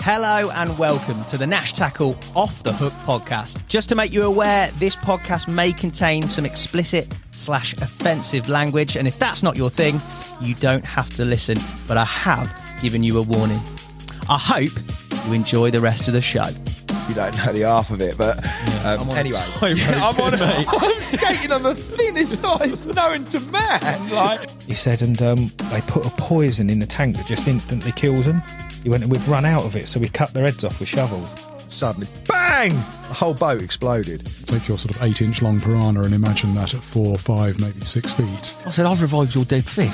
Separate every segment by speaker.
Speaker 1: Hello and welcome to the Nash Tackle Off the Hook podcast. Just to make you aware, this podcast may contain some explicit slash offensive language, and if that's not your thing, you don't have to listen, but I have given you a warning. I hope you enjoy the rest of the show.
Speaker 2: You don't know the half of it, but um,
Speaker 1: I'm
Speaker 2: anyway,
Speaker 1: tightrope,
Speaker 2: I'm on.
Speaker 1: mate.
Speaker 2: I'm skating on the thinnest ice known to man. Like
Speaker 3: He said, and um, they put a poison in the tank that just instantly kills them. He went, and we'd run out of it, so we cut their heads off with shovels.
Speaker 4: suddenly, bang! The whole boat exploded.
Speaker 5: Take your sort of eight inch long piranha and imagine that at four, five, maybe six feet.
Speaker 6: I said, I've revived your dead fish.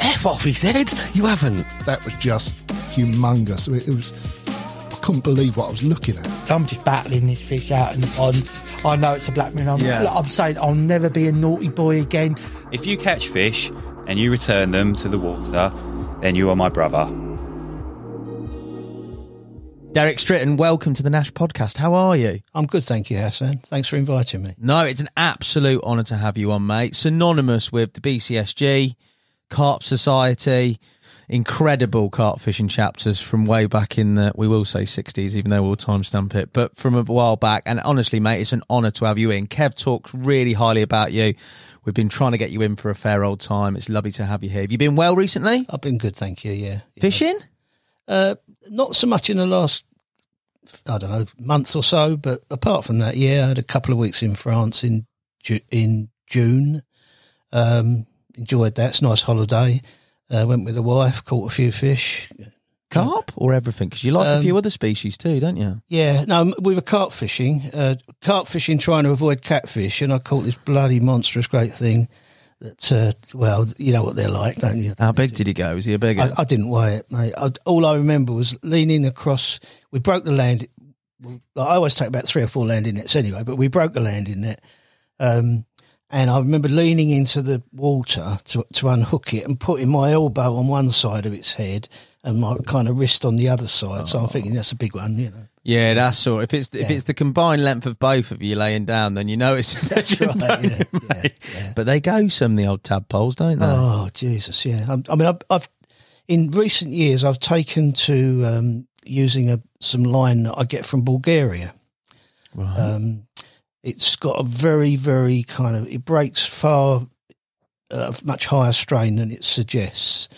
Speaker 6: F off, he said. You haven't.
Speaker 7: that was just humongous. It was, I couldn't believe what I was looking at.
Speaker 8: I'm just battling this fish out and on. I know it's a black man. I'm,
Speaker 1: Yeah.
Speaker 8: I'm saying I'll never be a naughty boy again.
Speaker 9: If you catch fish and you return them to the water, then you are my brother.
Speaker 1: Derek Stritton, welcome to the Nash podcast. How are you?
Speaker 8: I'm good, thank you, Hassan. Thanks for inviting me.
Speaker 1: No, it's an absolute honour to have you on, mate. Synonymous with the BCSG, Carp Society, incredible carp fishing chapters from way back in the, we will say 60s, even though we'll timestamp it, but from a while back. And honestly, mate, it's an honour to have you in. Kev talks really highly about you. We've been trying to get you in for a fair old time. It's lovely to have you here. Have you been well recently?
Speaker 8: I've been good, thank you. Yeah, yeah.
Speaker 1: Fishing?
Speaker 8: Uh, not so much in the last, I don't know, month or so, but apart from that, yeah, I had a couple of weeks in France in in June. Um, enjoyed that. It's a nice holiday. Uh, went with the wife, caught a few fish.
Speaker 1: Carp or everything? Because you like a
Speaker 8: Um,
Speaker 1: few other species too, don't you?
Speaker 8: Yeah, no, we were carp fishing, uh, carp fishing, trying to avoid catfish, and I caught this bloody monstrous great thing. That uh, well, you know what they're like, don't you?
Speaker 1: How big did he go? Was he a big
Speaker 8: I, I didn't weigh it, mate. I, all I remember was leaning across. We broke the land. I always take about three or four landing nets anyway, but we broke the landing net. Um, and I remember leaning into the water to, to unhook it and putting my elbow on one side of its head and my kind of wrist on the other side. So I'm thinking that's a big one, you know.
Speaker 1: Yeah, that's all. If it's if it's the combined length of both of you laying down, then you know it's
Speaker 8: That's right. Yeah, yeah, yeah.
Speaker 1: But they go some the old tadpoles, don't they?
Speaker 8: Oh Jesus, yeah. I, I mean, I've, I've in recent years I've taken to um, using a some line that I get from Bulgaria.
Speaker 1: Right.
Speaker 8: Um, it's got a very, very kind of it breaks far uh, much higher strain than it suggests,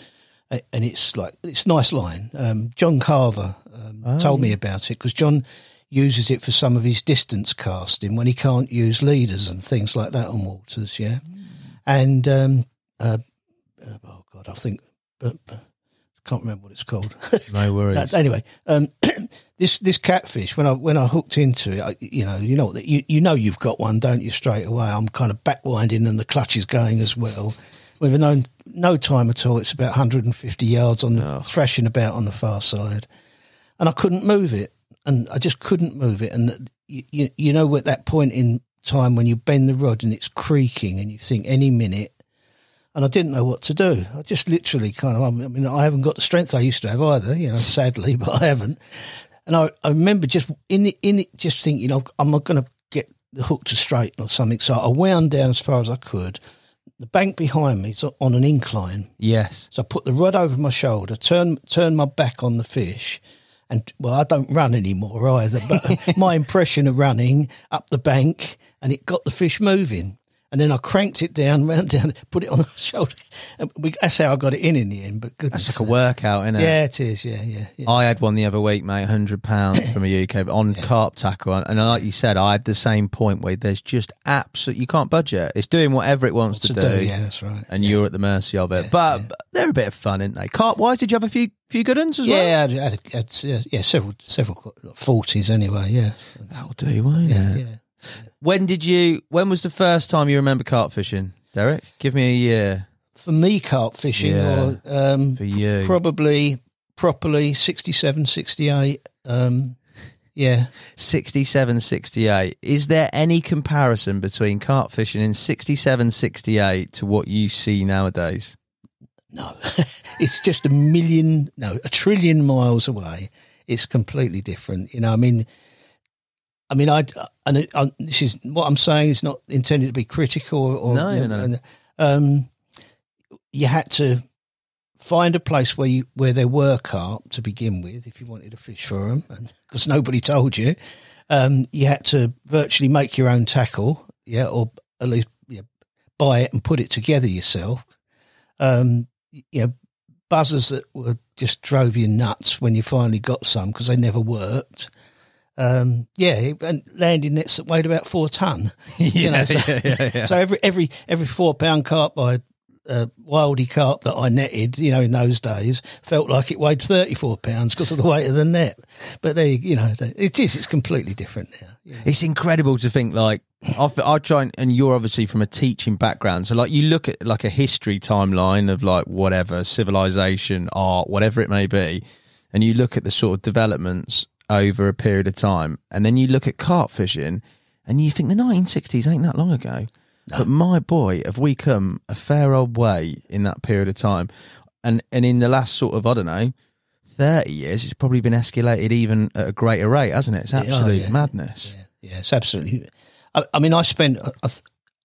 Speaker 8: and it's like it's a nice line. Um, John Carver um,
Speaker 1: Oh,
Speaker 8: told me about it because John uses it for some of his distance casting when he can't use leaders and things like that on waters. Yeah, and um, uh, uh, oh god, I think. But, but can't remember what it's called.
Speaker 1: no worries.
Speaker 8: Uh, anyway, um, this this catfish when I when I hooked into it, I, you know, you know you you know you've got one, don't you? Straight away, I'm kind of backwinding and the clutch is going as well. With no no time at all, it's about 150 yards on the oh. thrashing about on the far side, and I couldn't move it, and I just couldn't move it, and you you, you know at that point in time when you bend the rod and it's creaking, and you think any minute and I didn't know what to do. I just literally kind of, I mean, I haven't got the strength I used to have either, you know, sadly, but I haven't. And I, I remember just in the, in it, just thinking, you know, I'm not going to get the hook to straighten or something. So I wound down as far as I could. The bank behind me is on an incline.
Speaker 1: yes.
Speaker 8: So I put the rod over my shoulder, turn turn my back on the fish, and well, I don't run anymore either. But my impression of running up the bank, and it got the fish moving. And then I cranked it down, round down, put it on the shoulder. We, that's how I got it in in the end. But goodness,
Speaker 1: That's like a workout, isn't it?
Speaker 8: yeah, it is. Yeah, yeah, yeah.
Speaker 1: I had one the other week, mate, hundred pounds from a UK, but on carp tackle, and like you said, I had the same point where there's just absolute you can't budget. It's doing whatever it wants to,
Speaker 8: to
Speaker 1: do,
Speaker 8: do, yeah, that's right.
Speaker 1: and you're at the mercy of it. but, but they're a bit of fun, aren't they? Carp wise, did you have a few few good ones as well?
Speaker 8: Yeah, I had, had, had, yeah, yeah, several, several forties anyway. Yeah,
Speaker 1: that'll do, won't
Speaker 8: yeah,
Speaker 1: it?
Speaker 8: yeah.
Speaker 1: When did you? When was the first time you remember carp fishing, Derek? Give me a year
Speaker 8: For me, carp fishing,
Speaker 1: Yeah.
Speaker 8: or um,
Speaker 1: for you.
Speaker 8: probably properly 67 68 um yeah
Speaker 1: 67, 68. Is there any comparison between carp fishing in 67, 68 to what you see nowadays?
Speaker 8: no it's just a million no a trillion miles away it's completely different you know i mean i mean i and it, I, this is what i'm saying is not intended to be critical or
Speaker 1: No,
Speaker 8: you
Speaker 1: no, no.
Speaker 8: um you had to find a place where you where there were carp to begin with, if you wanted to fish for them, because nobody told you. Um, you had to virtually make your own tackle, yeah, or at least yeah, buy it and put it together yourself. Um, you know, buzzers that were just drove you nuts when you finally got some because they never worked. Um, yeah, and landing nets that weighed about four ton. you know, so,
Speaker 1: yeah, yeah, yeah.
Speaker 8: so every every every four pound carp I uh, wildy carp that I netted, you know, in those days, felt like it weighed thirty four pounds because of the weight of the net. But they, you know, it is. It's completely different now. you know.
Speaker 1: It's incredible to think like I I try and, and you're obviously from a teaching background, so like you look at like a history timeline of like whatever civilization, art, whatever it may be, and you look at the sort of developments over a period of time, and then you look at carp fishing, and you think the 1960s ain't that long ago. But my boy, have we come a fair old way in that period of time, and and in the last sort of I don't know. 30 years, it's probably been escalated even at a greater rate, hasn't it? It's
Speaker 8: oh,
Speaker 1: absolute
Speaker 8: yeah.
Speaker 1: madness.
Speaker 8: Yeah, it's absolutely. I, I mean, I spent I,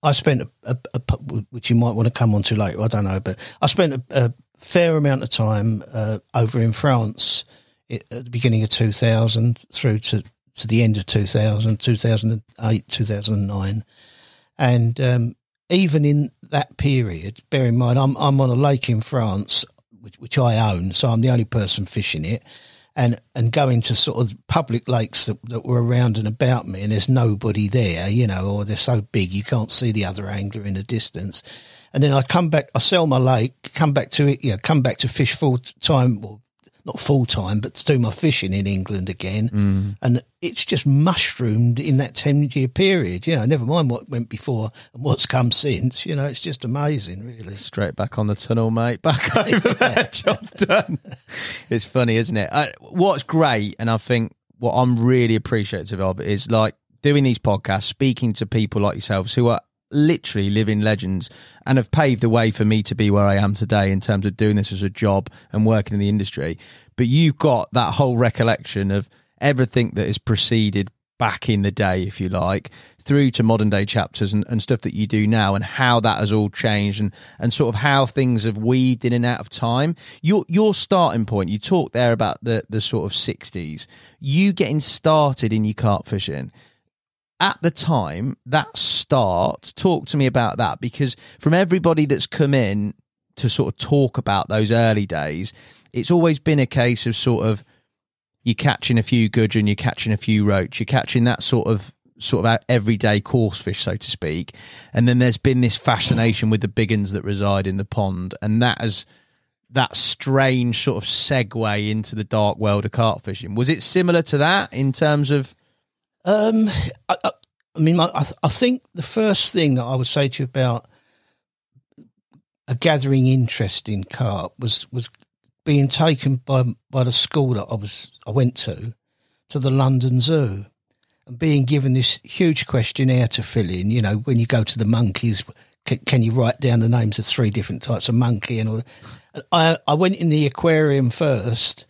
Speaker 8: I spent a, a, a, which you might want to come on to later. I don't know, but I spent a, a fair amount of time uh, over in France it, at the beginning of 2000 through to to the end of 2000, 2008, 2009, and um, even in that period, bear in mind, I'm I'm on a lake in France, which, which I own, so I'm the only person fishing it and and going to sort of public lakes that, that were around and about me, and there's nobody there, you know, or they're so big you can't see the other angler in the distance. And then I come back, I sell my lake, come back to it, you know, come back to fish full time, well, not full time, but to do my fishing in England again. And it's just mushroomed in that 10 year period, you know, never mind what went before and what's come since, you know, it's just amazing, really.
Speaker 1: Straight back on the tunnel, mate. Back over there. Job done. It's funny, isn't it? Uh, what's great, and I think what I'm really appreciative of is like doing these podcasts, speaking to people like yourselves who are literally living legends and have paved the way for me to be where I am today in terms of doing this as a job and working in the industry. But you've got that whole recollection of everything that has preceded back in the day, if you like, through to modern day chapters and, and stuff that you do now and how that has all changed and, and sort of how things have weaved in and out of time. Your your starting point, you talked there about the, the sort of sixties, you getting started in your carp fishing. At the time, that start, talk to me about that because from everybody that's come in to sort of talk about those early days, it's always been a case of sort of you're catching a few gudgeon, you're catching a few roach, you're catching that sort of sort of everyday course fish, so to speak. And then there's been this fascination with the big uns that reside in the pond, and that has that strange sort of segue into the dark world of carp fishing. Was it similar to that in terms of?
Speaker 8: Um, I, I, I mean, I, I th- I think the first thing that I would say to you about a gathering interest in carp was was being taken by by the school that I was I went to to the London Zoo and being given this huge questionnaire to fill in. You know, when you go to the monkeys, can, you write down the names of three different types of monkey and all? That? I I went in the aquarium first.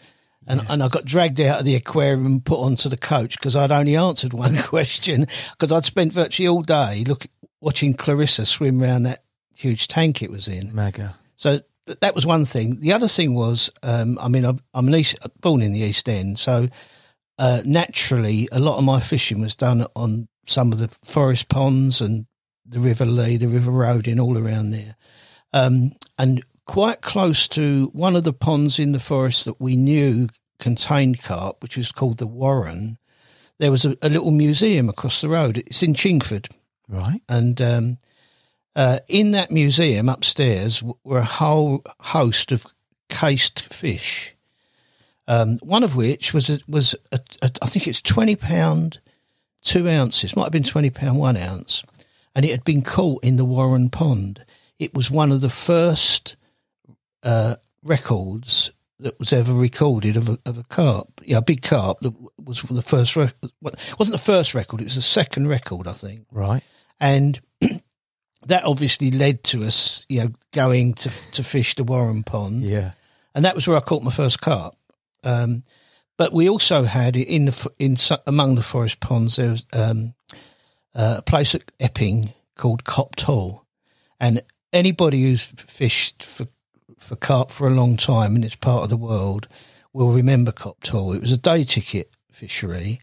Speaker 8: And, and I got dragged out of the aquarium and put onto the coach because I'd only answered one question because I'd spent virtually all day look watching Clarissa swim around that huge tank it was in.
Speaker 1: Mega.
Speaker 8: So th- that was one thing. The other thing was, um, I mean, I'm, I'm an East, born in the East End, so uh, naturally, a lot of my fishing was done on some of the forest ponds and the River Lee, the River Roding, and all around there. Um, and quite close to one of the ponds in the forest that we knew contained carp, which was called the Warren, there was a, a little museum across the road. It's in Chingford.
Speaker 1: Right.
Speaker 8: And um, uh, in that museum upstairs were a whole host of cased fish. Um, one of which was a, was a, a, I think it's twenty pound two ounces, might have been twenty pound one ounce, and it had been caught in the Warren Pond. It was one of the first uh, records that was ever recorded of a, of a carp, yeah, a big carp that was the first. Rec- wasn't the first record; it was the second record, I think
Speaker 1: Right.
Speaker 8: and that obviously led to us, you know, going to to fish the Warren Pond,
Speaker 1: Yeah.
Speaker 8: and that was where I caught my first carp. Um, but we also had in the in among the forest ponds there was um, uh, a place at Epping called Copt Hall, and anybody who's fished for for carp for a long time in this part of the world will remember Coptall. It was a day ticket fishery.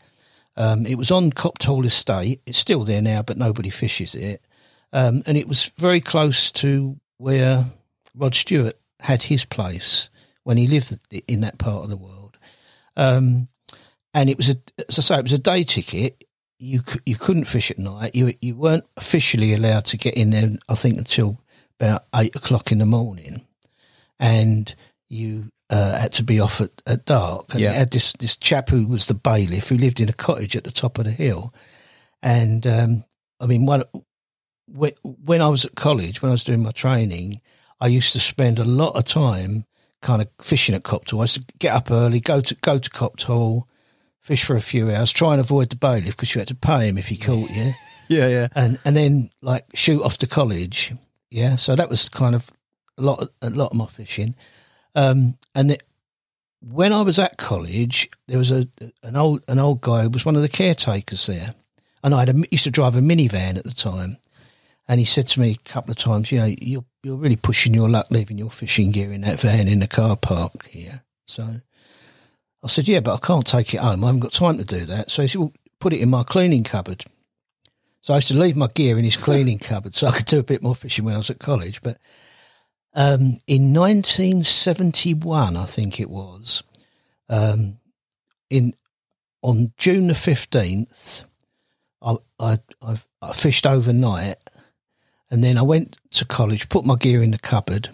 Speaker 8: Um, it was on Coptall Estate. It's still there now, but nobody fishes it. Um, and it was very close to where Rod Stewart had his place when he lived in that part of the world. Um, and it was a, as I say, it was a day ticket. You you couldn't fish at night. You you weren't officially allowed to get in there. I think until about eight o'clock in the morning, and you uh, had to be off at, at dark. And
Speaker 1: Yeah.
Speaker 8: you had this this chap who was the bailiff who lived in a cottage at the top of the hill, and um, I mean one when, when I was at college, when I was doing my training, I used to spend a lot of time kind of fishing at Copthall. I used to get up early, go to go to Copthall, fish for a few hours, try and avoid the bailiff because you had to pay him if he caught you,
Speaker 1: Yeah, yeah.
Speaker 8: and and then like shoot off to college. Yeah, so that was kind of a lot a lot of my fishing. Um, and it, when I was at college, there was a an old an old guy who was one of the caretakers there, and I had a, used to drive a minivan at the time. And he said to me a couple of times, you know, you're you're really pushing your luck leaving your fishing gear in that van in the car park here. So I said, yeah, but I can't take it home. I haven't got time to do that. So he said, well, put it in my cleaning cupboard. So I used to leave my gear in his cleaning cupboard so I could do a bit more fishing when I was at college. But um, in 1971, I think it was, um, in on June the 15th, I, I, I, fished overnight and then I went to college, put my gear in the cupboard,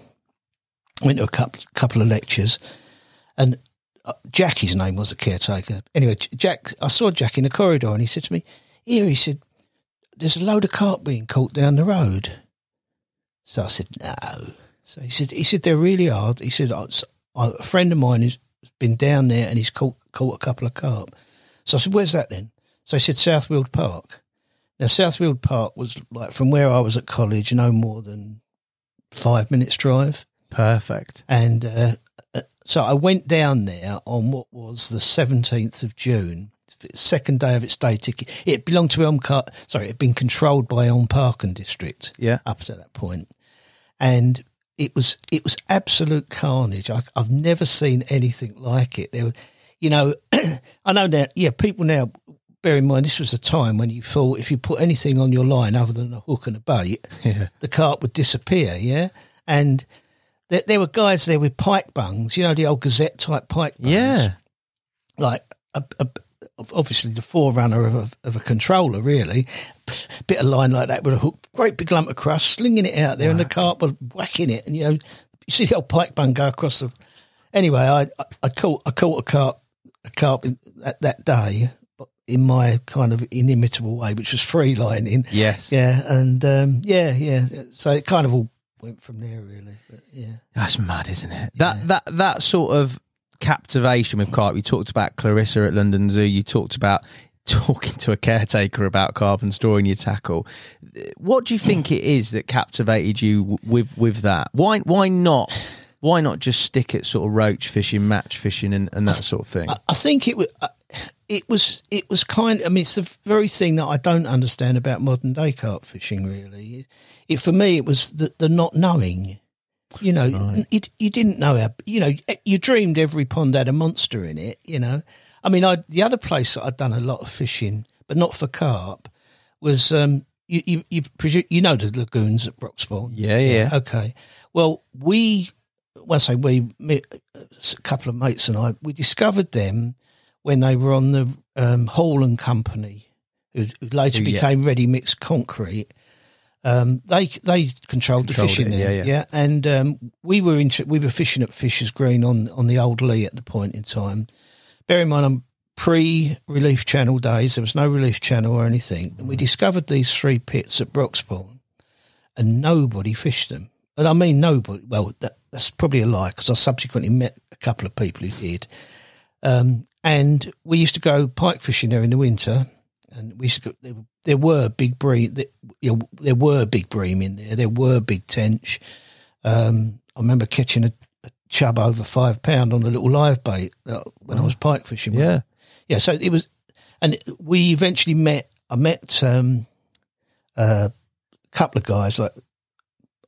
Speaker 8: went to a couple, couple of lectures, and uh, Jackie's name was the caretaker. Anyway, Jack, I saw Jack in the corridor, and he said to me, "Here," he said, "There's a load of carp being caught down the road." So I said, "No." So he said, "He said there really hard. He said, "I- I- "A friend of mine has been down there, and he's caught caught a couple of carp." So I said, "Where's that then?" So he said, "Southfield Park." Now, Southfield Park was like from where I was at college, no more than five minutes drive.
Speaker 1: Perfect.
Speaker 8: And uh, uh, so I went down there on what was the 17th of June, second day of its day ticket. It belonged to Elm Car- sorry, it had been controlled by Elm Park and District
Speaker 1: Yeah.
Speaker 8: up to that point. And it was it was absolute carnage. I, I've never seen anything like it. There, were, you know, I know now. Yeah, people now. Bear in mind, this was a time when you thought if you put anything on your line other than a hook and a bait,
Speaker 1: Yeah.
Speaker 8: the carp would disappear. Yeah, and there, there were guys there with pike bungs. You know, the old Gazette type pike bungs
Speaker 1: Yeah.
Speaker 8: like a, a, obviously the forerunner of a, of a controller, really. Bit of line like that with a hook, great big lump of crust, slinging it out there, and the carp were whacking it, and you know, you see the old pike bung go across the. Anyway, I I, I caught I caught a carp a carp in, that that day, but in my kind of inimitable way, which was free lining.
Speaker 1: Yes.
Speaker 8: Yeah, and um, yeah, yeah. So it kind of all went from there, really. But yeah.
Speaker 1: That's mad, isn't it? That that that sort of captivation with carp. You talked about Clarissa at London Zoo. You talked about talking to a caretaker about carp and storing your tackle. What do you think it is that captivated you with with that? Why why not? Why not just stick at sort of roach fishing, match fishing, and, and that sort of thing?
Speaker 8: I, I think it was. Uh, it was. It was kind. I mean, it's the very thing that I don't understand about modern day carp fishing. Really, it for me, it was the, the not knowing. You know, you, you didn't know how. You know, you dreamed every pond had a monster in it. You know, I mean, I the other place that I'd done a lot of fishing, but not for carp, was um, you you you, you know the lagoons at Broxbourne.
Speaker 1: Yeah, yeah.
Speaker 8: Okay. Well, we, well, I say we, me, a couple of mates and I, we discovered them when they were on the um, Hall and Company, who, who later
Speaker 1: Oh, yeah.
Speaker 8: became Ready Mixed Concrete. Um, they they controlled, the fishing
Speaker 1: it,
Speaker 8: there,
Speaker 1: yeah, yeah.
Speaker 8: and um, we were into we were fishing at Fisher's Green on on the old Lee at the point in time. Bear in mind, I'm pre Relief Channel days. There was no Relief Channel or anything, and we
Speaker 1: Mm.
Speaker 8: discovered these three pits at Broxbourne, and nobody fished them. And I mean nobody. Well, that, that's probably a lie because I subsequently met a couple of people who did. Um, and we used to go pike fishing there in the winter, and we used to go. There, there were big bream. There, there were big bream in there. There were big tench. Um, I remember catching a, a chub over five pound on a little live bait uh, when I was pike fishing.
Speaker 1: Yeah.
Speaker 8: yeah. So it was, and we eventually met. I met um, a couple of guys like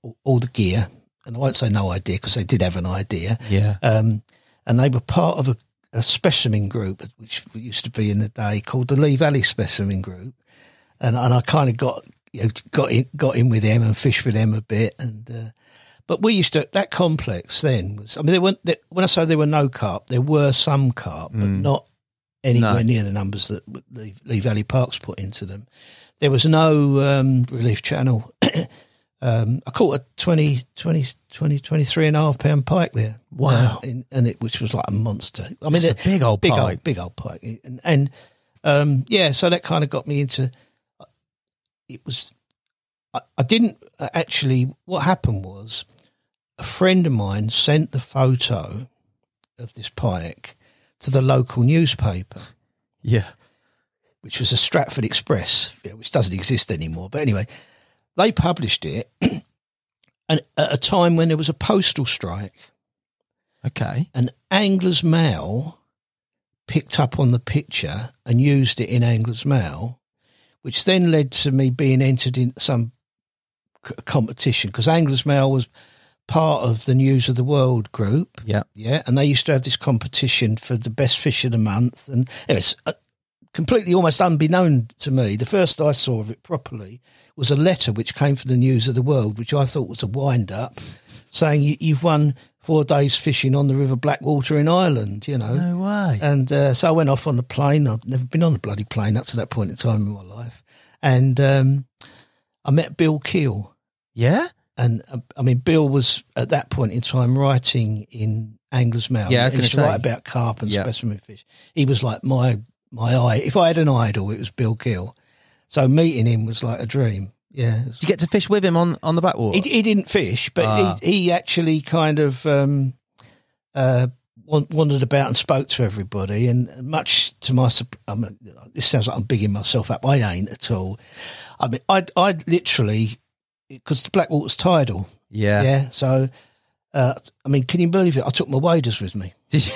Speaker 8: all, all the gear, and I won't say no idea because they did have an idea.
Speaker 1: Yeah.
Speaker 8: Um, and they were part of a, a specimen group, which used to be in the day called the Lee Valley Specimen Group. And, and I kind of got you know, got in, got in with them and fished with them a bit. And uh, but we used to that complex then was. I mean, there weren't there, when I say there were no carp, there were some carp, but not anywhere
Speaker 1: No.
Speaker 8: near the numbers that Lee, Lee Valley Parks put into them. There was no um, relief channel. um, I caught a 20, 20, 20, 23 and a half pound pike there.
Speaker 1: Wow.
Speaker 8: Uh, in, and it, which was like a monster. I mean,
Speaker 1: It's a big old
Speaker 8: big
Speaker 1: pike.
Speaker 8: old, big old pike. And, and um, yeah, so that kind of got me into, it was, I, I didn't uh, actually, what happened was a friend of mine sent the photo of this pike to the local newspaper
Speaker 1: Yeah.
Speaker 8: which was a Stratford Express, which doesn't exist anymore. But anyway, they published it, and at a time when there was a postal strike,
Speaker 1: Okay.
Speaker 8: and Angler's Mail picked up on the picture and used it in Angler's Mail, which then led to me being entered in some c- competition because Angler's Mail was part of the News of the World group.
Speaker 1: Yeah.
Speaker 8: Yeah, and they used to have this competition for the best fish of the month, and it's uh, completely almost unbeknown to me. The first I saw of it properly was a letter which came from the News of the World, which I thought was a wind up, saying you, you've won four days fishing on the River Blackwater in Ireland. You know,
Speaker 1: No way.
Speaker 8: and uh, so I went off on the plane. I've never been on a bloody plane up to that point in time in my life, and um, I met Bill Keal
Speaker 1: Yeah.
Speaker 8: and uh, I mean, Bill was at that point in time writing in Angler's Mail.
Speaker 1: Yeah, I
Speaker 8: used to write about carp and
Speaker 1: Yeah.
Speaker 8: specimen fish. He was like my my eye. If I had an idol, it was Bill Keal. So meeting him was like a dream. Yeah,
Speaker 1: Did you get to fish with him on, on the backwater?
Speaker 8: he, he didn't fish, but
Speaker 1: Ah.
Speaker 8: he, he actually kind of um, uh, wandered about and spoke to everybody. And much to my, I mean, this sounds like I'm bigging myself up. I ain't at all. I mean, I I literally because the Blackwater's tidal.
Speaker 1: yeah.
Speaker 8: Yeah. So, uh, I mean, can you believe it? I took my waders with me.
Speaker 1: Did you?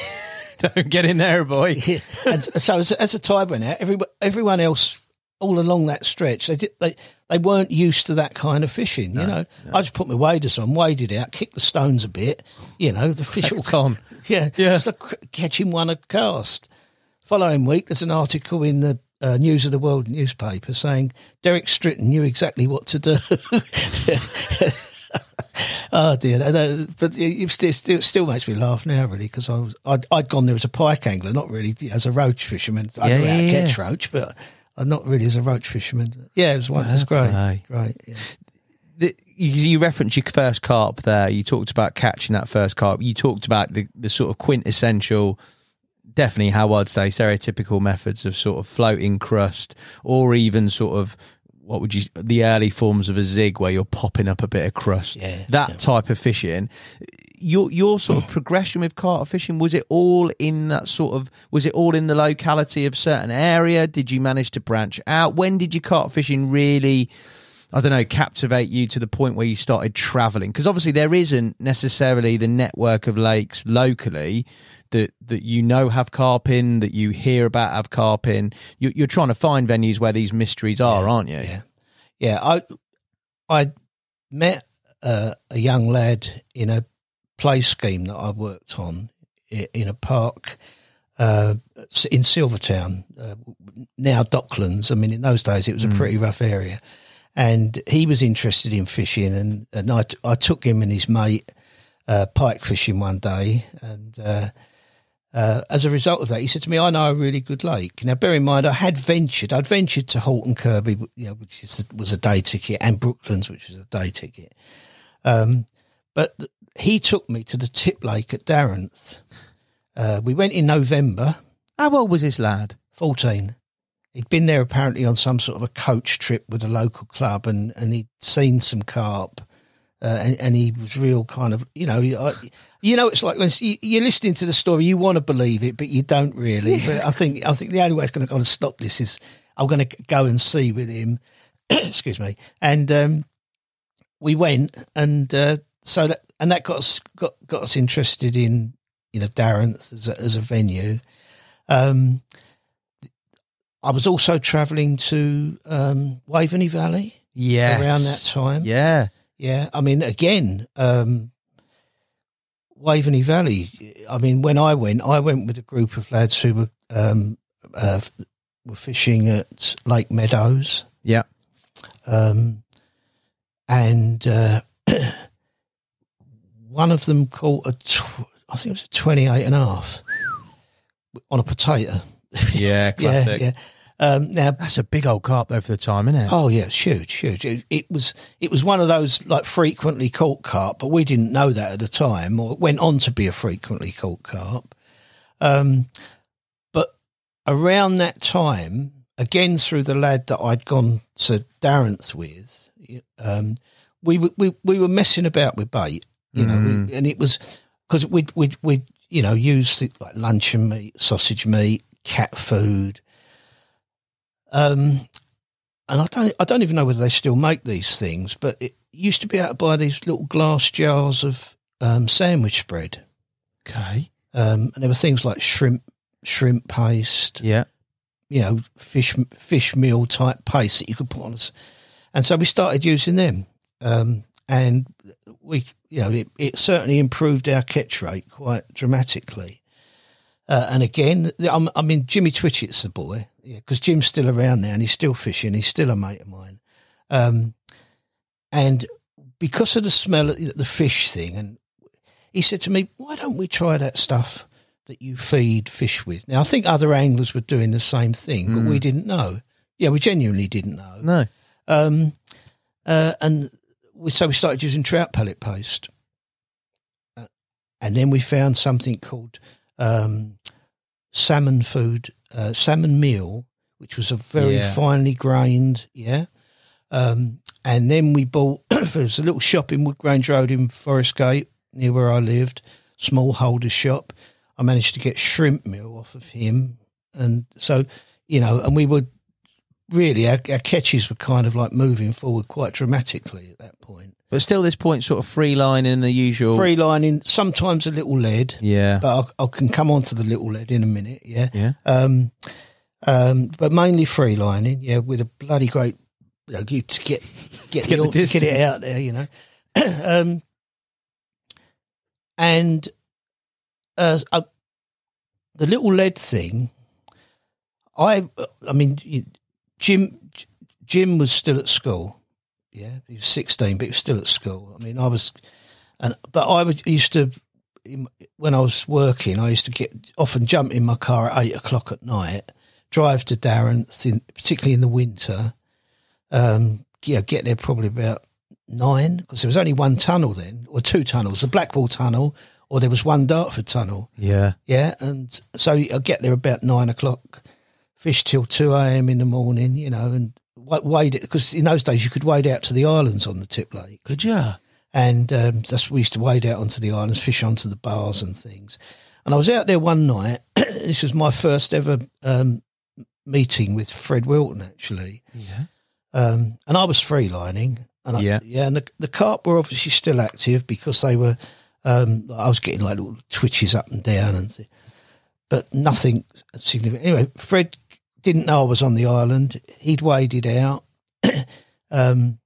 Speaker 1: Don't get in there, boy.
Speaker 8: and so as, as the tide went out, everyone, everyone else all along that stretch, they did, they they weren't used to that kind of fishing. you know, I just put my waders on, waded out, kicked the stones a bit. You know, the fish
Speaker 1: will come.
Speaker 8: Yeah,
Speaker 1: Yeah.
Speaker 8: Just like catching one a cast. Following week, there's an article in the uh, News of the World newspaper saying Derek Stritton knew exactly what to do. oh dear, no, no, but it, it still, still still makes me laugh now, really, because I was I'd, I'd gone there as a pike angler, not really as a roach fisherman. I
Speaker 1: Yeah,
Speaker 8: know how to
Speaker 1: yeah,
Speaker 8: catch
Speaker 1: yeah.
Speaker 8: roach, but uh, not really as a roach fisherman. Yeah, it was one. Was great,
Speaker 1: play.
Speaker 8: great. Yeah.
Speaker 1: the, you, you referenced your first carp there. You talked about catching that first carp. You talked about the, the sort of quintessential, definitely how I'd say stereotypical methods of sort of floating crust, or even sort of what would you the early forms of a zig where you're popping up a bit of crust.
Speaker 8: Yeah,
Speaker 1: that
Speaker 8: yeah.
Speaker 1: type of fishing. Your your sort of progression with carp fishing was it all in that sort of was it all in the locality of certain area? Did you manage to branch out? When did your carp fishing really? I don't know, captivate you to the point where you started traveling? Because obviously there isn't necessarily the network of lakes locally that that you know have carp in, that you hear about have carp in. You, you're trying to find venues where these mysteries are, aren't you?
Speaker 8: Yeah, yeah. I I met uh, a young lad in a play scheme that I worked on in a park uh, in Silvertown, uh, now Docklands. I mean, in those days it was a pretty rough area, and he was interested in fishing, and and I, t- I took him and his mate uh, pike fishing one day, and. Uh, uh, as a result of that, he said to me, "I know a really good lake." Now, bear in mind, I had ventured. I'd ventured to Horton Kirby, you know, which is, was a day ticket, and Brooklands, which was a day ticket. Um, but he took me to the Tip Lake at Darenth. Uh, we went in November,
Speaker 1: How old was this lad?
Speaker 8: fourteen. He'd been there apparently on some sort of a coach trip with a local club, and and he'd seen some carp. Uh, and, and he was real kind of, you know, I, you know, it's like when you- you're listening to the story, you want to believe it, but you don't really. But I think, I think the only way it's going to kind of stop this is I'm going to go and see with him. Excuse me, and um, we went, and uh, so that and that got us got got us interested in you know Darenth as a, as a venue. Um, I was also travelling to um, Waveney Valley
Speaker 1: Yeah,
Speaker 8: around that time.
Speaker 1: Yeah,
Speaker 8: Yeah, I mean, again, um, Waveney Valley. I mean, when I went, I went with a group of lads who were um, uh, were fishing at Lake Meadows,
Speaker 1: Yeah.
Speaker 8: um, and uh, one of them caught a, tw- I think it was a 28 and a half on a potato.
Speaker 1: Yeah, classic.
Speaker 8: Yeah, yeah. Um, now,
Speaker 1: That's a big old carp though for the time, isn't it?
Speaker 8: Oh yeah, it's huge, huge. It, it was it was one of those like frequently caught carp, but we didn't know that at the time, or it went on to be a frequently caught carp. Um, but around that time, again through the lad that I'd gone to Darenth with, um, we we, we were messing about with bait, you know, we, and it was because we'd we'd we'd you know use like luncheon meat, sausage meat, cat food. Um, and I don't I don't even know whether they still make these things, but it used to be able to buy these little glass jars of um, sandwich spread,
Speaker 1: Okay.
Speaker 8: um, and there were things like shrimp shrimp paste,
Speaker 1: Yeah.
Speaker 8: you know, fish fish meal type paste that you could put on us, and so we started using them, um, and we you know it, it certainly improved our catch rate quite dramatically. Uh, and again, I'm, I mean, Jimmy Twitchett's the boy, yeah, because Jim's still around now and he's still fishing. He's still a mate of mine. Um, and because of the smell of the fish thing, and he said to me, "Why don't we try that stuff that you feed fish with?" Now, I think other anglers were doing the same thing, but we didn't know. Yeah, we genuinely didn't know.
Speaker 1: No.
Speaker 8: Um, uh, and we, so we started using trout pellet paste. Uh, and then we found something called um, salmon food, uh, salmon meal, which was a very
Speaker 1: Yeah.
Speaker 8: finely grained, yeah. Um, and then we bought, there's a little shop in Woodgrange Road in Forest Gate, near where I lived, small holder shop. I managed to get shrimp meal off of him. And so, you know, and we were really our, our catches were kind of like moving forward quite dramatically at that point.
Speaker 1: But still, this point, sort of free line in the usual.
Speaker 8: Free lining, sometimes a little lead,
Speaker 1: Yeah.
Speaker 8: but I, I can come on to the little lead in a minute. Yeah,
Speaker 1: Yeah.
Speaker 8: Um, um, but mainly free lining. Yeah, with a bloody great, you know, to get get,
Speaker 1: Get
Speaker 8: the,
Speaker 1: the
Speaker 8: to get it out there. You know, um, and uh, uh, the little lead thing. I, I mean, Jim, Jim was still at school. Yeah, he was sixteen, but he was still at school. I mean, I was, and but I was used to when I was working. I used to get often jump in my car at eight o'clock at night, drive to Darren, in, particularly in the winter. Um, yeah, get there probably about nine because there was only one tunnel then, or two tunnels: the Blackwall Tunnel, or there was one Dartford Tunnel.
Speaker 1: Yeah.
Speaker 8: Yeah, and so I get there about nine o'clock, fish till two a.m. in the morning, you know, and wade it because in those days you could wade out to the islands on the Tip Lake,
Speaker 1: Good yeah.
Speaker 8: and um, that's we used to wade out onto the islands, fish onto the bars and things. And I was out there one night. this was my first ever um, meeting with Fred Wilton, actually.
Speaker 1: Yeah.
Speaker 8: Um, and I was freelining, and I,
Speaker 1: Yeah.
Speaker 8: yeah, and the, the carp were obviously still active because they were. Um, I was getting like little twitches up and down, and th- but nothing significant. Anyway, Fred didn't know I was on the island. He'd waded out, um,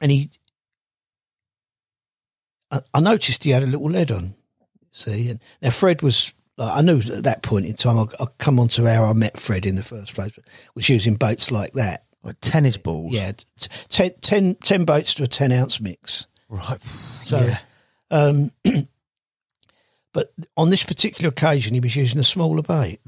Speaker 8: and he. I, I noticed he had a little lead on. See, and now Fred was. like, I knew at that point in time. I'll, I'll come on to how I met Fred in the first place. Was using boats like that.
Speaker 1: Like tennis balls.
Speaker 8: Yeah, t- ten, 10, 10 boats to a 10 ounce mix.
Speaker 1: Right.
Speaker 8: So,
Speaker 1: yeah.
Speaker 8: um, but on this particular occasion, he was using a smaller bait.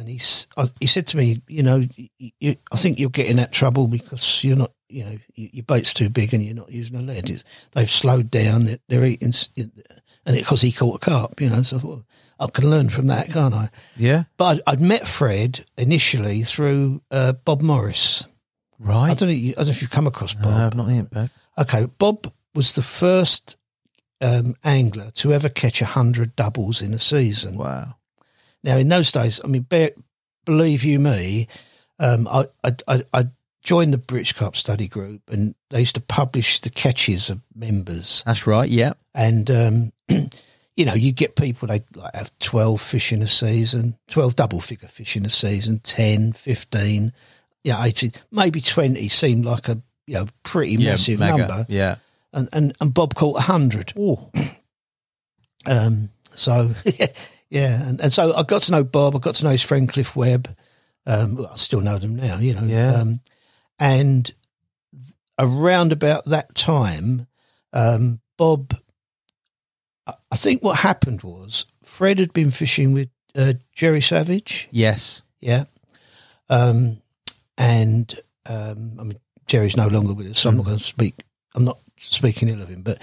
Speaker 8: And he's, I, he said to me, you know, you, you, I think you'll get in that trouble because you're not, you know, you, your boat's too big and you're not using a lead. It's, they've slowed down. They're, eating, and because he caught a carp, you know, so I thought, I can learn from that, can't I?
Speaker 1: Yeah.
Speaker 8: But I'd, I'd met Fred initially through uh, Bob Morris.
Speaker 1: Right.
Speaker 8: I don't know. I don't know if you've come across Bob.
Speaker 1: No, I've not yet, Bob.
Speaker 8: Okay, Bob was the first um, angler to ever catch a hundred doubles in a season.
Speaker 1: Wow.
Speaker 8: Now, in those days, I mean, bear, believe you me, um, I, I, I, joined the British Carp Study Group, and they used to publish the catches of members,
Speaker 1: That's right. Yeah.
Speaker 8: and um, you know, you get people they like have twelve fish in a season, twelve double figure fish in a season, 10, 15, yeah, eighteen, maybe twenty seemed like a you know pretty
Speaker 1: Yeah,
Speaker 8: massive
Speaker 1: mega.
Speaker 8: number
Speaker 1: Yeah.
Speaker 8: and, and, and Bob caught a hundred.
Speaker 1: Oh.
Speaker 8: Um, so yeah, and, and so I got to know Bob. I got to know his friend Cliff Webb. Um, I still know them now, you know.
Speaker 1: Yeah.
Speaker 8: Um, and around about that time, um, Bob. I- I think what happened was Fred had been fishing with uh, Jerry Savage.
Speaker 1: Yes.
Speaker 8: Yeah. Um, and um, I mean, Jerry's no longer with us, so I'm not going to speak. I'm not speaking ill of him, but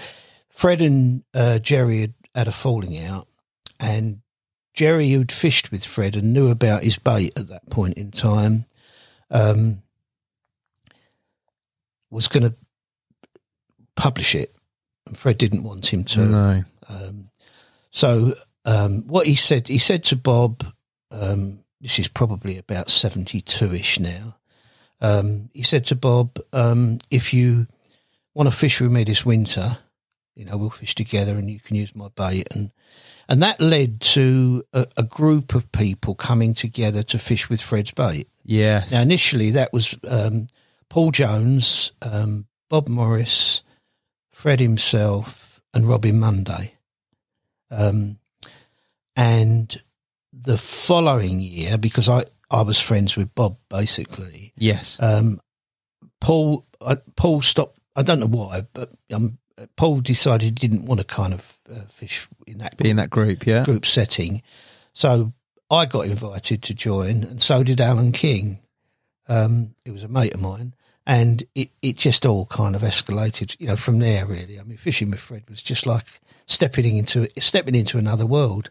Speaker 8: Fred and uh, Jerry had had a falling out, and Jerry, who'd fished with Fred and knew about his bait at that point in time, um, was going to publish it, and Fred didn't want him to.
Speaker 1: No.
Speaker 8: Um, so um, what he said, he said to Bob, um, this is probably about seventy-two-ish now. Um, he said to Bob, um, "If you want to fish with me this winter, you know we'll fish together, and you can use my bait." And and that led to a, a group of people coming together to fish with Fred's bait.
Speaker 1: Yeah.
Speaker 8: Now, initially, that was um, Paul Jones, um, Bob Morris, Fred himself, and Robin Monday. Um, and the following year, because I, I was friends with Bob basically,
Speaker 1: yes.
Speaker 8: um, Paul uh, Paul stopped. I don't know why, but um, Paul decided he didn't want to kind of uh, fish in that
Speaker 1: Be in that group, yeah.
Speaker 8: group setting. So I got invited to join, and so did Alan King. Um, it was a mate of mine, and it, it just all kind of escalated, you know, from there. Really, I mean, fishing with Fred was just like stepping into stepping into another world,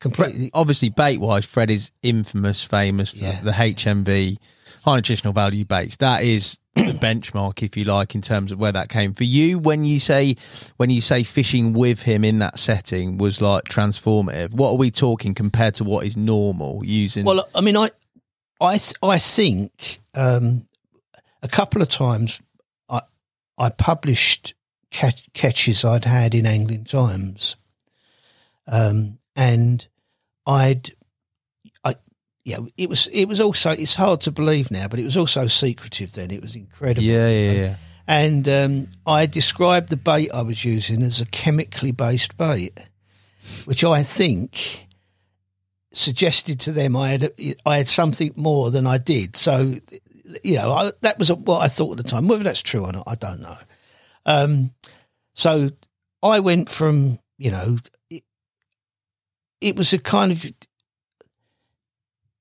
Speaker 8: completely.
Speaker 1: Obviously, bait wise, Fred is infamous, famous for
Speaker 8: Yeah.
Speaker 1: the HNV, high nutritional value baits. That is the benchmark, if you like, in terms of where that came for you. When you say when you say fishing with him in that setting was like transformative, what are we talking compared to what is normal using?
Speaker 8: Well, I mean, I, I, I think um, a couple of times I, I published catch, catches I'd had in Angling Times, um, and I'd, yeah, it was, it was also, it's hard to believe now, but it was also secretive then. It was incredible.
Speaker 1: yeah, yeah, yeah.
Speaker 8: And um, I described the bait I was using as a chemically based bait, which I think suggested to them I had I had something more than I did. So, you know, I, that was what I thought at the time. Whether that's true or not, I don't know. Um, so I went from you know, it, it was a kind of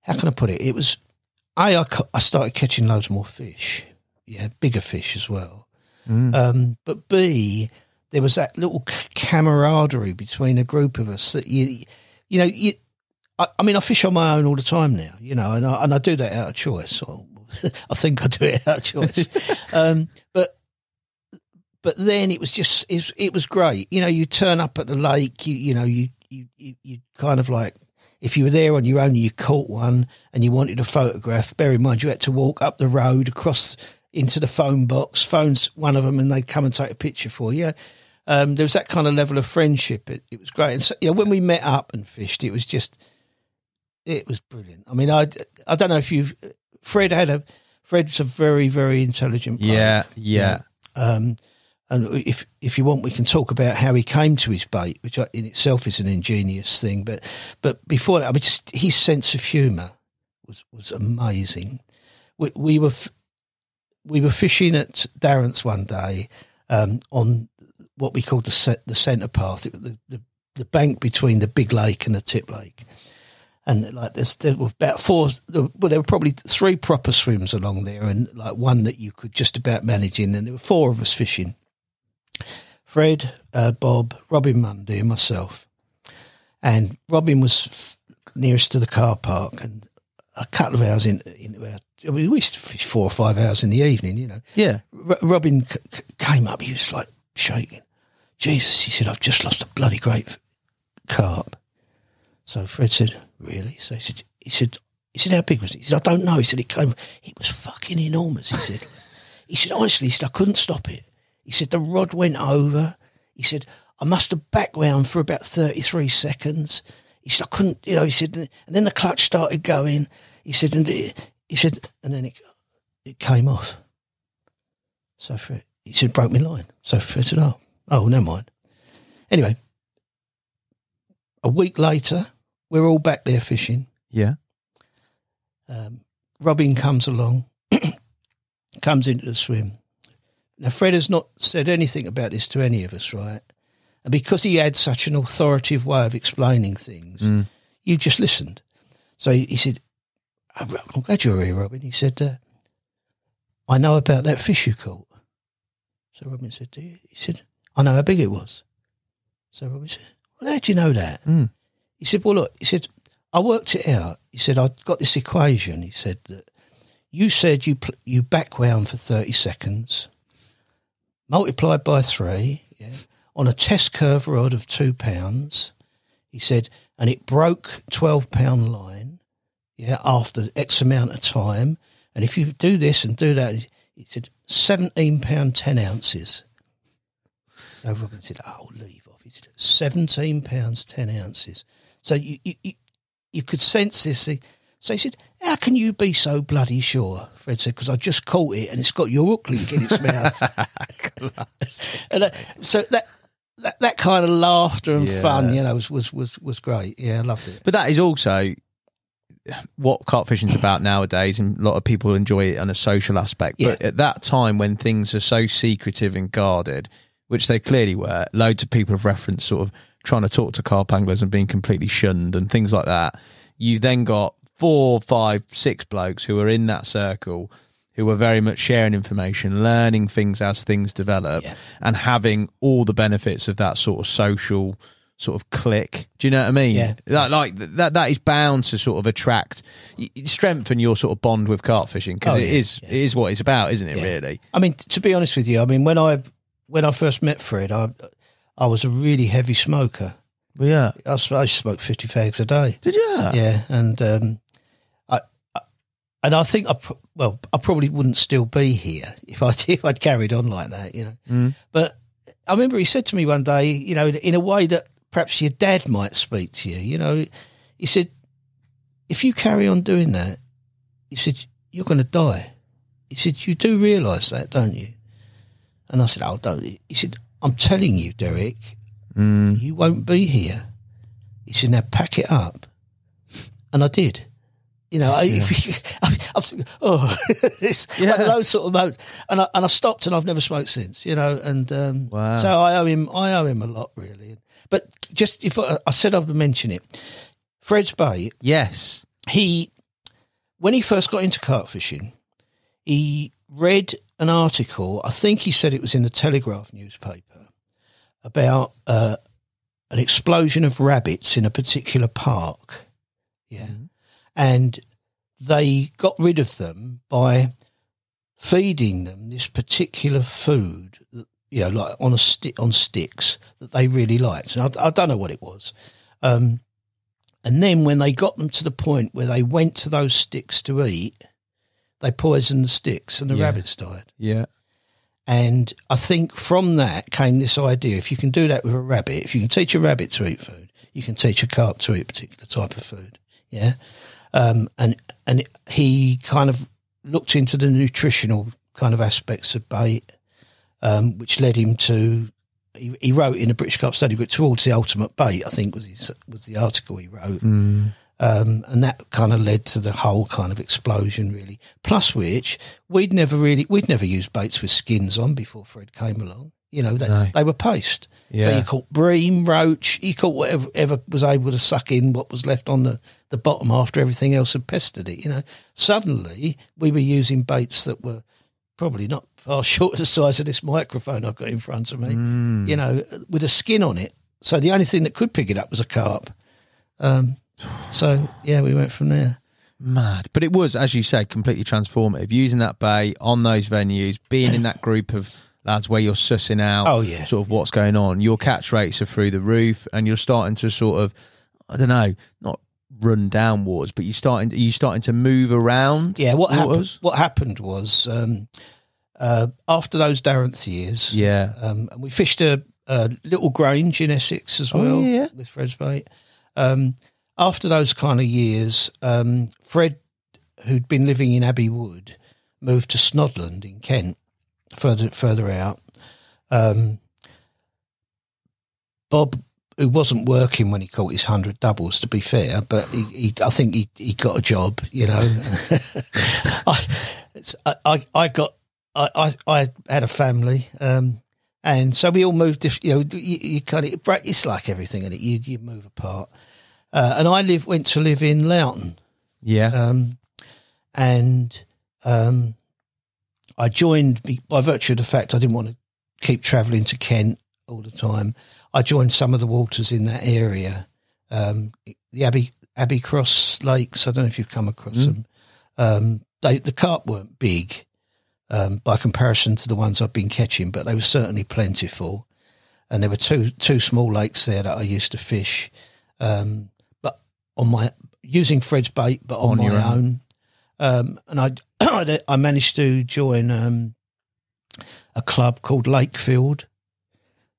Speaker 8: how can I put it? It was a I, ca- I started catching loads more fish, yeah, bigger fish as well.
Speaker 1: Mm.
Speaker 8: Um, but B, there was that little camaraderie between a group of us that you, you know, you. I, I mean, I fish on my own all the time now, you know, and I, and I do that out of choice. Or I think I do it out of choice. um, but but then it was just it, was- it was great. You know, you turn up at the lake, you you know, you you you, you kind of like. If you were there on your own, and you caught one and you wanted a photograph. Bear in mind, you had to walk up the road across into the phone box, phones one of them, and they'd come and take a picture for you. Um, there was that kind of level of friendship. It, it was great. And so, you know, when we met up and fished, it was just, it was brilliant. I mean, I, I don't know if you've, Fred had a, Fred's a very, very intelligent.
Speaker 1: Yeah, yeah.
Speaker 8: Um, and if if you want, we can talk about how he came to his bait, which in itself is an ingenious thing. But but before that, I mean, just his sense of humour was was amazing. We, we were we were fishing at Darenth's one day um, on what we called the set, the centre path, the, the the bank between the big lake and the tip lake. And like there's there were about four, well, there were probably three proper swims along there, and like one that you could just about manage in. And there were four of us fishing. Fred, uh, Bob, Robin Mundy, and myself. And Robin was nearest to the car park, and a couple of hours in, into our, I mean, we used to fish four or five hours in the evening, you know.
Speaker 1: Yeah.
Speaker 8: R- Robin c- c- came up, he was like shaking. Jesus, he said, I've just lost a bloody great carp. So Fred said, Really? So he said, he said, he said, How big was it? He said, I don't know. He said, It came, it was fucking enormous. He said, He said, Honestly, he said, I couldn't stop it. He said, The rod went over. He said, I must have backed round for about 33 seconds. He said, I couldn't, you know, he said, and then the clutch started going. He said, and it, he said, and then it, it came off. So Fred, he said, broke my line. So Fred said, oh, oh, never mind. Anyway, a week later, we're all back there fishing.
Speaker 1: Yeah.
Speaker 8: Um, Robin comes along, comes into the swim. Now, Fred has not said anything about this to any of us, right? And because he had such an authoritative way of explaining things,
Speaker 1: Mm.
Speaker 8: you just listened. So he said, "I'm I'm glad you're here, Robin. He said, uh, I know about that fish you caught. So Robin said, Do you? He said, I know how big it was. So Robin said, Well, how do you know that?
Speaker 1: Mm.
Speaker 8: He said, Well, look, he said, I worked it out. He said, I got this equation. He said that you said you pl- you back wound for 30 seconds, multiplied by three, yeah, on a test curve rod of two pounds. He said, and it broke 12 pound line, yeah, after X amount of time. And if you do this and do that, he said, 17 pound 10 ounces. So Robin said, oh, leave off. He said, 17 pounds 10 ounces. So you, you, you could sense this thing. So he said, how can you be so bloody sure? Fred said, because I just caught it and it's got your hook link in its mouth. and that, so that, that that kind of laughter and
Speaker 1: Yeah.
Speaker 8: fun, you know, was, was, was, was great. Yeah, I loved it.
Speaker 1: But that is also what carp fishing's about nowadays, and a lot of people enjoy it on a social aspect. But at that time, when things are so secretive and guarded, which they clearly were, loads of people have referenced sort of trying to talk to carp anglers and being completely shunned and things like that. You then got four, five, six blokes who are in that circle who were very much sharing information, learning things as things develop,
Speaker 8: Yeah.
Speaker 1: and having all the benefits of that sort of social sort of click. Do you know what I mean?
Speaker 8: Yeah.
Speaker 1: That, like that that is bound to sort of attract strengthen your sort of bond with carp fishing because
Speaker 8: Oh,
Speaker 1: it
Speaker 8: yeah,
Speaker 1: is
Speaker 8: yeah.
Speaker 1: it is what it's about, isn't it?
Speaker 8: Yeah.
Speaker 1: Really?
Speaker 8: I mean, to be honest with you, I mean, when I when I first met Fred, I I was a really heavy smoker.
Speaker 1: Yeah.
Speaker 8: I smoked fifty fags a day.
Speaker 1: Did you?
Speaker 8: Yeah, and um, I, I and I think I well, I probably wouldn't still be here if I if I'd carried on like that, you know.
Speaker 1: Mm.
Speaker 8: But I remember he said to me one day, you know, in, in a way that perhaps your dad might speak to you. You know, he said, if you carry on doing that, he said you're going to die. He said you do realise that, don't you? And I said, oh, don't. He said, I'm telling you, Derek,
Speaker 1: Mm.
Speaker 8: you won't be here. He said, now pack it up. And I did. You know, I, I, I'm oh, it's one
Speaker 1: Yeah.
Speaker 8: of those sort of moments. And I, and I stopped and I've never smoked since, you know, and um,
Speaker 1: Wow.
Speaker 8: so I owe him, I owe him a lot really. But just if I, I said I would mention it, Fred's Bay,
Speaker 1: Yes.
Speaker 8: he, when he first got into carp fishing, he read an article, I think he said it was in the Telegraph newspaper, about uh, an explosion of rabbits in a particular park. Yeah. And they got rid of them by feeding them this particular food that, you know, like on a stick on sticks that they really liked. And I, I don't know what it was. Um, and then when they got them to the point where they went to those sticks to eat, they poisoned the sticks and the
Speaker 1: Yeah.
Speaker 8: rabbits died.
Speaker 1: Yeah.
Speaker 8: And I think from that came this idea: if you can do that with a rabbit, if you can teach a rabbit to eat food, you can teach a carp to eat a particular type of food. Yeah, um, and and he kind of looked into the nutritional kind of aspects of bait, um, which led him to. He, he wrote in a British Carp Study Book towards the ultimate bait. I think was his, was the article he wrote,
Speaker 1: Mm.
Speaker 8: um, and that kind of led to the whole kind of explosion, really. Plus, which we'd never really we'd never used baits with skins on before Fred came along. You know, they,
Speaker 1: No.
Speaker 8: they were paste. So you caught bream, roach, you caught whatever ever was able to suck in what was left on the, the bottom after everything else had pestered it. You know, suddenly we were using baits that were probably not far short of the size of this microphone I've got in front of me.
Speaker 1: Mm.
Speaker 8: You know, with a skin on it. So the only thing that could pick it up was a carp. Um, so yeah, we went from there.
Speaker 1: Mad. But it was, as you said, completely transformative. Using that bay on those venues, being in that group of lads where you're sussing out
Speaker 8: Oh, yeah.
Speaker 1: sort of what's going on. Your catch rates are through the roof and you're starting to sort of I don't know, not run downwards, but you're starting you starting to move around.
Speaker 8: Yeah, what happened? What happened was um, uh, after those Darenth years,
Speaker 1: Yeah.
Speaker 8: um, and we fished a, a little grange in Essex as
Speaker 1: Oh,
Speaker 8: well
Speaker 1: yeah.
Speaker 8: with Fred's bait. Um, after those kind of years, um, Fred, who'd been living in Abbey Wood, moved to Snodland in Kent, further further out. Um, Bob, who wasn't working when he caught his hundred doubles. To be fair, but he, he I think he, he got a job. You know, I, it's, I, I got I, I I had a family. Um, and so we all moved. You know, you, you kind of it's like everything, and it you you move apart. Uh, and I live went to live in Loughton,
Speaker 1: Yeah.
Speaker 8: um, and um, I joined by virtue of the fact I didn't want to keep travelling to Kent all the time. I joined some of the waters in that area, um, the Abbey Abbey Cross Lakes. I don't know if you've come across them. Um, they the carp weren't big um, by comparison to the ones I've been catching, but they were certainly plentiful. And there were two two small lakes there that I used to fish, um, but on my using Fred's bait, but on,
Speaker 1: On your
Speaker 8: my own. Um, and I I managed to join um, a club called Lakefield,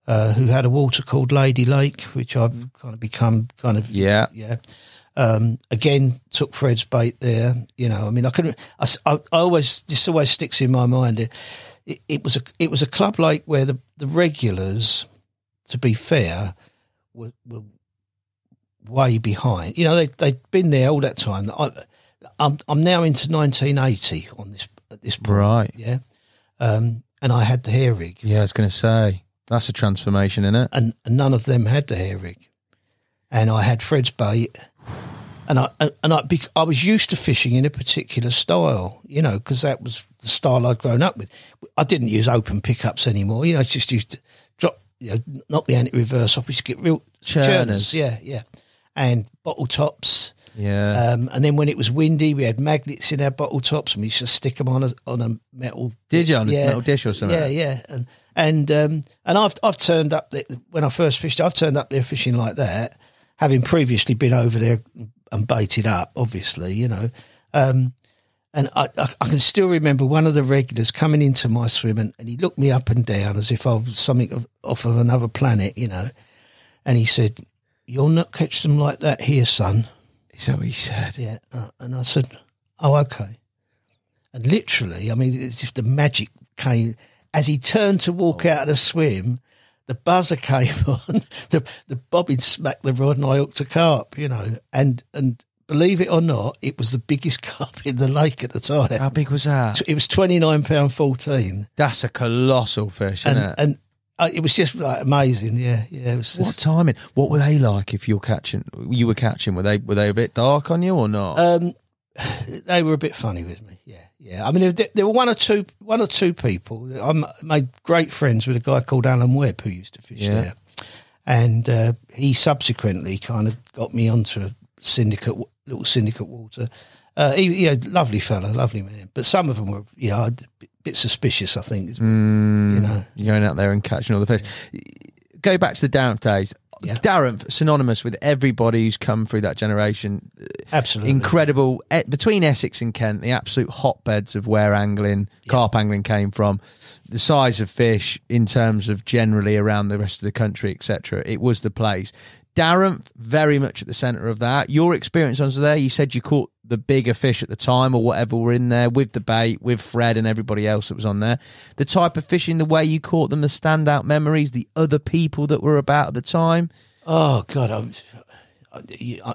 Speaker 8: uh, who had a water called Lady Lake, which I've kind of become kind of
Speaker 1: yeah.
Speaker 8: yeah. Um, again, took Fred's bait there. You know, I mean, I couldn't. I, I- I always this always sticks in my mind. It, it, it was a it was a club like where the the regulars, to be fair, were, were way behind. You know, they they'd been there all that time. I, I'm I'm now into 1980 on this at this point.
Speaker 1: Right.
Speaker 8: Yeah. Um, and I had the hair rig
Speaker 1: Yeah, I was going to say that's a transformation, isn't it?
Speaker 8: and, and none of them had the hair rig. And I had Fred's bait, and I and I I was used to fishing in a particular style, you know, because that was the style I'd grown up with. I didn't use open pickups anymore, you know. I just used to drop, you know, knock the anti reverse off. We used to get real
Speaker 1: Churners.
Speaker 8: yeah, yeah, and bottle tops.
Speaker 1: Yeah.
Speaker 8: Um, and then when it was windy, we had magnets in our bottle tops, and we used to stick them on a on a metal.
Speaker 1: Did you on a metal dish or something?
Speaker 8: Yeah, yeah, and and um, and I've I've turned up there when I first fished. I've turned up there fishing like that, having previously been over there and baited up, obviously, you know. Um, and I, I, I can still remember one of the regulars coming into my swim, and, and he looked me up and down as if I was something of, off of another planet, you know. And he said, "You'll not catch them like that here, son."
Speaker 1: Is that what he said?
Speaker 8: Yeah, uh, and I said, "Oh, okay." And literally, I mean, it's if the magic came as he turned to walk out of the swim. The buzzer came on, the the bobbin smacked the rod, and I hooked a carp. You know, and and believe it or not, it was the biggest carp in the lake at the time.
Speaker 1: How big was that?
Speaker 8: It was twenty nine pound fourteen,
Speaker 1: That's a colossal fish, isn't
Speaker 8: and
Speaker 1: it?
Speaker 8: and uh, it was just like amazing. Yeah, yeah. It was
Speaker 1: what timing? What were they like? If you're catching, you were catching. Were they were they a bit dark on you or not?
Speaker 8: Um, they were a bit funny with me. Yeah, yeah. I mean, there, there were one or two, one or two people. I made great friends with a guy called Alan Webb who used to fish
Speaker 1: Yeah.
Speaker 8: there, and uh, he subsequently kind of got me onto a syndicate, little syndicate water. Uh, he, yeah, lovely fella, lovely man. But some of them were, yeah, a bit, suspicious. I think,
Speaker 1: Mm,
Speaker 8: you know.
Speaker 1: going out there and catching all the fish. Go back to the Darenth days.
Speaker 8: Yeah.
Speaker 1: Darenth, synonymous with everybody who's come through that generation.
Speaker 8: Absolutely
Speaker 1: Incredible. Between Essex and Kent, the absolute hotbeds of where angling, carp angling came from. The size of fish in terms of generally around the rest of the country, etc. It was the place. Darenth, very much at the centre of that. Your experience on there, you said you caught the bigger fish at the time or whatever were in there with the bait, with Fred and everybody else that was on there. The type of fishing, the way you caught them, the standout memories, the other people that were about at the time.
Speaker 8: Oh God, I'm, I,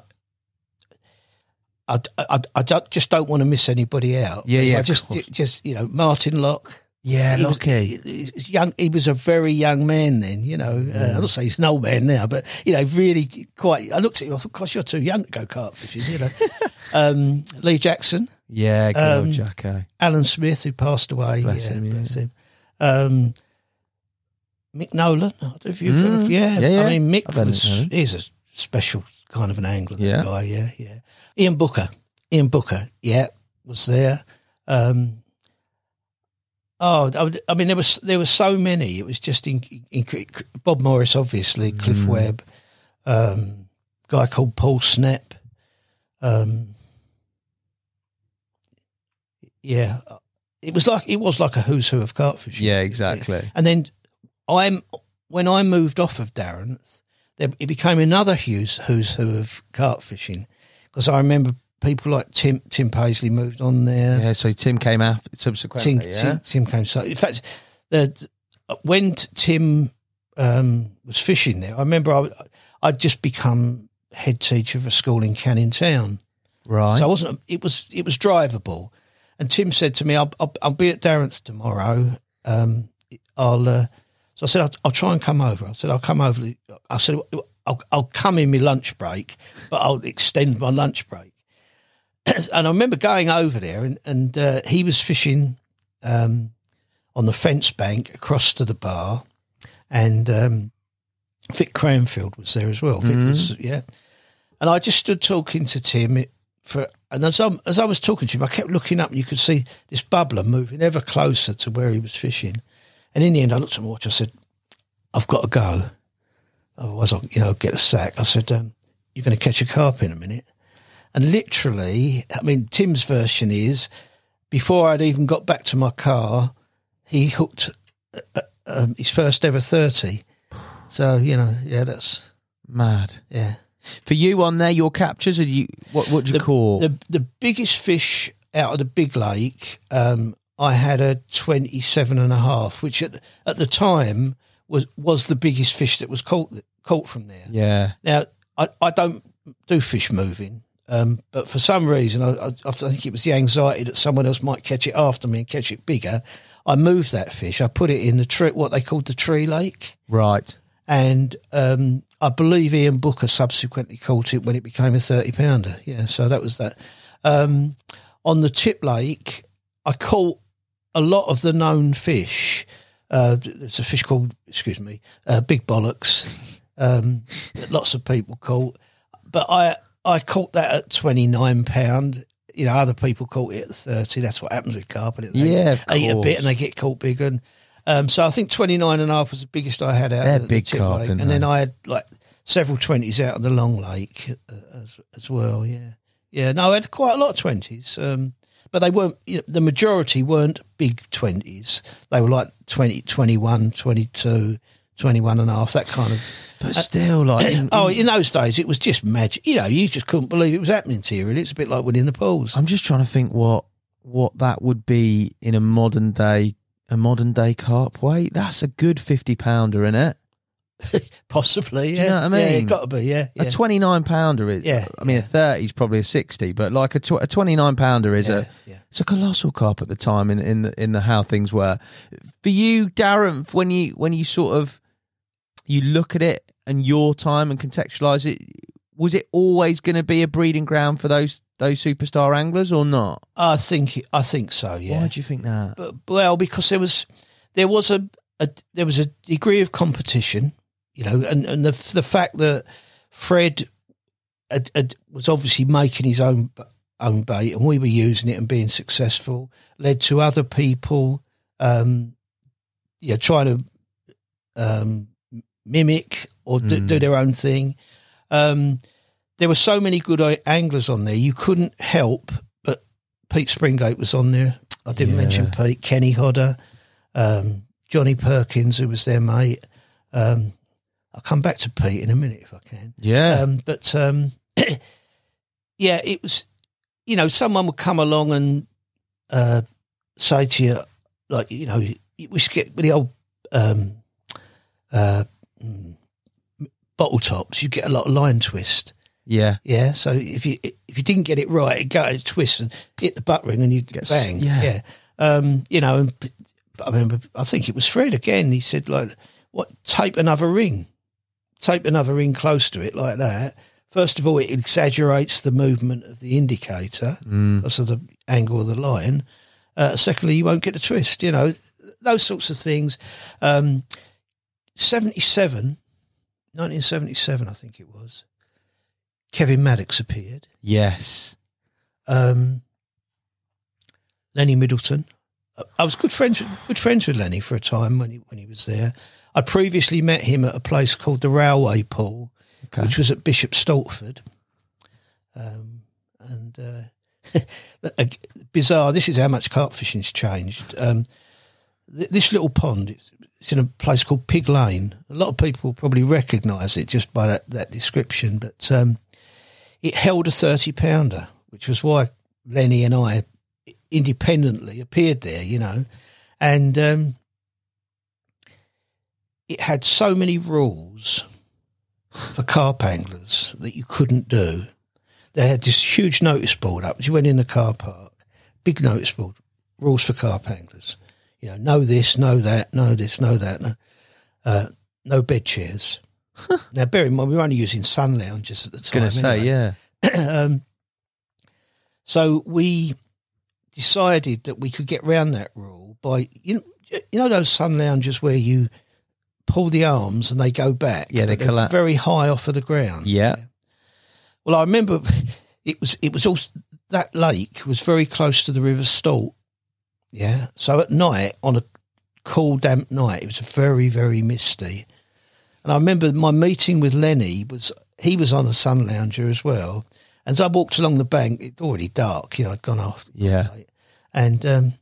Speaker 8: I, I, I don't, just don't want to miss anybody out.
Speaker 1: Yeah, yeah,
Speaker 8: I just, just you know, Martin Locke.
Speaker 1: Yeah,
Speaker 8: he was-
Speaker 1: lucky.
Speaker 8: he- young. He was a very young man then. You know, uh, I'm not saying he's an old man now, but you know, really quite. I looked at him. I thought, "Gosh, you're too young to go carp fishing." You know, um, Lee Jackson,
Speaker 1: Yeah, good old
Speaker 8: Um,
Speaker 1: Jacko.
Speaker 8: Alan Smith, who passed away.
Speaker 1: Bless
Speaker 8: yeah,
Speaker 1: him, yeah.
Speaker 8: bless him. Um, Mick Nolan. I don't know if you've
Speaker 1: Mm,
Speaker 8: heard, yeah,
Speaker 1: yeah, yeah.
Speaker 8: I mean, Mick
Speaker 1: of
Speaker 8: was he's a special kind of an angler
Speaker 1: Yeah.
Speaker 8: guy. Yeah, yeah. Ian Booker. Ian Booker. Yeah, was there. Um, oh, I mean, there was there were so many. It was just in, in, Bob Morris, obviously, Cliff
Speaker 1: Mm.
Speaker 8: Webb, um, guy called Paul Snap. Um, yeah, it was like it was like a who's who of fishing.
Speaker 1: Yeah, exactly.
Speaker 8: And then I'm when I moved off of Darenth's, it became another who's who's who of carp fishing because I remember people like Tim Tim Paisley moved on there.
Speaker 1: Yeah, so Tim came after
Speaker 8: Tim,
Speaker 1: subsequently. yeah?
Speaker 8: Tim, Tim came so. In fact, the when Tim um, was fishing there. I remember I, I'd just become head teacher of a school in Canning Town.
Speaker 1: Right.
Speaker 8: So I wasn't. It was it was drivable, and Tim said to me, "I'll I'll, I'll be at Darenth's tomorrow. Um, I'll." Uh, so I said, I'll, "I'll try and come over." I said, "I'll come over." I said, "I'll I'll come in my lunch break, but I'll extend my lunch break." and I remember going over there, and and uh, he was fishing um, on the fence bank across to the bar, and um, Vic Cranfield was there as well. Vic was yeah, and I just stood talking to Tim for, and as I as I was talking to him, I kept looking up, and you could see this bubbler moving ever closer to where he was fishing. And in the end, I looked at my watch. I said, "I've got to go, otherwise I'll you know get a sack." I said, um, "You're going to catch a carp in a minute." And literally, I mean, Tim's version is before I'd even got back to my car, he hooked uh, um, his first ever thirty. So you know, yeah, that's
Speaker 1: Mad.
Speaker 8: yeah.
Speaker 1: For you on there, your captures, are you what what do you
Speaker 8: the,
Speaker 1: call?
Speaker 8: the the biggest fish out of the big lake um i had a 27 and a half which at, at the time was was the biggest fish that was caught caught from there
Speaker 1: yeah.
Speaker 8: now i i don't do fish moving um but for some reason I, I i think it was the anxiety that someone else might catch it after me and catch it bigger i moved that fish i put it in the tree what they called the tree lake
Speaker 1: Right.
Speaker 8: and um, I believe Ian Booker subsequently caught it when it became a thirty pounder. Yeah, so that was that. Um, on the Tip Lake, I caught a lot of the known fish. Uh, there's a fish called, excuse me, uh, Big Bollocks. Um, that lots of people caught, but I I caught that at twenty nine pound. You know, other people caught it at thirty. That's what happens with carp. They
Speaker 1: Yeah,
Speaker 8: eat a bit and they get caught big. And um, so I think 29 and a half was the biggest I had out
Speaker 1: They're
Speaker 8: of the
Speaker 1: big
Speaker 8: Tip
Speaker 1: carp,
Speaker 8: lake. And then? I had like several 20s out of the Long Lake uh, as, as well. Yeah. Yeah. No, I had quite a lot of 20s. Um, but they weren't, you know, the majority weren't big 20s. They were like 20, 21, 22, 21 and a half, that kind of.
Speaker 1: But uh, still, like, in-
Speaker 8: Oh,
Speaker 1: in-
Speaker 8: those days, it was just magic. You know, you just couldn't believe it was happening to you. Really. It's a bit like winning the pools.
Speaker 1: I'm just trying to think what what that would be in a modern day a modern day carp weight. That's a good fifty pounder, in it?
Speaker 8: Possibly. Yeah.
Speaker 1: you know what I mean?
Speaker 8: Yeah, it got to be. Yeah. yeah.
Speaker 1: A twenty nine pounder is.
Speaker 8: Yeah,
Speaker 1: I mean, a thirty is probably a sixty, but like a, tw- a twenty nine pounder is
Speaker 8: yeah,
Speaker 1: a
Speaker 8: yeah.
Speaker 1: it's a colossal carp at the time in in the, in the how things were. For you, Darenth, when you when you sort of you look at it and your time and contextualize it, was it always going to be a breeding ground for those those superstar anglers or not?
Speaker 8: I think I think so. Yeah.
Speaker 1: Why do you think that?
Speaker 8: But, well, because there was there was a, a there was a degree of competition, you know, and, and the the fact that Fred had, had, was obviously making his own own bait, and we were using it and being successful, led to other people, um, yeah, trying to um, mimic or do, do their own thing. Um, there were so many good anglers on there, you couldn't help but Pete Springate was on there. I didn't
Speaker 1: Yeah.
Speaker 8: mention Pete, Kenny Hodder, um, Johnny Perkins, who was their mate. Um, I'll come back to Pete in a minute if I can.
Speaker 1: Yeah.
Speaker 8: Um, but um, yeah, it was, you know, someone would come along and uh, say to you, like, you know, we should get with the old um, uh, mm, bottle tops, you get a lot of line twist.
Speaker 1: yeah.
Speaker 8: Yeah, so if you if you didn't get it right, it'd go and twist and hit the butt ring, and you'd
Speaker 1: Get
Speaker 8: bang.
Speaker 1: yeah.
Speaker 8: yeah, um, you know. And I remember, I think it was Fred again. He said like, "What? Tape another ring, tape another ring close to it like that." First of all, it exaggerates the movement of the indicator
Speaker 1: Mm.
Speaker 8: of the angle of the line. Uh, secondly, you won't get a twist. You know those sorts of things. Um, 77, 1977, I think it was. Kevin Maddocks appeared.
Speaker 1: Yes.
Speaker 8: Um, Lenny Middleton. I- was good friends with, good friends with Lenny for a time when he when he was there. I previously met him at a place called the Railway Pool,
Speaker 1: Okay.
Speaker 8: which was at Bishop Stortford. Um, and uh, bizarre. This is how much carp fishing's changed. Um, th- this little pond. It's, it's in a place called Pig Lane. A lot of people probably recognise it just by that, that description, but um, it held a 30 pounder, which was why Lenny and I independently appeared there, you know. And um, it had so many rules for carp anglers that you couldn't do. They had this huge notice board up. You went in the car park, big notice board, rules for carp anglers. You know, know this, know that, know this, know that. No, uh, no bed chairs. now, bear in mind, we were only using sun lounges at the time.
Speaker 1: Going to say,
Speaker 8: anyway.
Speaker 1: yeah.
Speaker 8: um, so we decided that we could get round that rule by you know you know those sun lounges where you pull the arms and they go back.
Speaker 1: Yeah, they collapse.
Speaker 8: very high off of the ground.
Speaker 1: Yeah.
Speaker 8: Well, I remember it was it was also that lake was very close to the River Stort. Yeah, so at night on a cool, damp night, it was very, very misty. And I remember my meeting with Lenny was he was on a sun lounger as well. As I walked along the bank, it's already dark. You know, I'd gone off,
Speaker 1: Yeah.
Speaker 8: and um,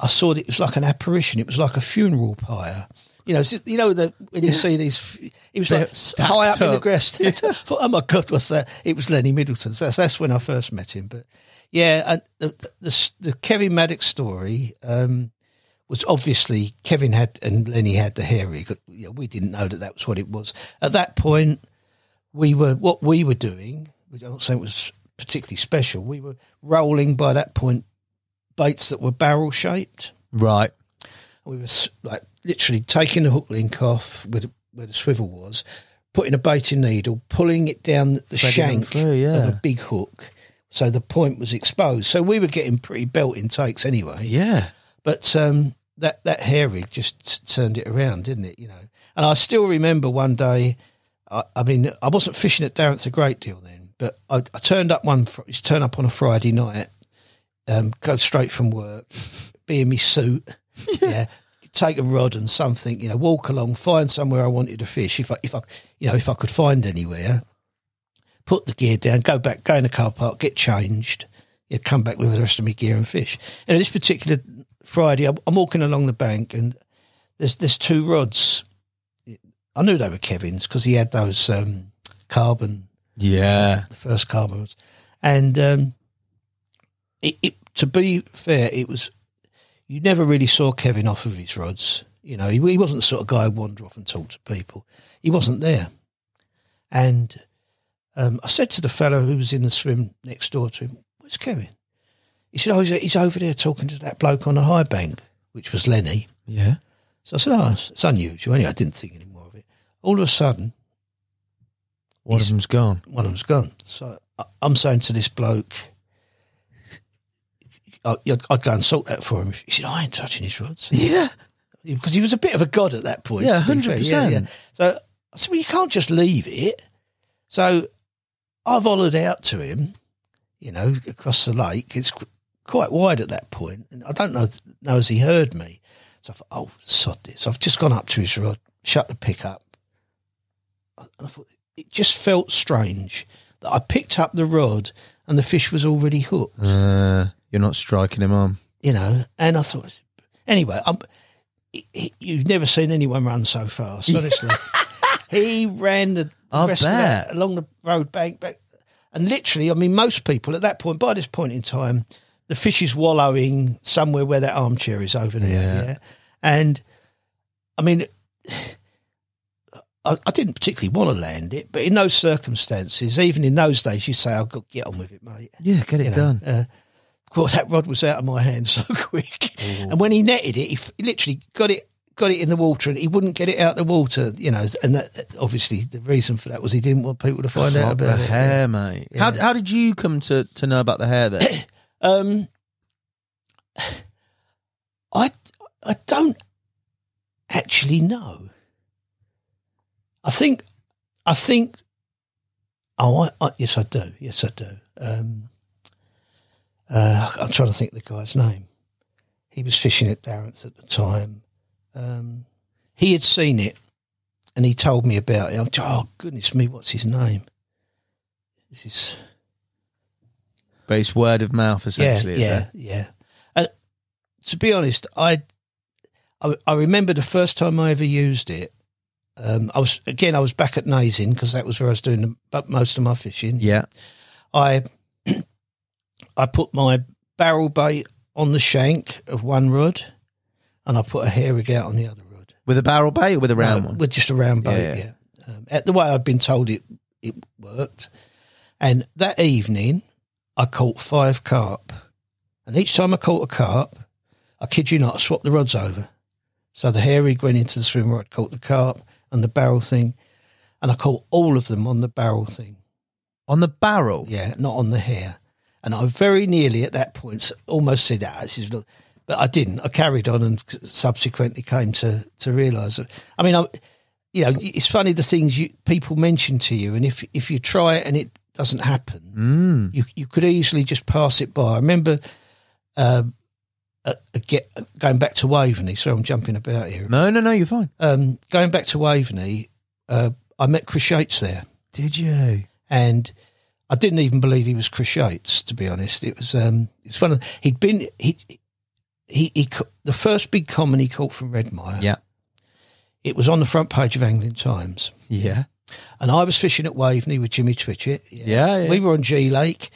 Speaker 8: I saw that it was like an apparition. It was like a funeral pyre. You know, you know that when you see these, it was like high up, in the grass. I thought, oh my god, what's that? It was Lenny Middleton. So that's, that's when I first met him. But yeah, and the the, the Kevin Maddocks story um, was obviously Kevin had and Lenny had the hairy. You know, we didn't know that that was what it was at that point. We were what we were doing. Which I'm not saying it was particularly special. We were rolling by that point baits that were barrel shaped.
Speaker 1: Right.
Speaker 8: We were like literally taking the hook link off where the, where the swivel was, putting a baiting needle, pulling it down the
Speaker 1: Threading
Speaker 8: shank
Speaker 1: through, yeah.
Speaker 8: of a big hook, so the point was exposed. So we were getting pretty belt intakes anyway.
Speaker 1: Yeah.
Speaker 8: But um, that that hair rig just turned it around, didn't it? You know, and I still remember one day. I, I mean, I wasn't fishing at Darenth's a great deal then, but I, I turned up one. turn up on a Friday night, um, go straight from work, be in my suit, yeah. take a rod and something, you know, walk along, find somewhere I wanted to fish. If I, if I, you know, if I could find anywhere, put the gear down, go back, go in the car park, get changed, You come back with the rest of my gear and fish. And this particular Friday, I'm, I'm walking along the bank and there's there's two rods. I knew they were Kevin's because he had those um, carbon,
Speaker 1: Yeah.
Speaker 8: the first carbon rods, and um, it, it. To be fair, it was you never really saw Kevin off of his rods. You know, he, he wasn't the sort of guy who'd wander off and talk to people. He wasn't there, and um, I said to the fellow who was in the swim next door to him, "Where's Kevin?" He said, "Oh, he's, he's over there talking to that bloke on the high bank, which was Lenny."
Speaker 1: Yeah.
Speaker 8: So I said, "Oh, it's, unusual." Anyway, I didn't think any more of it. All of a sudden,
Speaker 1: One of them's gone.
Speaker 8: one of them's gone. So I- I'm saying to this bloke, I- I'd go and sort that for him. He said, "I ain't touching his rods."
Speaker 1: Yeah.
Speaker 8: because he was a bit of a god at that point.
Speaker 1: Yeah,
Speaker 8: to be fair.
Speaker 1: 100%.
Speaker 8: So I said, well, you can't just leave it. So I volunteered out to him, you know, across the lake. It's qu- quite wide at that point, and I don't know know as he heard me. So I thought, oh, sod this. I've just gone up to his rod, shut the pickup. And I thought, it just felt strange that I picked up the rod and the fish was already hooked
Speaker 1: Uh, you're not striking him on.
Speaker 8: you know. And I thought, anyway, I'm, he, he- you've never seen anyone run so fast, honestly. he ran the
Speaker 1: I bet.
Speaker 8: that along the road bank back, and literally, I mean, most people at that point, by this point in time, the fish is wallowing somewhere where that armchair is over there,
Speaker 1: Yeah.
Speaker 8: yeah. And I mean. I, I didn't particularly want to land it, but in those circumstances, even in those days, you say, "I've got to get on with it, mate."
Speaker 1: Yeah, get it
Speaker 8: you know,
Speaker 1: done.
Speaker 8: Uh, of course, that rod was out of my hand so quick, and when he netted it, he, f- he literally got it got it in the water, and he wouldn't get it out the water. You know, and that obviously the reason for that was he didn't want people to find out about
Speaker 1: the
Speaker 8: it.
Speaker 1: hair, mate. How,
Speaker 8: Yeah.
Speaker 1: how did you come to, to know about the hair then?
Speaker 8: Um, I I don't actually know. I think I think. Oh, I, I, yes, I do. Yes, I do. Um, uh, I'm trying to think of the guy's name. He was fishing at Darenth's at the time. Um, he had seen it, and he told me about it. I'm, oh goodness me, what's his name? This is
Speaker 1: but it's word of mouth, essentially.
Speaker 8: yeah,
Speaker 1: it?
Speaker 8: yeah, yeah. And to be honest, I, I, I remember the first time I ever used it. Um, I was again, I was back at Nazeing because that was where I was doing the, most of my fishing.
Speaker 1: Yeah.
Speaker 8: I, I put my barrel bait on the shank of one rod, and I put a hair rig out on the other rod.
Speaker 1: With a barrel bait or with a round
Speaker 8: No,
Speaker 1: one?
Speaker 8: With just a round boat,
Speaker 1: Yeah,
Speaker 8: yeah.
Speaker 1: yeah.
Speaker 8: Um, at the way I'd been told it it worked. And that evening, I caught five carp. And each time I caught a carp, I kid you not, I swapped the rods over. So the hair rig went into the swim rod, caught the carp and the barrel thing. And I caught all of them on the barrel thing.
Speaker 1: On the barrel?
Speaker 8: Yeah, not on the hair. And I very nearly at that point almost said, ah, this is not, but I didn't. I carried on and subsequently came to, to realise that. I mean, I, you know, it's funny the things you people mention to you, and if if you try it and it doesn't happen,
Speaker 1: Mm.
Speaker 8: you you could easily just pass it by. I remember um, uh, get, going back to Waveney. So I'm jumping about here.
Speaker 1: No, no, no, you're fine.
Speaker 8: Um, going back to Waveney, uh, I met Chris Yates there
Speaker 1: Did you?
Speaker 8: and I didn't even believe he was Chris Yates. To be honest, it was um, it's one of he'd been he he he the first big common he caught from Redmire.
Speaker 1: Yeah.
Speaker 8: it was on the front page of Angling Times,
Speaker 1: Yeah.
Speaker 8: and I was fishing at Waveney with Jimmy Twitchett.
Speaker 1: Yeah, yeah.
Speaker 8: we were on G Lake,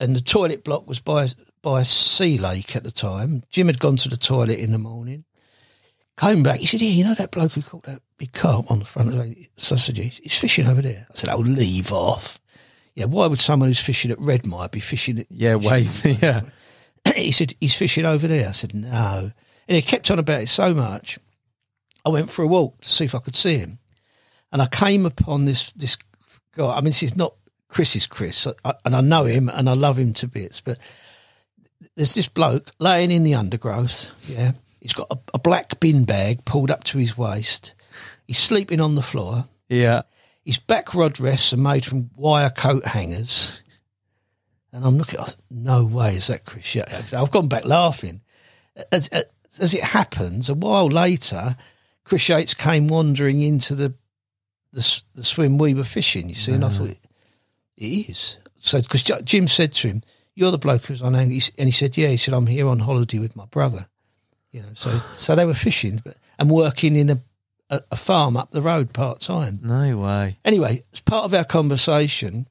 Speaker 8: and the toilet block was by by Sea Lake at the time. Jim had gone to the toilet in the morning. Came back, he said, "Yeah, you know that bloke who caught that big carp on the front of the sausage? He's fishing over there." I said, "Oh, leave off." Yeah, why would someone who's fishing at Redmire be fishing at?
Speaker 1: Yeah, wave. Yeah.
Speaker 8: he said, "He's fishing over there." I said, "No," and he kept on about it so much. I went for a walk to see if I could see him, and I came upon this this guy. I mean, this is not Chris's Chris, I, and I know him and I love him to bits, but there's this bloke laying in the undergrowth. Yeah, he's got a, a black bin bag pulled up to his waist. He's sleeping on the floor.
Speaker 1: Yeah.
Speaker 8: His back rod rests are made from wire coat hangers. And I'm looking, no way is that Chris Yates. I've gone back laughing. As, as it happens, a while later, Chris Yates came wandering into the the, the swim we were fishing, you see, and I thought, it is. So, because Jim said to him, You're the bloke who's on Ang-" He And he said, Yeah. He said, I'm here on holiday with my brother. You know, so so they were fishing but, and working in a, a, a farm up the road part time
Speaker 1: No way.
Speaker 8: anyway, as part of our conversation,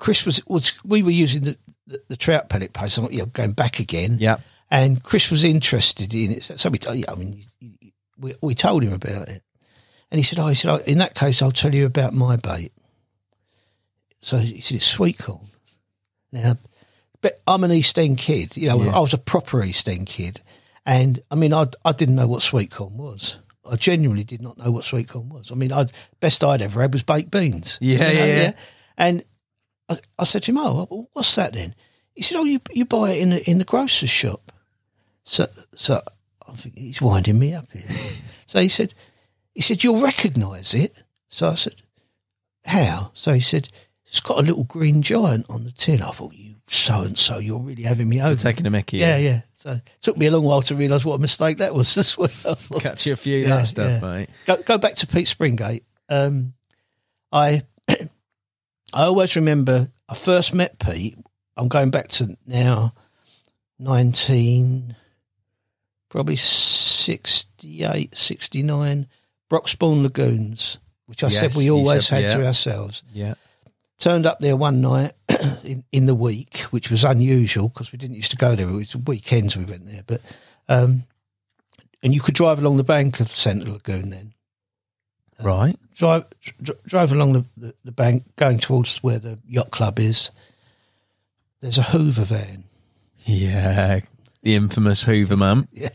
Speaker 8: Chris was was we were using the the, the trout pellet paste, you know, going back again,
Speaker 1: Yeah.
Speaker 8: and Chris was interested in it. So we, I mean, we we told him about it, and he said, "Oh, he said, oh, in that case, I'll tell you about my bait." So he said, "It's sweet corn." Now, but I'm an East End kid. You know,
Speaker 1: Yeah.
Speaker 8: I was a proper East End kid, and I mean, I I didn't know what sweet corn was. I genuinely did not know what sweet corn was. I mean, I'd best I'd ever had was baked beans.
Speaker 1: Yeah,
Speaker 8: You know,
Speaker 1: yeah, yeah.
Speaker 8: And I, I said to him, "Oh, what's that then?" He said, "Oh, you you buy it in the in the grocer's shop." So so I think he's winding me up here. so he said, he said you'll recognise it. So I said, "How?" So he said, "It's got a little green giant on the tin." I thought, "You so and so, you're really having me over."
Speaker 1: Taking a mickey.
Speaker 8: yeah, yeah. So it took me a long while to realise what a mistake that was as well.
Speaker 1: Catch you a few of
Speaker 8: Yeah,
Speaker 1: that stuff,
Speaker 8: yeah.
Speaker 1: mate.
Speaker 8: go, go back to Pete Springate. Um, I I always remember I first met Pete. I'm going back to now, nineteen, probably 68, 69, Broxbourne Lagoons, which I said we always
Speaker 1: said-
Speaker 8: had to ourselves.
Speaker 1: Yeah.
Speaker 8: Turned up there one night in, in the week, which was unusual because we didn't used to go there. It was weekends we went there, but um, and you could drive along the bank of the Centre Lagoon then
Speaker 1: Right.
Speaker 8: drive dr- drive along the, the, the bank going towards where the yacht club is. There's a Hoover van,
Speaker 1: Yeah. The infamous Hoover man.
Speaker 8: yeah,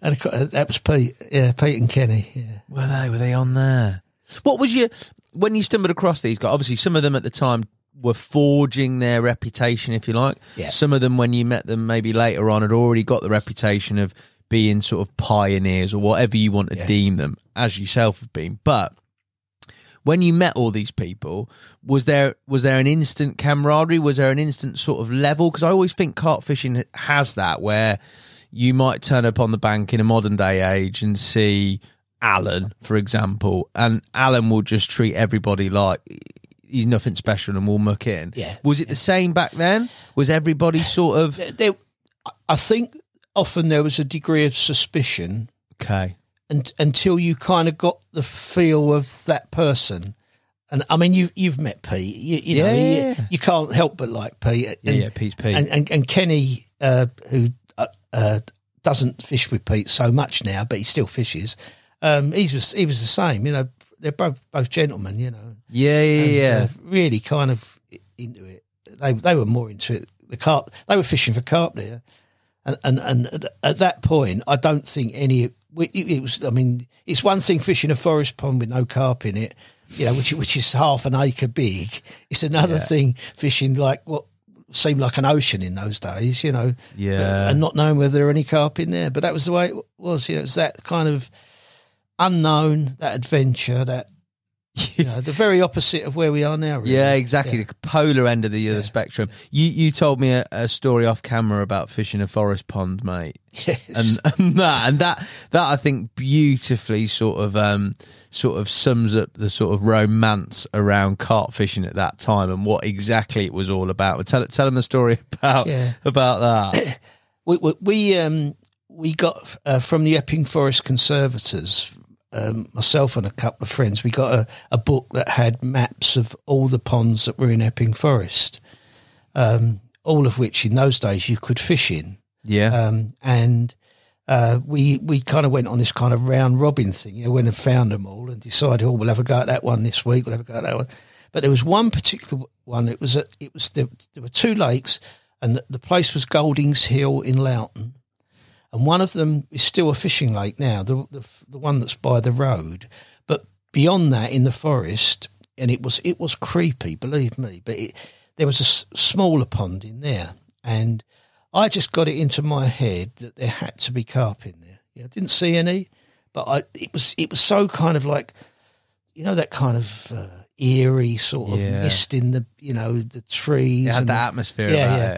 Speaker 8: and course, uh, that was Pete. Yeah, Pete and Kenny. Yeah,
Speaker 1: Were they? Were they on there? What was your when you stumbled across these guys? Obviously, some of them at the time were forging their reputation, if you like.
Speaker 8: Yeah.
Speaker 1: Some of them, when you met them, maybe later on, had already got the reputation of being sort of pioneers or whatever you want to
Speaker 8: Yeah.
Speaker 1: deem them, as yourself have been. But when you met all these people, was there was there an instant camaraderie? Was there an instant sort of level? Because I always think carp fishing has that, where you might turn up on the bank in a modern day age and see Alan, for example, and Alan will just treat everybody like he's nothing special and will muck in.
Speaker 8: Yeah,
Speaker 1: Was it the same back then? Was everybody sort of
Speaker 8: there, there, I think often there was a degree of suspicion
Speaker 1: okay?
Speaker 8: And, until you kind of got the feel of that person. And I mean, you've you've met Pete. You, you know,
Speaker 1: Yeah,
Speaker 8: you,
Speaker 1: yeah, yeah.
Speaker 8: you can't help but like Pete.
Speaker 1: Yeah,
Speaker 8: And-
Speaker 1: yeah, Pete's Pete.
Speaker 8: and, and, and Kenny, uh, who uh, uh, doesn't fish with Pete so much now, but he still fishes. Um, he was he was the same. You know, they're both both gentlemen. You know,
Speaker 1: Yeah, yeah,
Speaker 8: and,
Speaker 1: yeah.
Speaker 8: uh, really kind of into it. They they were more into it. The carp they were fishing for carp there, and and, and at that point, I don't think any. It, it was. I mean, it's one thing fishing a forest pond with no carp in it, you know, which which is half an acre big. It's another
Speaker 1: Yeah.
Speaker 8: thing fishing like what seemed like an ocean in those days, you know,
Speaker 1: Yeah.
Speaker 8: and not knowing whether there are any carp in there. But that was the way it was. You know, it's that kind of unknown, that adventure, that you know, the very opposite of where we are now. Really.
Speaker 1: Yeah, exactly.
Speaker 8: Yeah.
Speaker 1: The polar end of the other spectrum. You you told me a, a story off camera about fishing a forest pond, mate.
Speaker 8: Yes.
Speaker 1: And, and that and that that I think beautifully sort of um sort of sums up the sort of romance around carp fishing at that time and what exactly it was all about. Tell tell them the story about
Speaker 8: Yeah.
Speaker 1: about that.
Speaker 8: we we, we um we got uh, from the Epping Forest Conservators. Um, myself and a couple of friends, we got a, a book that had maps of all the ponds that were in Epping Forest, um, all of which in those days you could fish in.
Speaker 1: yeah.
Speaker 8: Um, and uh, we we kind of went on this kind of round robin thing. You know, went and found them all and decided, oh, we'll have a go at that one this week. We'll have a go at that one. But there was one particular one. It was a, it was there, there were two lakes, and the, the place was Goldings Hill in Loughton, and one of them is still a fishing lake now. The the, the one that's by the road, but beyond that in the forest, and it was it was creepy, believe me. But it, there was a s- smaller pond in there, and I just got it into my head that there had to be carp in there. Yeah, I didn't see any, but I it was it was so kind of like, you know, that kind of uh, eerie sort of
Speaker 1: Yeah.
Speaker 8: mist in the you know the trees.
Speaker 1: it had
Speaker 8: and
Speaker 1: the atmosphere
Speaker 8: yeah,
Speaker 1: about
Speaker 8: yeah.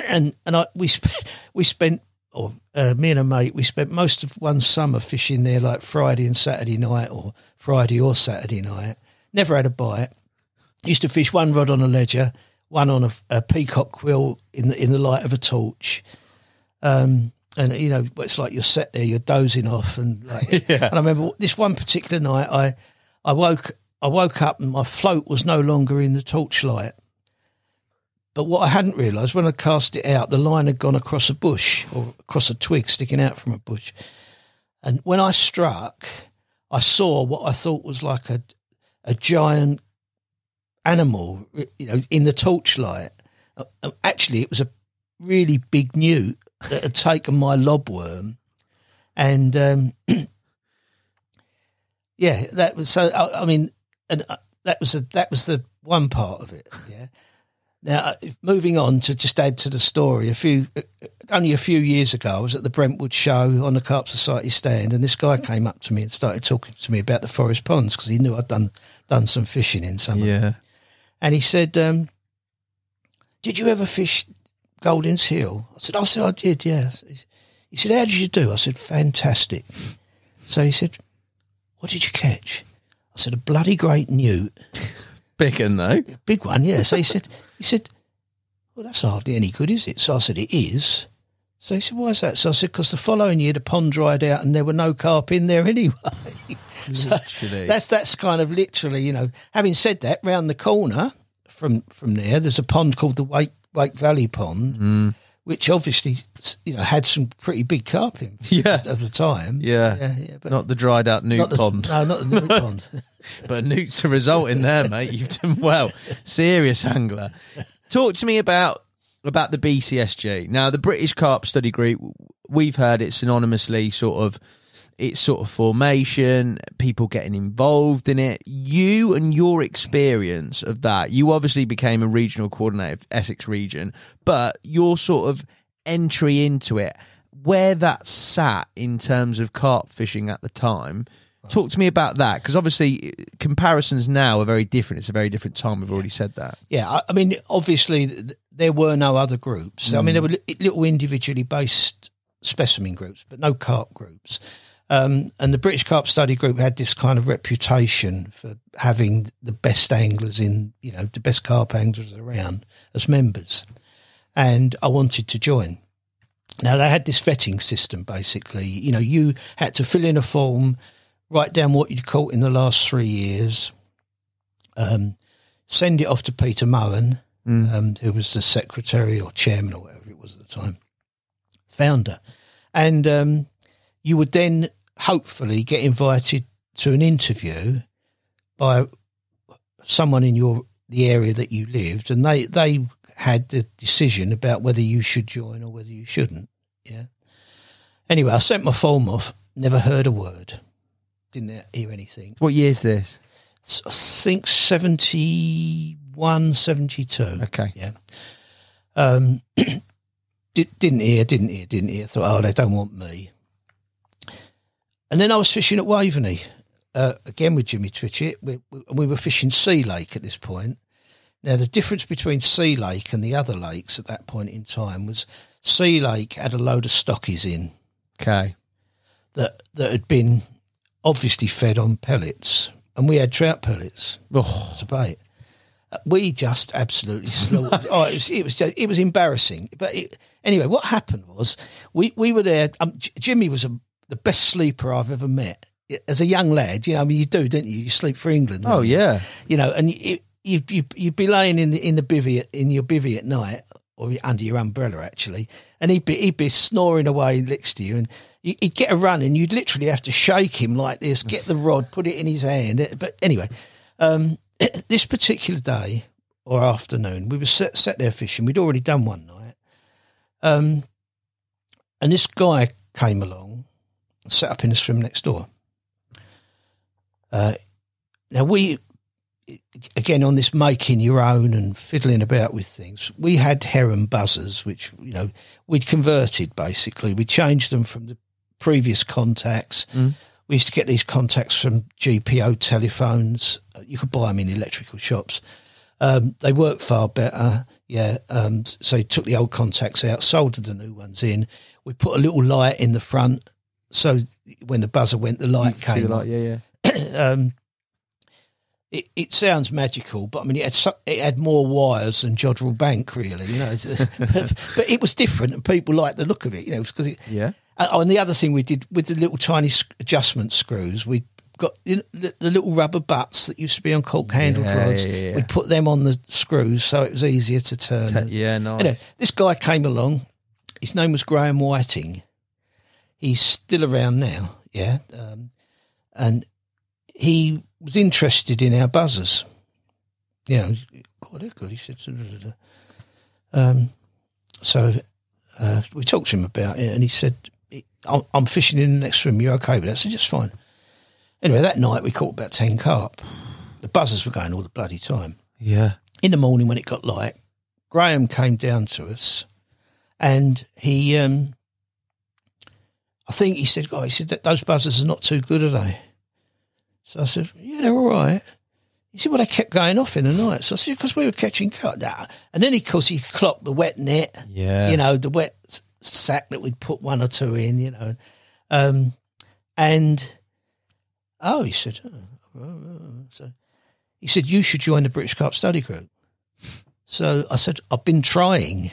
Speaker 1: it.
Speaker 8: and and I we sp- we spent or uh, me and a mate we spent most of one summer fishing there like Friday and Saturday night or Friday or Saturday night. Never had a bite. Used to fish one rod on a ledger, one on a, a peacock quill in the in the light of a torch. Um, and you know it's like you're sat there, you're dozing off, and like. And I remember this one particular night, I I woke I woke up and my float was no longer in the torchlight. But what I hadn't realised when I cast it out, the line had gone across a bush or across a twig sticking out from a bush. And when I struck, I saw what I thought was like a a giant animal, you know, in the torchlight. Uh, uh, Actually, it was a really big newt that had taken my lobworm, and um, yeah, that was so. I, I mean, and uh, that was a, that was the one part of it. Yeah. Now, uh, moving on to just add to the story, a few uh, only a few years ago, I was at the Brentwood show on the Carp Society stand, and this guy came up to me and started talking to me about the forest ponds because he knew I'd done done some fishing in some. of them.
Speaker 1: Yeah.
Speaker 8: And he said, um, "Did you ever fish Goldings Hill?" I said, "I said I did. Yes." He said, "How did you do?" I said, "Fantastic." So he said, "What did you catch?" I said, "A bloody great newt."
Speaker 1: Big one though.
Speaker 8: big one, yeah. So he said, he said, well, that's hardly any good, is it? So I said, it is. So he said, why is that? So I said, because the following year the pond dried out and there were no carp in there anyway. so that's that's kind of literally, you know. Having said that, round the corner from from there, there's a pond called the Wake Wake Valley Pond,
Speaker 1: Mm.
Speaker 8: Which obviously, you know, had some pretty big carp in
Speaker 1: Yeah.
Speaker 8: at the time.
Speaker 1: Yeah.
Speaker 8: yeah, yeah. But
Speaker 1: Not the dried out newt
Speaker 8: the,
Speaker 1: pond.
Speaker 8: No, not the newt pond.
Speaker 1: But a newt's a result in there, mate. You've done well. Serious angler. Talk to me about about the BCSG. Now, the British Carp Study Group, we've heard it synonymously sort of its sort of formation, people getting involved in it. You and your experience of that, you obviously became a regional coordinator of Essex region, but your sort of entry into it, where that sat in terms of carp fishing at the time. Talk to me about that because obviously uh, comparisons now are very different. It's a very different time. We've already said that.
Speaker 8: Yeah, I, I mean, obviously th- there were no other groups. I mean, there mm. were li- little individually based specimen groups, but no carp groups. Um, and the British Carp Study Group had this kind of reputation for having the best anglers in, you know, the best carp anglers around as members. And I wanted to join. Now they had this vetting system basically. You know, you had to fill in a form, write down what you'd caught in the last three years, um, send it off to Peter Mohan, um, who was the secretary or chairman or whatever it was at the time, founder. and um, you would then hopefully get invited to an interview by someone in your the area that you lived, and they they had the decision about whether you should join or whether you shouldn't. Yeah. Anyway, I sent my form off. Never heard a word. Didn't hear anything.
Speaker 1: What year's this?
Speaker 8: I think 71, 72.
Speaker 1: Okay.
Speaker 8: Yeah. Um, did, didn't hear, didn't hear, didn't hear. Thought, oh, they don't want me. And then I was fishing at Waveney, uh, again with Jimmy Twitchett. We, we, we were fishing Sea Lake at this point. Now, the difference between Sea Lake and the other lakes at that point in time was Sea Lake had a load of stockies in
Speaker 1: Okay.
Speaker 8: that, that had been obviously fed on pellets, and we had trout pellets
Speaker 1: Oh,
Speaker 8: a bait. Uh, We just absolutely slaughtered. oh, it was it was just, it was embarrassing. But it, anyway, what happened was we we were there. Um, Jimmy was a, the best sleeper I've ever met. As a young lad, you know, I mean, you do, don't you? You sleep for England.
Speaker 1: oh
Speaker 8: you?
Speaker 1: yeah.
Speaker 8: you know, and you you you you'd be laying in the, in the bivvy at, in your bivvy at night or under your umbrella actually, and he'd be he'd be snoring away next to you, and he'd get a run, and you'd literally have to shake him like this, get the rod, put it in his hand. But anyway, um, this particular day or afternoon, we were set, sat there fishing. We'd already done one night, um, and this guy came along, set up in the swim next door. Uh, now we again on this making your own and fiddling about with things we had heron buzzers which you know we'd converted basically. We changed them from the previous contacts. We used to get these contacts from gpo telephones. You could buy them in electrical shops. Um, they work far better. Yeah um, so took the old contacts out soldered the new ones in. We put a little light in the front so when the buzzer went the light
Speaker 1: See
Speaker 8: came
Speaker 1: the light, yeah, yeah.
Speaker 8: um, it, it sounds magical, but I mean, it had, so, it had more wires than Jodrell Bank, really. You know, but, it was different, and people liked the look of it. You know, because it,
Speaker 1: Yeah.
Speaker 8: Oh, and the other thing we did with the little tiny adjustment screws, we got you know, the, the little rubber butts that used to be on cork handled
Speaker 1: Yeah,
Speaker 8: rods.
Speaker 1: yeah, yeah.
Speaker 8: We'd put them on the screws so it was easier to turn.
Speaker 1: Yeah, nice.
Speaker 8: This guy came along. His name was Graham Whiting. He's still around now, yeah. Um, and he was interested in our buzzers. You know, God, they're good. He said, um, so uh, we talked to him about it, and he said, I'm, I'm fishing in the next swim. You're okay with that? I said, just fine. Anyway, that night we caught about 10 carp. The buzzers were going all the bloody time
Speaker 1: Yeah.
Speaker 8: in the morning when it got light, Graham came down to us, and he, um, I think he said, "God, he said that those buzzers are not too good, are they?" So I said, "Yeah, they're all right." He said, "Well, they kept going off in the night." So I said, "Because we were catching cut." Nah. And then, of course, he clocked the wet net.
Speaker 1: Yeah.
Speaker 8: You know, the wet sack that we'd put one or two in. You know, um, and oh, he said, oh, oh, oh. so he said, you should join the British Carp Study Group. So I said, I've been trying.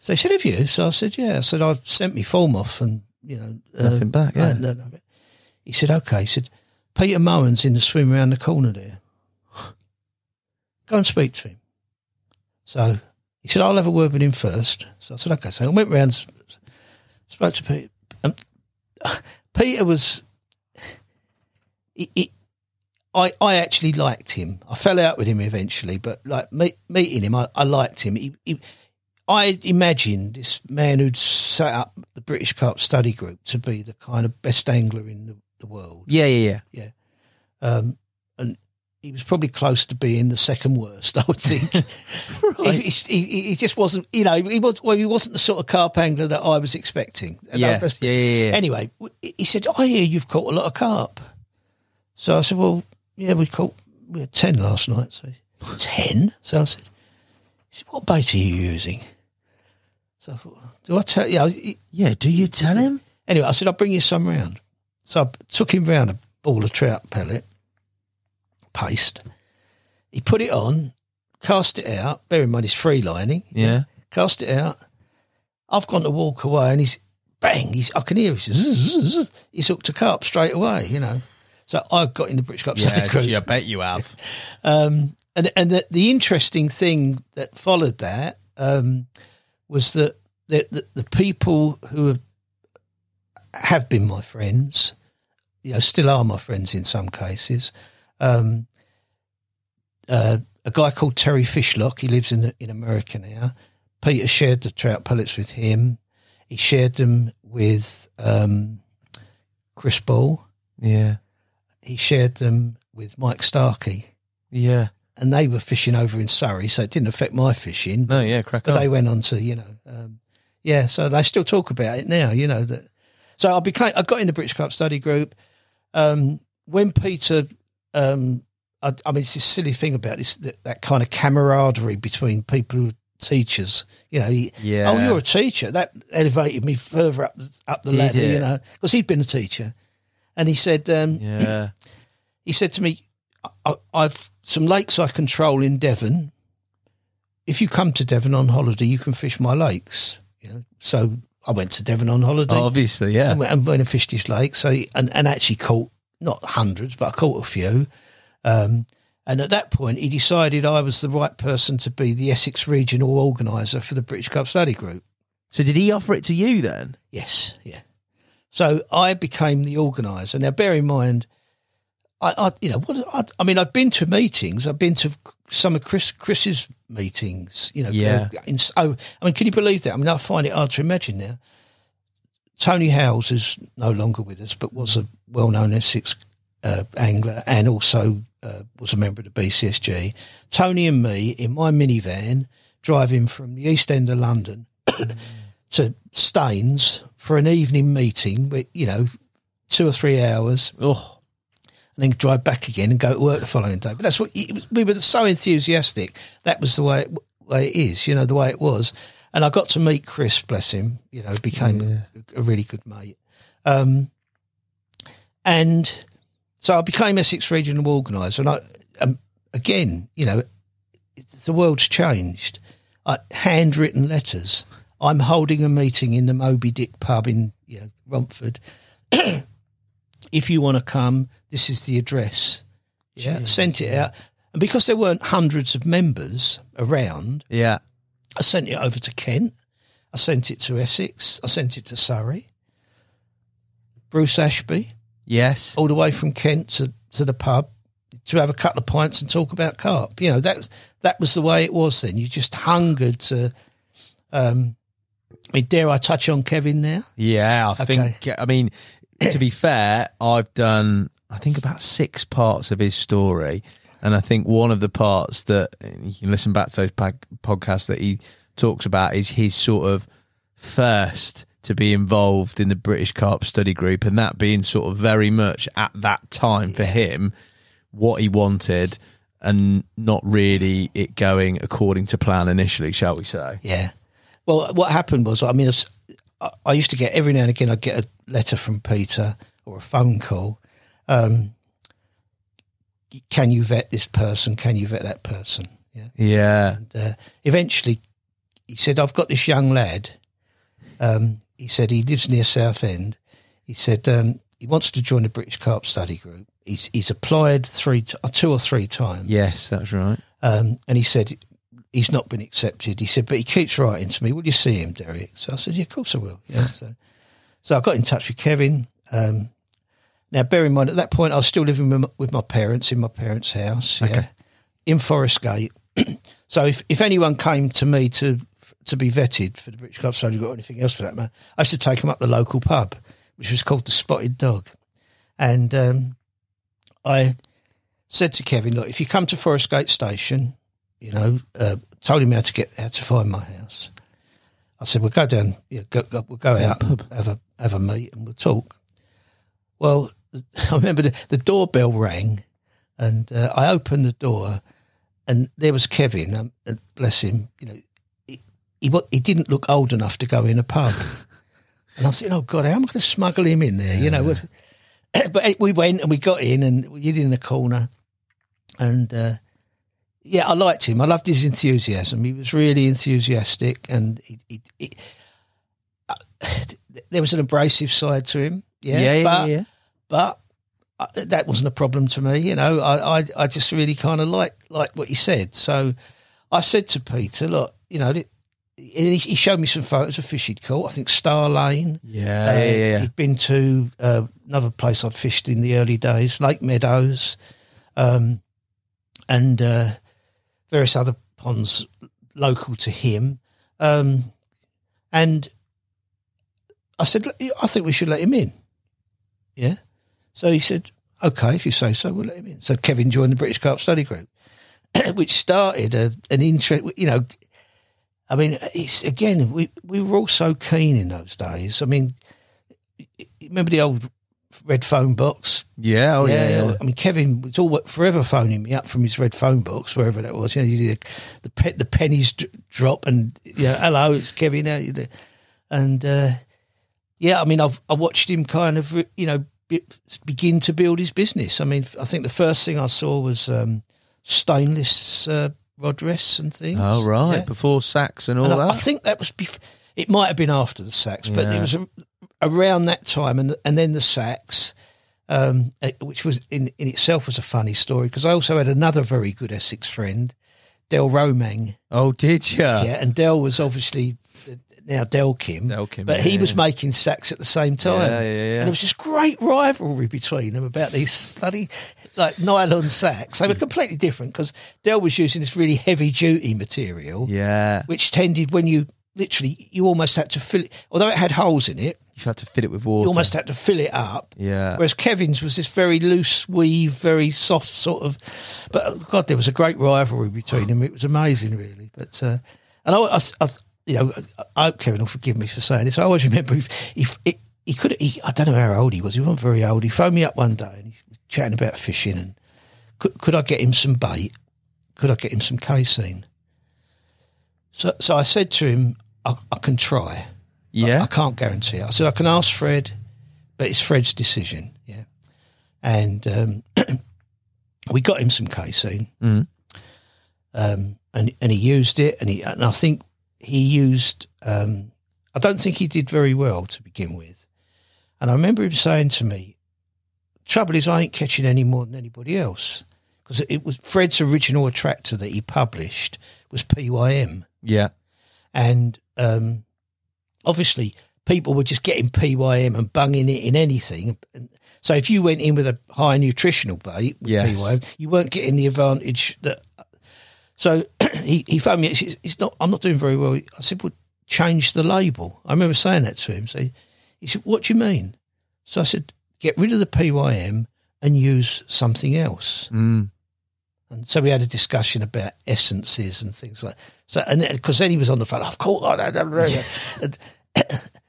Speaker 8: So he said, have you? So I said, yeah. I said, I've sent me form off and, you know. uh,
Speaker 1: Nothing back, yeah.
Speaker 8: no, no, no. He said, okay. He said, Peter Mohan's in the swim around the corner there. Go and speak to him. So he said, I'll have a word with him first. So I said, okay. So I went round, spoke to Peter. Um, Peter was, he, he, I, I actually liked him. I fell out with him eventually, but like meet, meeting him, I, I liked him. He, he, I imagined this man who'd set up the British Carp Study Group to be the kind of best angler in the, the world.
Speaker 1: Yeah, yeah, yeah.
Speaker 8: Um, and he was probably close to being the second worst, I would think. he, he, he just wasn't, you know, he was well, he wasn't the sort of carp angler that I was expecting.
Speaker 1: Yeah, yeah, yeah, yeah.
Speaker 8: Anyway, he said, "I hear you've caught a lot of carp." So I said, "Well, yeah, we caught we had ten last night." So ten. So I said, he said, "What bait are you using?" So I thought, "Do I tell you?" He-
Speaker 1: Yeah, do you tell him?
Speaker 8: Anyway, I said, I'll bring you some round. So I took him round a ball of trout pellet paste. He put it on, cast it out. Bear in mind, he's free lining.
Speaker 1: Yeah.
Speaker 8: Cast it out. I've gone to walk away and he's bang. He's, I can hear him. Zzz. He's hooked a carp straight away, you know. So I got in the British Carp
Speaker 1: Yeah,
Speaker 8: Group.
Speaker 1: gee, I bet you have.
Speaker 8: Um, and and the, the interesting thing that followed that um, was that the, the, the people who have have been my friends, you know, still are my friends in some cases. Um, uh, a guy called Terry Fishlock, he lives in in America now. Peter shared the trout pellets with him. He shared them with um, Chris Ball.
Speaker 1: Yeah.
Speaker 8: He shared them with Mike Starkey.
Speaker 1: Yeah.
Speaker 8: And they were fishing over in Surrey, so it didn't affect my fishing.
Speaker 1: No, yeah, crack
Speaker 8: but
Speaker 1: on.
Speaker 8: they went on to, you know, um, yeah. So they still talk about it now. You know that. So I became. I got in the British Carp Study Group. Um, when Peter, um, I, I mean, it's this silly thing about this that, that kind of camaraderie between people who teachers. You know, he,
Speaker 1: Yeah.
Speaker 8: oh, you're a teacher. That elevated me further up the, up the
Speaker 1: Did
Speaker 8: ladder.
Speaker 1: it?
Speaker 8: You know, because he'd been a teacher, and he said, um,
Speaker 1: Yeah.
Speaker 8: he said to me, I, "I've some lakes I control in Devon. If you come to Devon on holiday, you can fish my lakes." You know, so I went to Devon on holiday.
Speaker 1: Obviously, yeah.
Speaker 8: and went, and went and fished his lake. So and and actually caught not hundreds, but I caught a few. Um, and at that point, he decided I was the right person to be the Essex regional organizer for the British Carp Study Group.
Speaker 1: So did he offer it to you then?
Speaker 8: Yes, yeah. So I became the organizer. Now, bear in mind, I, I you know, what I, I mean, I've been to meetings. I've been to some of Chris Chris's meetings. You know,
Speaker 1: Yeah.
Speaker 8: uh, in, oh, I mean, can you believe that? I mean, I find it hard to imagine now. Tony Howes is no longer with us, but was a well-known Essex uh, angler and also uh, was a member of the BCSG. Tony and me in my minivan driving from the East End of London to Staines for an evening meeting, with, you know, two or three hours,
Speaker 1: Oh,
Speaker 8: and then drive back again and go to work the following day. But that's what we were so enthusiastic. That was the way it, way it is, you know, the way it was. And I got to meet Chris, bless him, you know, became a, a really good mate. Um, and so I became Essex Regional Organiser. And I, um, again, you know, the world's changed. I, handwritten letters. I'm holding a meeting in the Moby Dick pub in you know Romford. if you want to come, this is the address. Yeah, sent it out, and because there weren't hundreds of members around,
Speaker 1: yeah.
Speaker 8: I sent it over to Kent. I sent it to Essex. I sent it to Surrey. Bruce Ashby,
Speaker 1: Yes.
Speaker 8: all the way from Kent to, to the pub to have a couple of pints and talk about carp. You know, that that was the way it was then. You just hungered to. Um, I mean, dare I touch on Kevin now?
Speaker 1: Yeah, I
Speaker 8: Okay.
Speaker 1: think. I mean, to be fair, I've done. I think about six parts of his story, and I think one of the parts that you can listen back to those podcasts that he talks about is his sort of first to be involved in the British Carp Study Group, and that being sort of very much at that time for him what he wanted, and not really it going according to plan initially, shall we say?
Speaker 8: Yeah. Well, what happened was, I mean, I I used to get every now and again, I'd get a letter from Peter or a phone call. Um, can you vet this person? Can you vet that person? Yeah.
Speaker 1: Yeah,
Speaker 8: And uh, eventually, he said, "I've got this young lad." Um, he said he lives near Southend. He said um, he wants to join the British Carp Study Group. He's he's applied three, t- two or three times.
Speaker 1: yes, that's right.
Speaker 8: Um, and he said he's not been accepted. He said, but he keeps writing to me. Will you see him, Derek? So I said, yeah, of course I will. Yeah. so, so I got in touch with Kevin. Um, now, bear in mind, at that point, I was still living with my, with my parents in my parents' house. Yeah,
Speaker 1: Okay.
Speaker 8: in Forest Gate. so if, if anyone came to me to to be vetted for the British Club Group or anything else for that matter, I used to take them up the local pub, which was called the Spotted Dog. And um, I said to Kevin, look, if you come to Forest Gate Station, you know, uh, told him how to get how to find my house. I said, we'll go down, know, go, go, we'll go out, and have a have a meet, and we'll talk. Well, I remember the, the doorbell rang, and uh, I opened the door, and there was Kevin. Um, and bless him, you know, he, he he didn't look old enough to go in a pub, and I was thinking, oh God, how am I going to smuggle him in there? You know, was, but we went and we got in, and we hid in the corner, and uh, yeah, I liked him. I loved his enthusiasm. He was really enthusiastic, and he, he, he, uh, there was an abrasive side to him. Yeah,
Speaker 1: yeah, yeah,
Speaker 8: but,
Speaker 1: yeah.
Speaker 8: but uh, that wasn't a problem to me. You know, I I, I just really kind of like like what he said. So I said to Peter, look, you know, he he, showed me some photos of fish he'd caught. I think Star Lane.
Speaker 1: Yeah,
Speaker 8: Uh,
Speaker 1: yeah, yeah, yeah.
Speaker 8: He'd been to uh, another place I'd fished in the early days, Lake Meadows, um, and uh, various other ponds local to him. Um, and I said, I think we should let him in. Yeah. So he said, okay, if you say so, we'll let him in. So Kevin joined the British Carp Study Group, which started a, an interest, you know, I mean, it's again, we, we were all so keen in those days. I mean, remember the old red phone box?
Speaker 1: Yeah, oh yeah, yeah.
Speaker 8: I mean, Kevin was all forever phoning me up from his red phone box, wherever that was. You know, you did the pe- the pennies d- drop, and you know, hello, it's Kevin. How you do? And uh, yeah, I mean, I've I watched him kind of, you know, be, begin to build his business. I mean, I think the first thing I saw was um, stainless uh, rod rests and things.
Speaker 1: Oh right,
Speaker 8: Yeah.
Speaker 1: before sacks and all
Speaker 8: And
Speaker 1: that.
Speaker 8: I think that was bef- it might have been after the sacks, but
Speaker 1: Yeah.
Speaker 8: it was a, around that time, and and then the sacks, um, eh, which was in in itself was a funny story because I also had another very good Essex friend, Del Romang,
Speaker 1: oh, did you?
Speaker 8: yeah, and Del was obviously now Del Kim,
Speaker 1: Del Kim,
Speaker 8: but
Speaker 1: yeah,
Speaker 8: he was making sacks at the same time,
Speaker 1: Yeah, yeah, yeah.
Speaker 8: and there was this great rivalry between them about these bloody like nylon sacks. They were completely different because Del was using this really heavy duty material
Speaker 1: Yeah,
Speaker 8: which tended when you literally you almost had to fill it although it had holes in it
Speaker 1: you've had to fill it with water.
Speaker 8: you almost had to fill it up.
Speaker 1: Yeah.
Speaker 8: whereas kevin's was this very loose weave very soft sort of but oh, god there was a great rivalry between them. It was amazing really. But uh and i, I, I you know i hope kevin will forgive me for saying this. I always remember if if it he could he, i don't know how old he was. He wasn't very old. He phoned me up one day and he was chatting about fishing and could, could i get him some bait? Could i get him some casein? So, so I said to him, I, I can try.
Speaker 1: Yeah.
Speaker 8: I can't guarantee it. I said, I can ask Fred, but it's Fred's decision. Yeah. And um, we got him some casein.
Speaker 1: Mm.
Speaker 8: Um, and, and he used it. And, he, and I think he used, um, I don't think he did very well to begin with. And I remember him saying to me, trouble is I ain't catching any more than anybody else. Because it was Fred's original attractor that he published was PYM
Speaker 1: yeah.
Speaker 8: and um, obviously people were just getting PYM and bunging it in anything. So if you went in with a high nutritional bait with
Speaker 1: Yes.
Speaker 8: PYM, you weren't getting the advantage that. So he he phoned me. It's, it's not. I'm not doing very well. I said, "Well, change the label." I remember saying that to him. So he, he said, "What do you mean?" So I said, "Get rid of the PYM and use something else."
Speaker 1: Mm.
Speaker 8: And so we had a discussion about essences and things like so. And because then he was on the phone, I've caught that. that, that, that." and,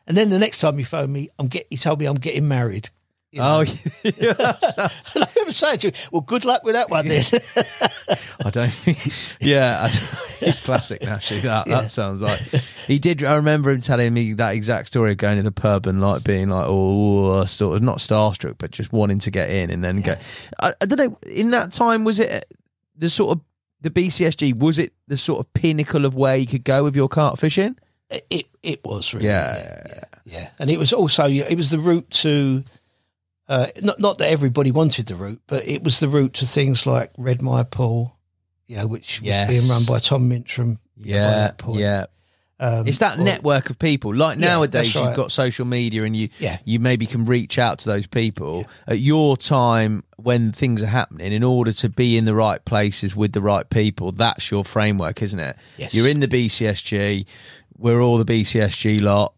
Speaker 8: and then the next time he phoned me, I'm get. He told me I'm getting married. You know?
Speaker 1: Oh, yeah.
Speaker 8: and I remember saying to him, "Well, good luck with that one then."
Speaker 1: I don't think. Yeah, I- classic. Actually, that that sounds like he did. I remember him telling me that exact story of going to the pub and like being like, oh, sort of not starstruck, but just wanting to get in and then go. I, I don't know. In that time, was it the sort of the BCSG? Was it the sort of pinnacle of where you could go with your carp fishing?
Speaker 8: It it was really,
Speaker 1: Yeah.
Speaker 8: yeah, yeah. And it was also it was the route to. Uh, not not that everybody wanted the route, but it was the route to things like Redmire Pool, you know, which was
Speaker 1: Yes.
Speaker 8: being run by Tom Mintram.
Speaker 1: Yeah,
Speaker 8: that point.
Speaker 1: yeah.
Speaker 8: Um,
Speaker 1: It's that
Speaker 8: or-
Speaker 1: network of people. Like
Speaker 8: Yeah,
Speaker 1: nowadays, you've got social media, and you
Speaker 8: Yeah.
Speaker 1: you maybe can reach out to those people at your time when things are happening. In order to be in the right places with the right people, that's your framework, isn't it?
Speaker 8: Yes.
Speaker 1: You're in the BCSG. We're all the BCSG lot.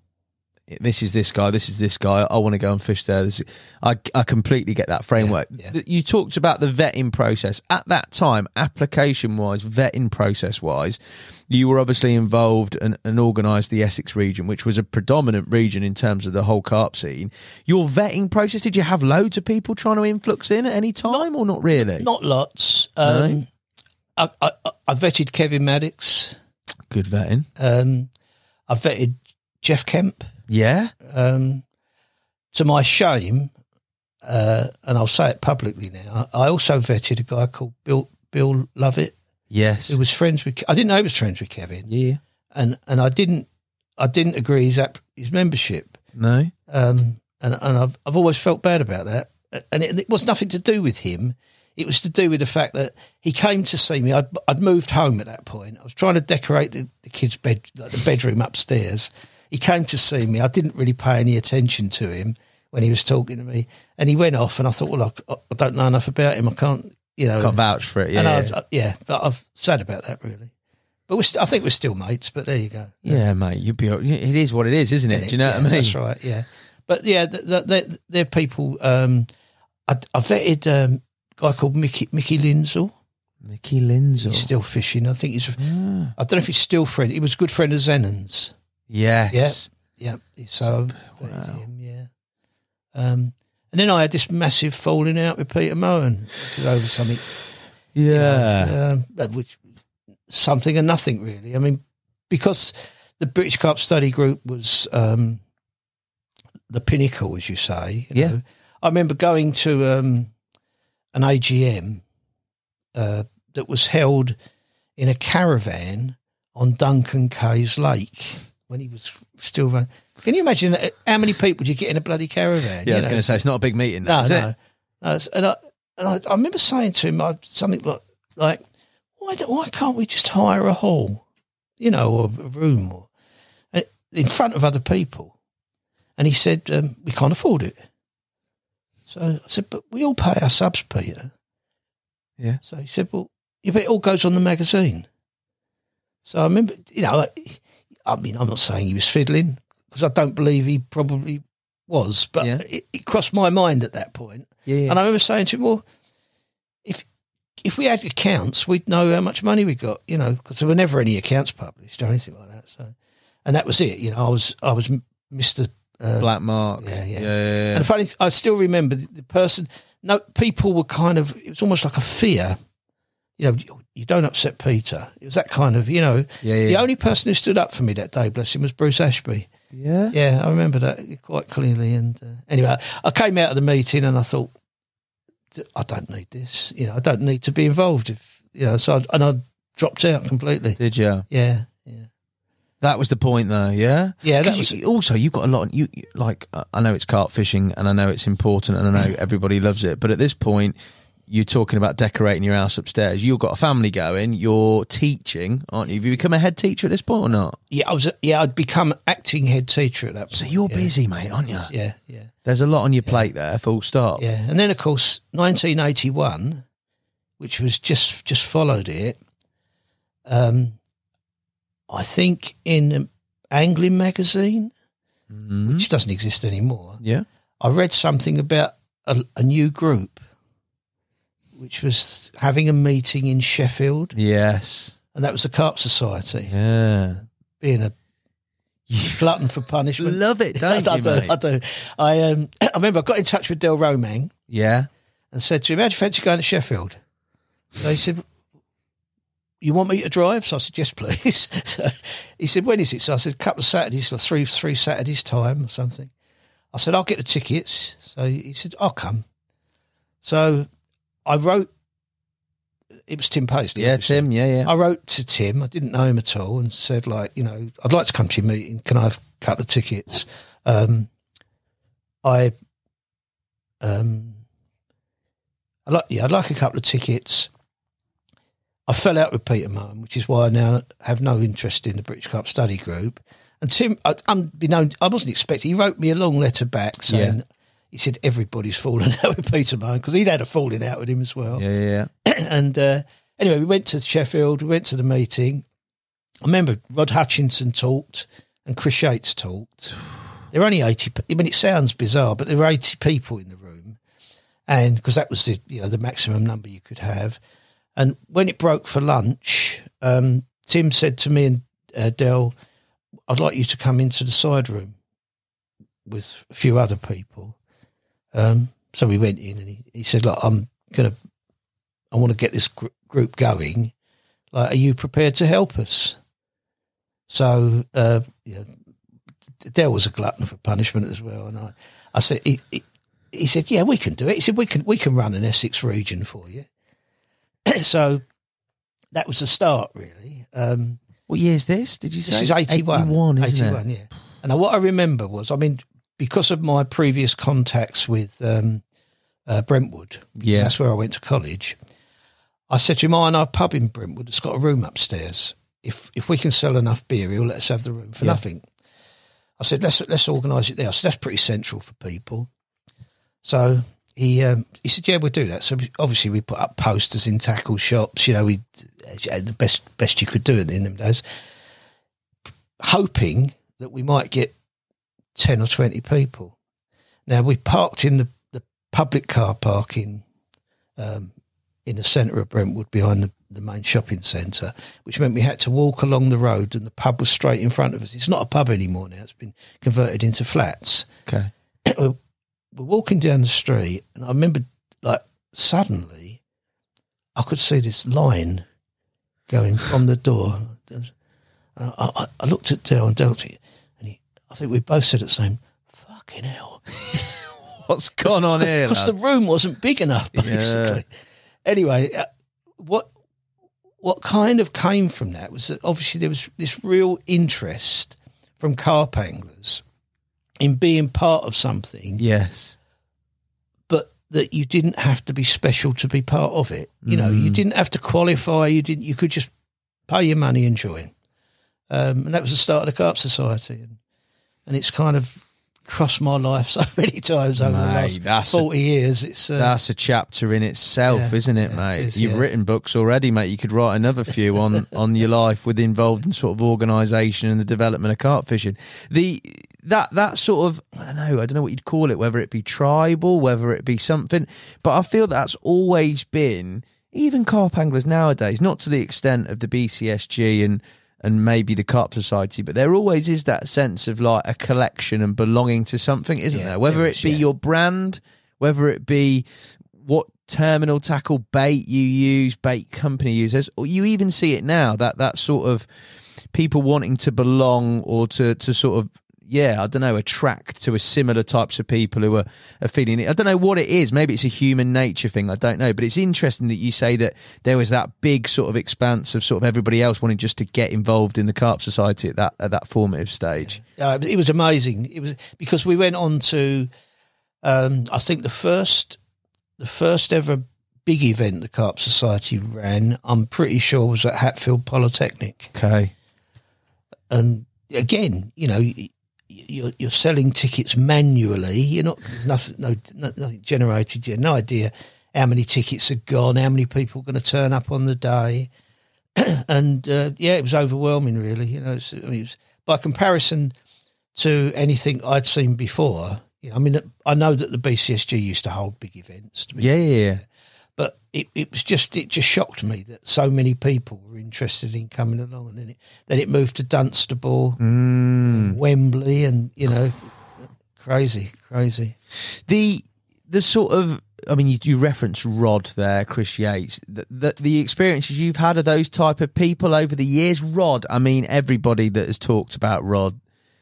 Speaker 1: This is this guy. This is this guy. I want to go and fish there. This is, I I completely get that framework.
Speaker 8: yeah.
Speaker 1: Th- You talked about the vetting process at that time, application wise, vetting process wise. You were obviously involved and, and organised the Essex region, which was a predominant region in terms of the whole carp scene. Your vetting process, did you have loads of people trying to influx in at any time or not really?
Speaker 8: Not lots. Um, I, I, I vetted Kevin Maddocks.
Speaker 1: Good vetting.
Speaker 8: Um, I vetted Jeff Kemp.
Speaker 1: Yeah.
Speaker 8: Um, to my shame, uh, and I'll say it publicly now, I also vetted a guy called Bill Bill Lovett,
Speaker 1: Yes.
Speaker 8: who was friends with. I didn't know he was friends with Kevin,
Speaker 1: yeah.
Speaker 8: and and I didn't I didn't agree his app, his membership.
Speaker 1: No.
Speaker 8: um, and and I've I've always felt bad about that. And it, it was nothing to do with him. It was to do with the fact that he came to see me. I'd, I'd moved home at that point. I was trying to decorate the, the kids' bed, like the bedroom upstairs. He came to see me. I didn't really pay any attention to him when he was talking to me, and he went off. And I thought, well, I, I don't know enough about him. I can't, you know,
Speaker 1: Can't vouch for it. Yeah,
Speaker 8: and I
Speaker 1: yeah.
Speaker 8: uh, yeah, but I've sad about that really. But we're st- I think we're still mates. But there you go.
Speaker 1: Yeah, mate. You'd be. It is what it is, isn't it? Do you know
Speaker 8: Yeah,
Speaker 1: what I mean?
Speaker 8: That's right. Yeah, but yeah, th- th- they're, they're people. Um, I, I vetted um, guy called Mickey Mickey Lindsell.
Speaker 1: Mickey Lindsay.
Speaker 8: He's still fishing. I think he's. I don't know if he's still friend. He was a good friend of Zenon's.
Speaker 1: Yes.
Speaker 8: Yeah. So I vetted him. Yeah. Um, and then I had this massive falling out with Peter Mohan over something. you know,
Speaker 1: Yeah.
Speaker 8: that which something and nothing really. I mean, because the British Carp Study Group was um, the pinnacle, as you say. you
Speaker 1: Yeah.
Speaker 8: know. I remember going to um, an AGM uh, that was held in a caravan on Duncan Kay's Lake when he was still running. Can you imagine uh, how many people you get in a bloody caravan?
Speaker 1: Yeah, I was going to say it's not a big meeting.
Speaker 8: No,
Speaker 1: Now,
Speaker 8: no,
Speaker 1: it?
Speaker 8: no. And I and I, I remember saying to him I, something like, like why don't, why can't we just hire a hall, you know, or a room, or uh, in front of other people? And he said um, we can't afford it. So I said, but we all pay our subs, Peter.
Speaker 1: Yeah.
Speaker 8: So he said, well, but it all goes on the magazine. So I remember, you know, like, I mean, I'm not saying he was fiddling because I don't believe he probably was, but
Speaker 1: Yeah.
Speaker 8: it, it crossed my mind at that point.
Speaker 1: Yeah. yeah.
Speaker 8: And I remember saying to him, well, if if we had accounts, we'd know how much money we got, you know, because there were never any accounts published or anything like that. So, and that was it. You know, I was I was Mister. Uh,
Speaker 1: Black Mark.
Speaker 8: Yeah, yeah.
Speaker 1: yeah, yeah.
Speaker 8: and funny, I still remember the, the person. No, people were kind of. It was almost like a fear. You know, you, you don't upset Peter. It was that kind of. You know,
Speaker 1: Yeah, yeah.
Speaker 8: the only person who stood up for me that day, bless him, was Bruce Ashby.
Speaker 1: yeah.
Speaker 8: Yeah, I remember that quite clearly. And uh, anyway, I came out of the meeting and I thought, I don't need this. You know, I don't need to be involved. If you know, so I, and I dropped out completely.
Speaker 1: Did you?
Speaker 8: Yeah, yeah,
Speaker 1: That was the point, though. Yeah.
Speaker 8: yeah. That was
Speaker 1: you- also, you've got a lot. You you- like. uh, I know it's carp fishing, and I know it's important, and I know everybody loves it. But at this point, you're talking about decorating your house upstairs. You've got a family going. You're teaching, aren't you? Have you become a head teacher at this point or not?
Speaker 8: yeah. I was yeah. I'd become acting head teacher at that. Point.
Speaker 1: So you're
Speaker 8: yeah.
Speaker 1: busy, mate, aren't you?
Speaker 8: Yeah, yeah,
Speaker 1: There's a lot on your plate there. Full stop.
Speaker 8: yeah. And then of course, 1981, which was just just followed it. Um, I think in Angling magazine,
Speaker 1: Mhm.
Speaker 8: which doesn't exist anymore.
Speaker 1: Yeah.
Speaker 8: I read something about a, a new group, which was having a meeting in Sheffield,
Speaker 1: Yes.
Speaker 8: and that was the Carp Society,
Speaker 1: Yeah.
Speaker 8: being a glutton for punishment.
Speaker 1: Love it, don't
Speaker 8: I
Speaker 1: you,
Speaker 8: do,
Speaker 1: mate?
Speaker 8: I do. I um, I remember I got in touch with Del Romang
Speaker 1: Yeah.
Speaker 8: and said to him, "How do you fancy going to Sheffield?" So he said, "You want me to drive?" So I said, "Yes, please." so he said, "When is it?" So I said, "A couple of Saturdays, like three three Saturdays time or something." I said, "I'll get the tickets." So he said, "I'll come." So I wrote. It was Tim Paisley.
Speaker 1: Yeah,
Speaker 8: obviously.
Speaker 1: Tim. Yeah, yeah.
Speaker 8: I wrote to Tim. I didn't know him at all, and said like, you know, I'd like to come to your meeting. Can I have a couple of tickets? Um, I, um, I like yeah, I'd like a couple of tickets. I fell out with Peter Martin, which is why I now have no interest in the British Carp Study Group. And Tim, I, unbeknown, I wasn't expecting. He wrote me a long letter back saying.
Speaker 1: Yeah.
Speaker 8: He said everybody's fallen out with Peter Martin because he'd had a falling out with him as well
Speaker 1: Yeah, yeah, yeah.
Speaker 8: and uh, anyway, we went to Sheffield. We went to the meeting. I remember Rod Hutchinson talked and Chris Yates talked. There were only eighty. I mean, it sounds bizarre, but there were eighty people in the room, and because that was the you know the maximum number you could have. And when it broke for lunch, um, Tim said to me and uh, Dell, "I'd like you to come into the side room with a few other people." Um, so we went in, and he, he said, "Look, I'm going to I want to get this gr- group going. Like, are you prepared to help us? So, uh, yeah, there was a glutton for punishment as well. And I, I said, he, he, he said, yeah, we can do it. He said, we can, we can run an Essex region for you. so that was the start really. Um,
Speaker 1: What year is this? Did you say?
Speaker 8: this is 81.
Speaker 1: 81, isn't
Speaker 8: 81,
Speaker 1: it?
Speaker 8: yeah. And what I remember was, I mean, because of my previous contacts with um, uh, Brentwood.
Speaker 1: Yeah.
Speaker 8: that's where I went to college. I said to him, "Oh, I know a pub in Brentwood that's got a room upstairs. If if we can sell enough beer, he'll let us have the room for
Speaker 1: Yeah.
Speaker 8: nothing." I said, "Let's let's organise it there." So that's pretty central for people. So he um, he said, "Yeah, we'll do that." So we- obviously we put up posters in tackle shops. You know, we uh, the best best you could do it in them days, hoping that we might get ten or twenty people. Now we parked in the, the public car park in um, in the centre of Brentwood behind the, the main shopping centre, which meant we had to walk along the road and the pub was straight in front of us. It's not a pub anymore now; it's been converted into flats
Speaker 1: Okay.
Speaker 8: we're, walking down the street, and I remember, like, suddenly, I could see this line going from the door. And I, I, I looked at Dale and Dale, and he, I think we both said at the same, "Fucking hell,"
Speaker 1: What's gone on here?
Speaker 8: because the room wasn't big enough, basically. Anyway, uh, what what kind of came from that was that obviously there was this real interest from carp anglers in being part of something
Speaker 1: yes.
Speaker 8: but that you didn't have to be special to be part of it. You know, you didn't have to qualify. You didn't. You could just pay your money and join. Um, and that was the start of the Carp Society, and and it's kind of crossed my life so many times over the last
Speaker 1: that's a-
Speaker 8: forty years. It's uh,
Speaker 1: That's a chapter in itself,
Speaker 8: Yeah,
Speaker 1: isn't it,
Speaker 8: yeah,
Speaker 1: mate?
Speaker 8: it is,
Speaker 1: You've
Speaker 8: yeah.
Speaker 1: written books already, mate. You could write another few on on your life with involved in sort of organisation and the development of carp fishing. The that that sort of I don't know, I don't know what you'd call it, whether it be tribal, whether it be something, but I feel that's always been even carp anglers nowadays, not to the extent of the BCSG and and maybe the Carp Society, but there always is that sense of like a collection and belonging to something, isn't
Speaker 8: Yeah,
Speaker 1: there? Whether it be
Speaker 8: yeah.
Speaker 1: your brand, whether it be what terminal tackle bait you use, bait company uses, or you even see it now that that sort of people wanting to belong or to to sort of yeah, I don't know, attract to a similar types of people who are, are feeling it. I don't know what it is. Maybe it's a human nature thing. I don't know. But it's interesting that you say that there was that big sort of expanse of sort of everybody else wanting just to get involved in the carp society at that at that formative stage.
Speaker 8: uh, it was amazing. It was because we went on to, um, I think the first, the first ever big event the Carp Society ran. I'm pretty sure was at Hatfield Polytechnic.
Speaker 1: Okay.
Speaker 8: and again, you know, you're you're selling tickets manually. You're not there's nothing no no- nothing generated. You have no idea how many tickets are gone, how many people are going to turn up on the day, and uh, yeah, it was overwhelming. Really, you know, it's, I mean, it was, by comparison to anything I'd seen before. You know, I mean, I know that the BCSG used to hold big events. To be
Speaker 1: Yeah, yeah, yeah.
Speaker 8: It, it was just it just shocked me that so many people were interested in coming along, and then it then it moved to Dunstable,
Speaker 1: Mm.
Speaker 8: Wembley, and you know, crazy, crazy.
Speaker 1: the the sort of I mean, you, you reference Rod there, Chris Yates. The, the the experiences you've had of those type of people over the years, Rod. I mean, everybody that has talked about Rod,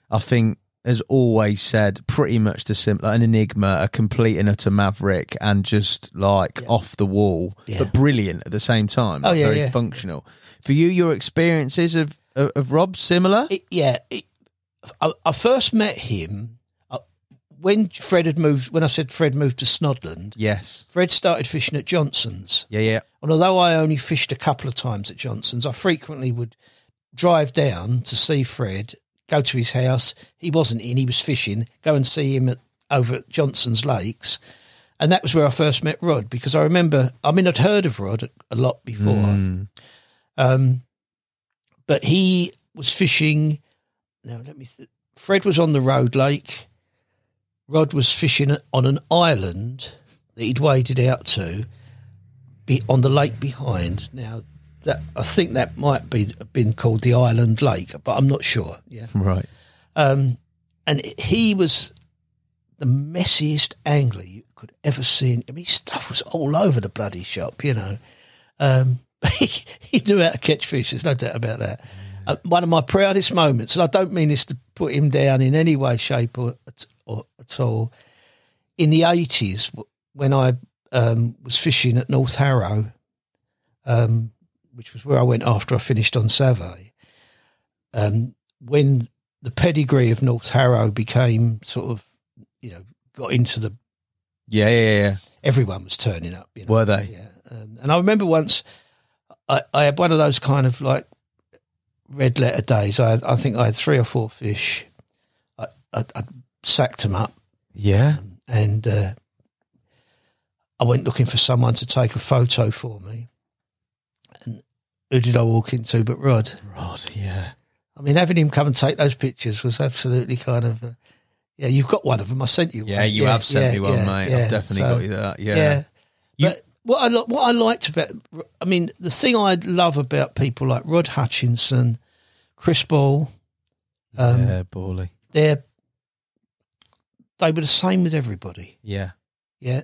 Speaker 1: I think, has always said pretty much the similar an enigma, a complete and utter maverick, and just like off the wall,
Speaker 8: Yeah.
Speaker 1: but brilliant at the same time.
Speaker 8: Oh, yeah,
Speaker 1: very
Speaker 8: yeah.
Speaker 1: functional. For you, your experiences of of, of Rob similar?
Speaker 8: It, yeah, it, I, I first met him uh, when Fred had moved. When I said Fred moved to Snodland,
Speaker 1: yes.
Speaker 8: Fred started fishing at Johnson's.
Speaker 1: Yeah, yeah.
Speaker 8: And although I only fished a couple of times at Johnson's, I frequently would drive down to see Fred, go to his house. He wasn't in, he was fishing, go and see him at, over at Johnson's Lakes. And that was where I first met Rod because I remember, I mean, I'd heard of Rod a lot before.
Speaker 1: Mm.
Speaker 8: Um, but he was fishing. Now, let me. Th- Fred was on the road lake. Rod was fishing on an island that he'd waded out to, be on the lake behind. Now, that I think that might be been called the Island Lake, but I'm not sure. Yeah,
Speaker 1: Right.
Speaker 8: um, and he was the messiest angler you could ever see. I mean, stuff was all over the bloody shop, you know. Um, he, he knew how to catch fish. There's no doubt about that. Uh, one of my proudest moments, and I don't mean this to put him down in any way, shape, or, or at all. In the eighties, when I um, was fishing at North Harrow, um, which was where I went after I finished on Savay, um, when the pedigree of North Harrow became sort of, you know, got into the
Speaker 1: Yeah, yeah, yeah.
Speaker 8: Everyone was turning up. You know?
Speaker 1: Were they?
Speaker 8: Yeah. Um, and I remember once I, I had one of those kind of like red letter days. I, I think I had three or four fish. I, I, I sacked them up
Speaker 1: Yeah.
Speaker 8: and uh, I went looking for someone to take a photo for me. Who did I walk into but Rod?
Speaker 1: Rod, yeah.
Speaker 8: I mean, having him come and take those pictures was absolutely kind of. Uh, yeah, you've got one of them. I sent you.
Speaker 1: Yeah,
Speaker 8: one.
Speaker 1: you have sent
Speaker 8: yeah,
Speaker 1: me one,
Speaker 8: yeah,
Speaker 1: mate.
Speaker 8: yeah.
Speaker 1: I've definitely
Speaker 8: So,
Speaker 1: got you that. Yeah.
Speaker 8: Yeah.
Speaker 1: You-
Speaker 8: But what I what I liked about, I mean, the thing I love about people like Rod Hutchinson, Chris Ball, um,
Speaker 1: yeah, Bally.
Speaker 8: they're they were the same with everybody.
Speaker 1: Yeah.
Speaker 8: Yeah.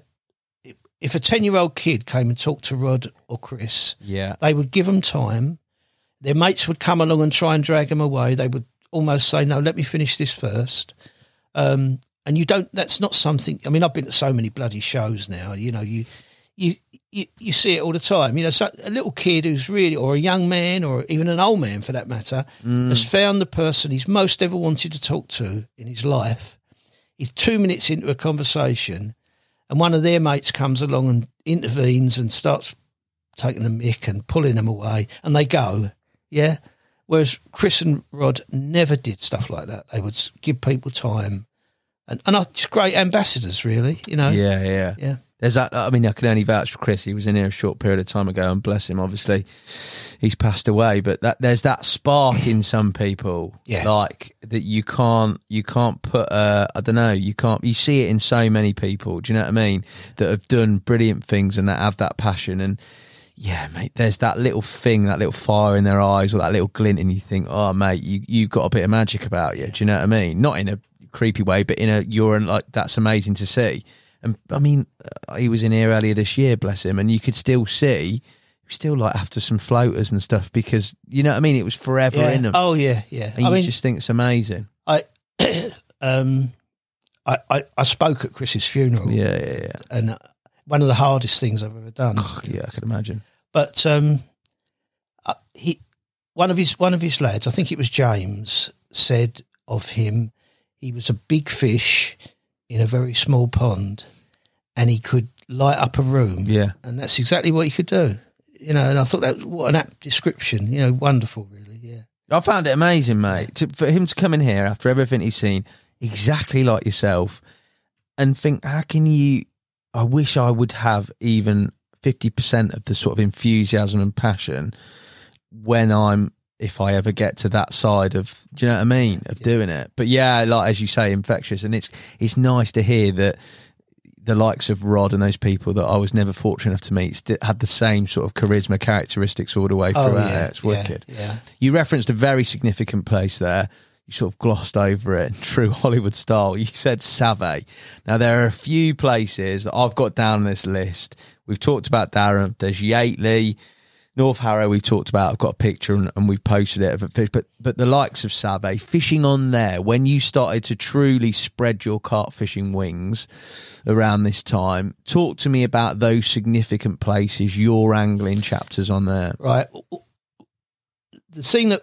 Speaker 8: If- a ten year old kid came and talked to Rod or Chris,
Speaker 1: Yeah.
Speaker 8: they would give them time. Their mates would come along and try and drag them away. They would almost say, "No, let me finish this first. Um, and you don't. That's not something. I mean, I've been to so many bloody shows now. You know, you you you, you see it all the time. You know, so a little kid who's really, or a young man, or even an old man for that matter, has found the person he's most ever wanted to talk to in his life. He's two minutes into a conversation, and one of their mates comes along and intervenes and starts taking the mick and pulling them away, and they go. Yeah. Whereas Chris and Rod never did stuff like that. They would give people time, and and are just great ambassadors, really. You know.
Speaker 1: Yeah, yeah.
Speaker 8: Yeah.
Speaker 1: There's that. I mean, I can only vouch for Chris. He was in here a short period of time ago, and bless him. Obviously, he's passed away. But that there's that spark in some people,
Speaker 8: Yeah.
Speaker 1: like that you can't you can't put. Uh, I don't know. You can't. You see it in so many people. Do you know what I mean? That have done brilliant things and that have that passion. And yeah, mate, there's that little thing, that little fire in their eyes, or that little glint, and you think, oh, mate, you you've got a bit of magic about you. Do you know what I mean? Not in a creepy way, but in a you're in like that's amazing to see. And I mean, uh, he was in here earlier this year, bless him, and you could still see, still like after some floaters and stuff because you know what I mean. It was forever
Speaker 8: Yeah.
Speaker 1: in them,
Speaker 8: Oh yeah, yeah.
Speaker 1: and
Speaker 8: I
Speaker 1: you
Speaker 8: mean,
Speaker 1: just think it's amazing.
Speaker 8: I, um, I, I, I spoke at Chris's funeral,
Speaker 1: Yeah, yeah, yeah.
Speaker 8: and uh, one of the hardest things I've ever done.
Speaker 1: Yeah, I could imagine.
Speaker 8: But um, uh, he, one of his one of his lads, I think it was James, said of him, he was a big fish in a very small pond, and he could light up a room.
Speaker 1: Yeah,
Speaker 8: and that's exactly what he could do. You know, and I thought that what an apt description. You know, wonderful, really. Yeah.
Speaker 1: I found it amazing, mate, to, for him to come in here after everything he's seen, exactly like yourself, and think, how can you? I wish I would have even fifty percent of the sort of enthusiasm and passion when I'm, if I ever get to that side of, do you know what I mean, of doing it. But yeah, like as you say, infectious, and it's it's nice to hear that the likes of Rod and those people that I was never fortunate enough to meet st- had the same sort of charisma characteristics all the way
Speaker 8: Oh,
Speaker 1: throughout.
Speaker 8: yeah,
Speaker 1: It's wicked.
Speaker 8: yeah.
Speaker 1: You referenced a very significant place there. You sort of glossed over it in true Hollywood style. You said Savay. Now, there are a few places that I've got down on this list. We've talked about Darenth. There's Yateley, North Harrow. We've talked about. I've got a picture and, and we've posted it of a fish. But but the likes of Savay, fishing on there when you started to truly spread your carp fishing wings around this time. Talk to me about those significant places. Your angling chapters on there.
Speaker 8: Right. The thing that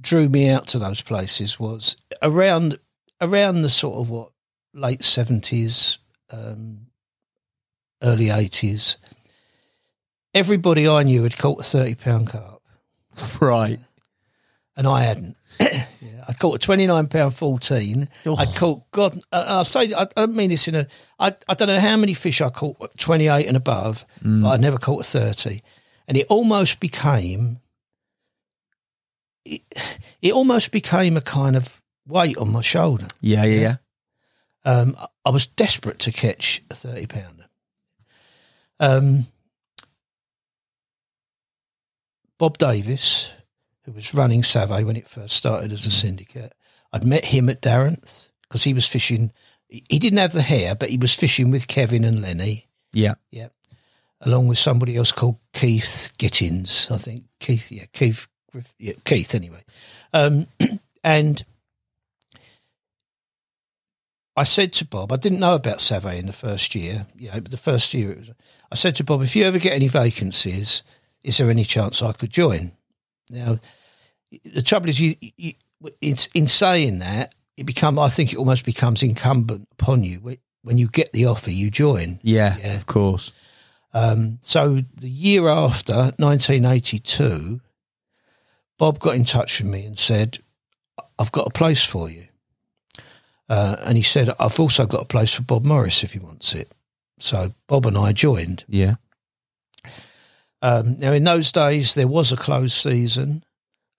Speaker 8: drew me out to those places was around around the sort of what late seventies, um, early eighties. Everybody I knew had caught a thirty pound carp,
Speaker 1: Right.
Speaker 8: and I hadn't. yeah, I caught a twenty nine pound fourteen. I caught God. Uh, I'll say I, I don't mean this in a. I I don't know how many fish I caught twenty eight and above, but I never caught a thirty, and it almost became. It, it almost became a kind of weight on my shoulder.
Speaker 1: Yeah, yeah, yeah.
Speaker 8: Um, I- I was desperate to catch a thirty pounder. Um, Bob Davis, who was running Savay when it first started as a syndicate, I'd met him at Darenth because he was fishing. He didn't have the hair, but he was fishing with Kevin and Lenny.
Speaker 1: Yeah.
Speaker 8: Yeah, along with somebody else called Keith Gittins, I think. Keith, yeah, Keith, yeah, Keith. Anyway, um, and I said to Bob, I didn't know about Savay in the first year. You know, but the first year, it was, I said to Bob, if you ever get any vacancies, is there any chance I could join? Now, the trouble is, you, you it's in saying that it become. I think it almost becomes incumbent upon you when, you get the offer, you join.
Speaker 1: Yeah,
Speaker 8: Yeah.
Speaker 1: of course.
Speaker 8: Um, so the year after, 1982, Bob got in touch with me and said, I've got a place for you. Uh, and he said, I've also got a place for Bob Morris if he wants it. So Bob and I joined.
Speaker 1: Yeah.
Speaker 8: Um, now, in those days, there was a closed season.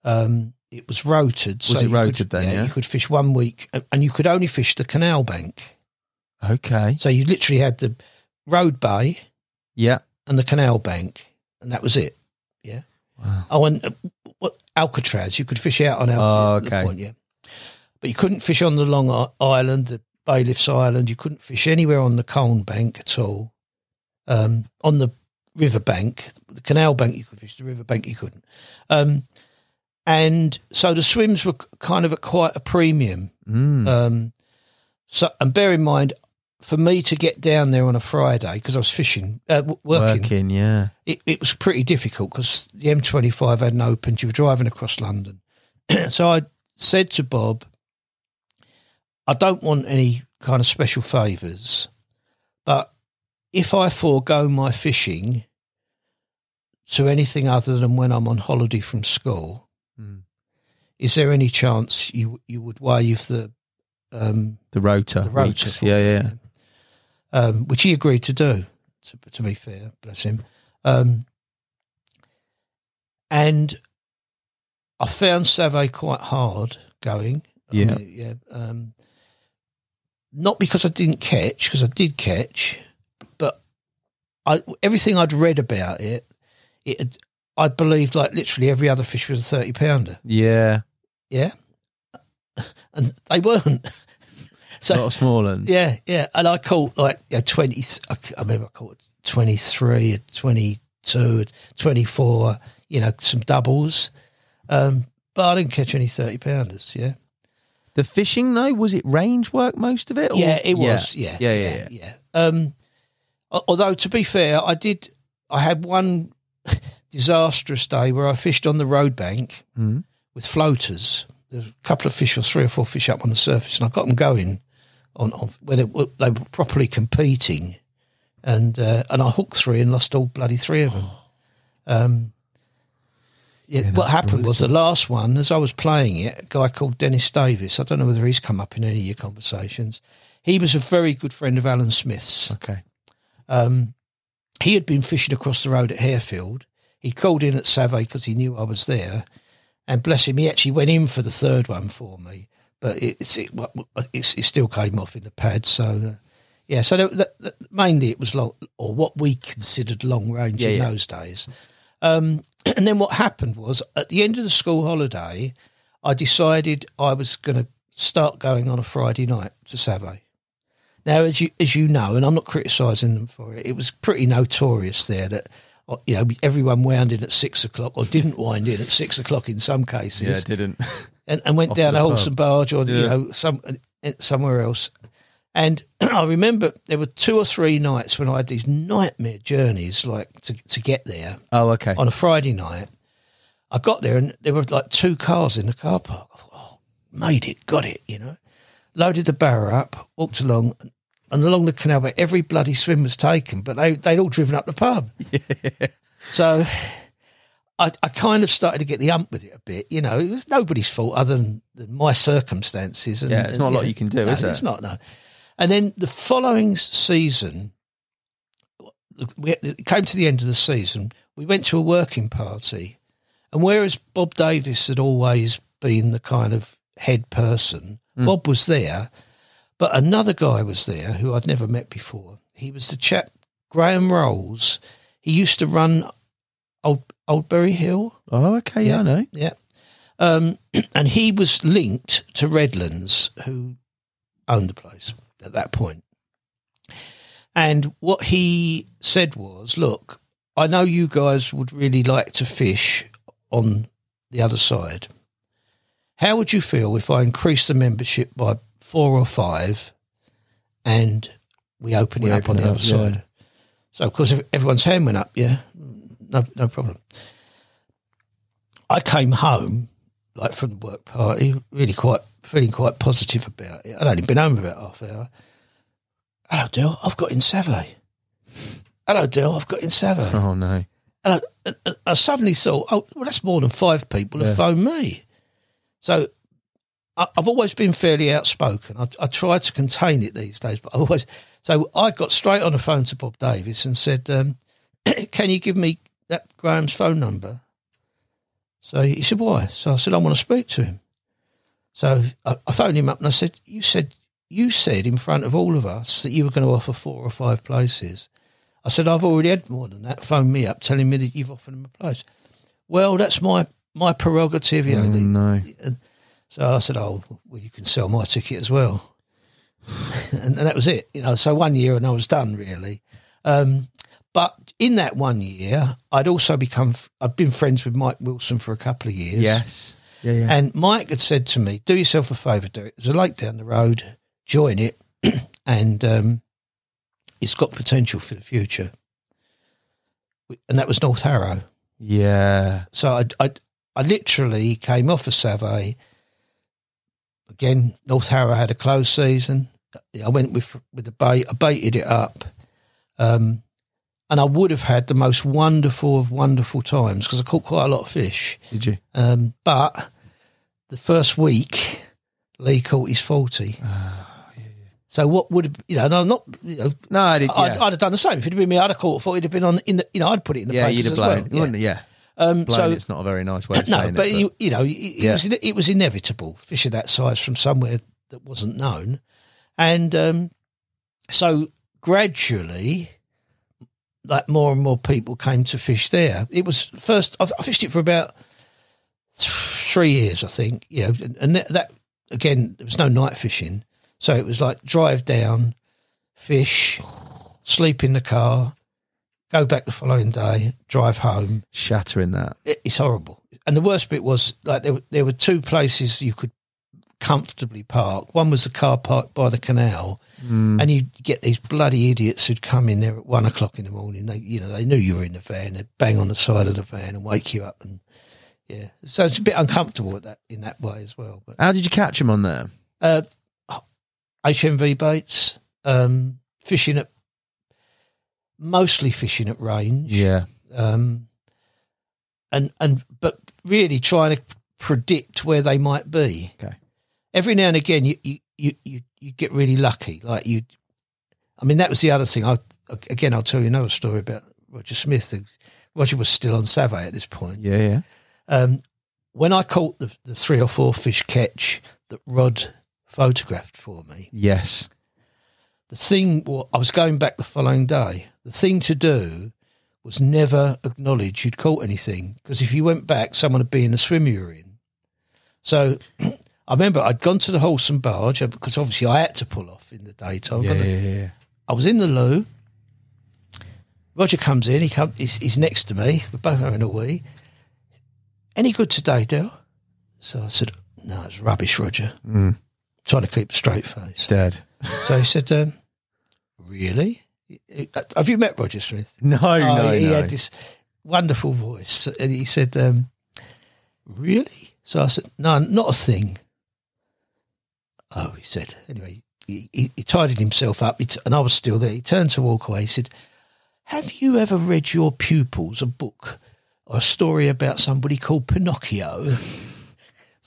Speaker 8: Um, it was rotated.
Speaker 1: Was it
Speaker 8: you
Speaker 1: rotated
Speaker 8: could,
Speaker 1: then, yeah?
Speaker 8: You could fish one week, and- you could only fish the canal bank.
Speaker 1: Okay.
Speaker 8: So you literally had the road bay
Speaker 1: Yeah.
Speaker 8: and the canal bank, and that was it. Yeah.
Speaker 1: Wow.
Speaker 8: Oh, and uh, what Alcatraz? You could fish out on Alcatraz.
Speaker 1: Oh, okay.
Speaker 8: Point, yeah. But you couldn't fish on the Long Island, the Bailiffs Island. You couldn't fish anywhere on the Colne Bank at all. Um, on the river bank, the canal bank you could fish, the river bank you couldn't. Um, and so the swims were kind of at quite a premium.
Speaker 1: Mm.
Speaker 8: Um, so, and bear in mind, for me to get down there on a Friday because I was fishing, uh, working,
Speaker 1: Working, yeah.
Speaker 8: it, it was pretty difficult because the M25 hadn't opened. You were driving across London. so I said to Bob, I don't want any kind of special favours, but if I forego my fishing to anything other than when I'm on holiday from school,
Speaker 1: Mm.
Speaker 8: is there any chance you you would waive the um,
Speaker 1: The rotor.
Speaker 8: the rotor?
Speaker 1: Yeah, yeah.
Speaker 8: Um, which he agreed to do. To, to be fair, bless him. Um, and I found Savay quite hard going. I
Speaker 1: Yeah.
Speaker 8: mean, yeah. Um, not because I didn't catch, because I did catch, I everything I'd read about it, it I believed like literally every other fish was a thirty pounder.
Speaker 1: Yeah.
Speaker 8: Yeah, and they weren't.
Speaker 1: A
Speaker 8: so
Speaker 1: lot of small ones.
Speaker 8: yeah, yeah. And I caught like you know, 20, I remember I caught 23, 22, 24, you know, some doubles. Um, but I didn't catch any 30 pounders. Yeah.
Speaker 1: The fishing though, was it range work most of it? or-
Speaker 8: Yeah, it was. Yeah.
Speaker 1: Yeah, yeah, yeah.
Speaker 8: yeah. Um, al- although to be fair, I did, I had one disastrous day where I fished on the road bank
Speaker 1: Mhm.
Speaker 8: with floaters. There's a couple of fish or three or four fish up on the surface, and I got them going on, on they, were- they were properly competing, and uh, and I hooked three and lost all bloody three of them. Um, yeah, what happened was the last one, as I was playing it, a guy called Dennis Davis. I don't know whether he's come up in any of your conversations. He was a very good friend of Alan Smith's.
Speaker 1: Okay.
Speaker 8: Um, he had been fishing across the road at Harefield. He called in at Savay because he knew I was there, and bless him, he actually went in for the third one for me. But it's it, it's, it still came off in the pad. So uh, yeah, so that, that, that- mainly it was long, or what we considered long range
Speaker 1: Yeah,
Speaker 8: in
Speaker 1: yeah.
Speaker 8: those days. Um, and then what happened was at the end of the school holiday, I decided I was going to start going on a Friday night to Savay. Now, as you as you know, and I'm not criticising them for it, it was pretty notorious there that uh, you know everyone wound in at six o'clock or didn't wind in at six o'clock in some cases,
Speaker 1: Yeah, didn't.
Speaker 8: and, and went down a horse and barge or you know some uh, somewhere else. And I remember there were two or three nights when I had these nightmare journeys, like to to get there
Speaker 1: Oh, okay.
Speaker 8: on a Friday night. I got there and there were like two cars in the car park. I thought, oh, made it, got it, you know. Loaded the barrow up, walked along, and along the canal, where every bloody swim was taken, but they, they'd all driven up the pub. So I, I kind of started to get the ump with it a bit. You know, it was nobody's fault other than, than my circumstances. And,
Speaker 1: Yeah, it's
Speaker 8: and,
Speaker 1: not a lot
Speaker 8: yeah,
Speaker 1: you can do,
Speaker 8: no,
Speaker 1: is it?
Speaker 8: It's not, no. And then the following season, we, it came to the end of the season. We went to a working party, and whereas Bob Davis had always been the kind of head person,
Speaker 1: Hmm.
Speaker 8: Bob was there, but another guy was there who I'd never met before. He was the chap Graham Rolls. He used to run Old Oldbury Hill.
Speaker 1: Oh, okay. Yeah, I know.
Speaker 8: Yeah. Um, and he was linked to Redlands, who owned the place at that point. And what he said was, look, I know you guys would really like to fish on the other side. How would you feel if I increased the membership by four or five and we open
Speaker 1: We
Speaker 8: it up
Speaker 1: open
Speaker 8: on the other
Speaker 1: up, yeah.
Speaker 8: side? So, of course, everyone's hand went up, yeah, no, no problem. I came home like from the work party, really quite feeling quite positive about it. I'd only been home about half an hour, Hello, Dill. I've got in Savay. Hello, Dill. I've got in Savay.
Speaker 1: Oh no.
Speaker 8: And I, I suddenly thought, oh, well, that's more than five people have phoned me. So I've always been fairly outspoken. I, I try to contain it these days, but I always. So I got straight on the phone to Bob Davis and said, um, "Can you give me that Graham's phone number?" So he said, "Why?" So I said, "I want to speak to him." So I, I phoned him up and I said, "You said you said in front of all of us that you were going to offer four or five places." I said, I've already had more than that. Phone me up telling me that you've offered him a place. Well, that's my my prerogative, you know.
Speaker 1: Oh,
Speaker 8: the-
Speaker 1: no.
Speaker 8: and so I said, oh, well, you can sell my ticket as well. and, and that was it, you know. So one year and I was done, really. Um, but in that one year, I'd also become, I'd been friends with Mike Wilson for a couple of years.
Speaker 1: Yes. Yeah, yeah.
Speaker 8: And Mike had said to me, "Do yourself a favour, Derek. There's a lake down the road. Join it, and um, it's got potential for the future." And that was North Harrow.
Speaker 1: yeah.
Speaker 8: So I, I, I literally came off a Savay. Again, North Harrow had a closed season. I went with with the bait. I baited it up, um, and I would have had the most wonderful of wonderful times because I caught quite a lot of fish.
Speaker 1: Did you?
Speaker 8: Um, but the first week, Lee caught his 40. So what would have, you know, I'm not, you know,
Speaker 1: No, I did.
Speaker 8: I'd, I'd have done the same. If it'd been me, I'd have caught 40, it'd have been on, in the, you know, I'd put it in the
Speaker 1: yeah, you'd have
Speaker 8: as
Speaker 1: blown.
Speaker 8: well.
Speaker 1: wouldn't? Yeah.
Speaker 8: Um, so,
Speaker 1: it's not a very nice way of
Speaker 8: no,
Speaker 1: saying
Speaker 8: but
Speaker 1: it.
Speaker 8: you, you know, it, it was it was inevitable. Fish of that size from somewhere that wasn't known, and um, so gradually, like more and more people came to fish there. It was first I fished it for about three years, I think. You know, and- and that, that again, there was no night fishing, so it was like drive down, fish, sleep in the car, go back the following day, drive home
Speaker 1: shattering that.
Speaker 8: it- it's horrible. And the worst bit was like there, were- there were two places you could comfortably park. One was the car park by the canal, and you get these bloody idiots who'd come in there at one o'clock in the morning. They, you know, they knew you were in the van. They'd bang on the side of the van and wake you up, and yeah, so it's a bit uncomfortable at that in that way as well. But
Speaker 1: How did you catch him on there?
Speaker 8: uh, HNV baits, um, fishing at mostly fishing at range
Speaker 1: Yeah.
Speaker 8: um, and and but really trying to predict where they might be.
Speaker 1: Okay.
Speaker 8: Every now and again, you you you you, you get really lucky. Like you, I mean, that was the other thing. I again, I'll tell you another story about Roger Smith. Roger was still on Savay at this point.
Speaker 1: Yeah, yeah.
Speaker 8: Um, when I caught the, the three or four fish catch that Rod photographed for me,
Speaker 1: Yes.
Speaker 8: the thing I was going back the following day. The thing to do was never acknowledge you'd caught anything because if you went back, someone would be in the swim you were in. So I remember I'd gone to the horse and barge uh, because obviously I had to pull off in the daytime.
Speaker 1: Yeah, yeah, yeah.
Speaker 8: I was in the loo. Roger comes in. He come, he's, he's next to me. We're both having a wee. Any good today, Dale? So I said, "No, it's rubbish, Roger."
Speaker 1: Mm.
Speaker 8: Trying to keep a straight face.
Speaker 1: Dead.
Speaker 8: So he said, um, "Really? Have you met Roger Smith?"
Speaker 1: No,
Speaker 8: Oh,
Speaker 1: no,
Speaker 8: he
Speaker 1: no.
Speaker 8: had this wonderful voice, and he said, um, "Really?" So I said, "No, not a thing." Oh, he said. Anyway, he, he, he tidied himself up, t- and I was still there. He turned to walk away. He said, "Have you ever read your pupils a book or a story about somebody called Pinocchio?"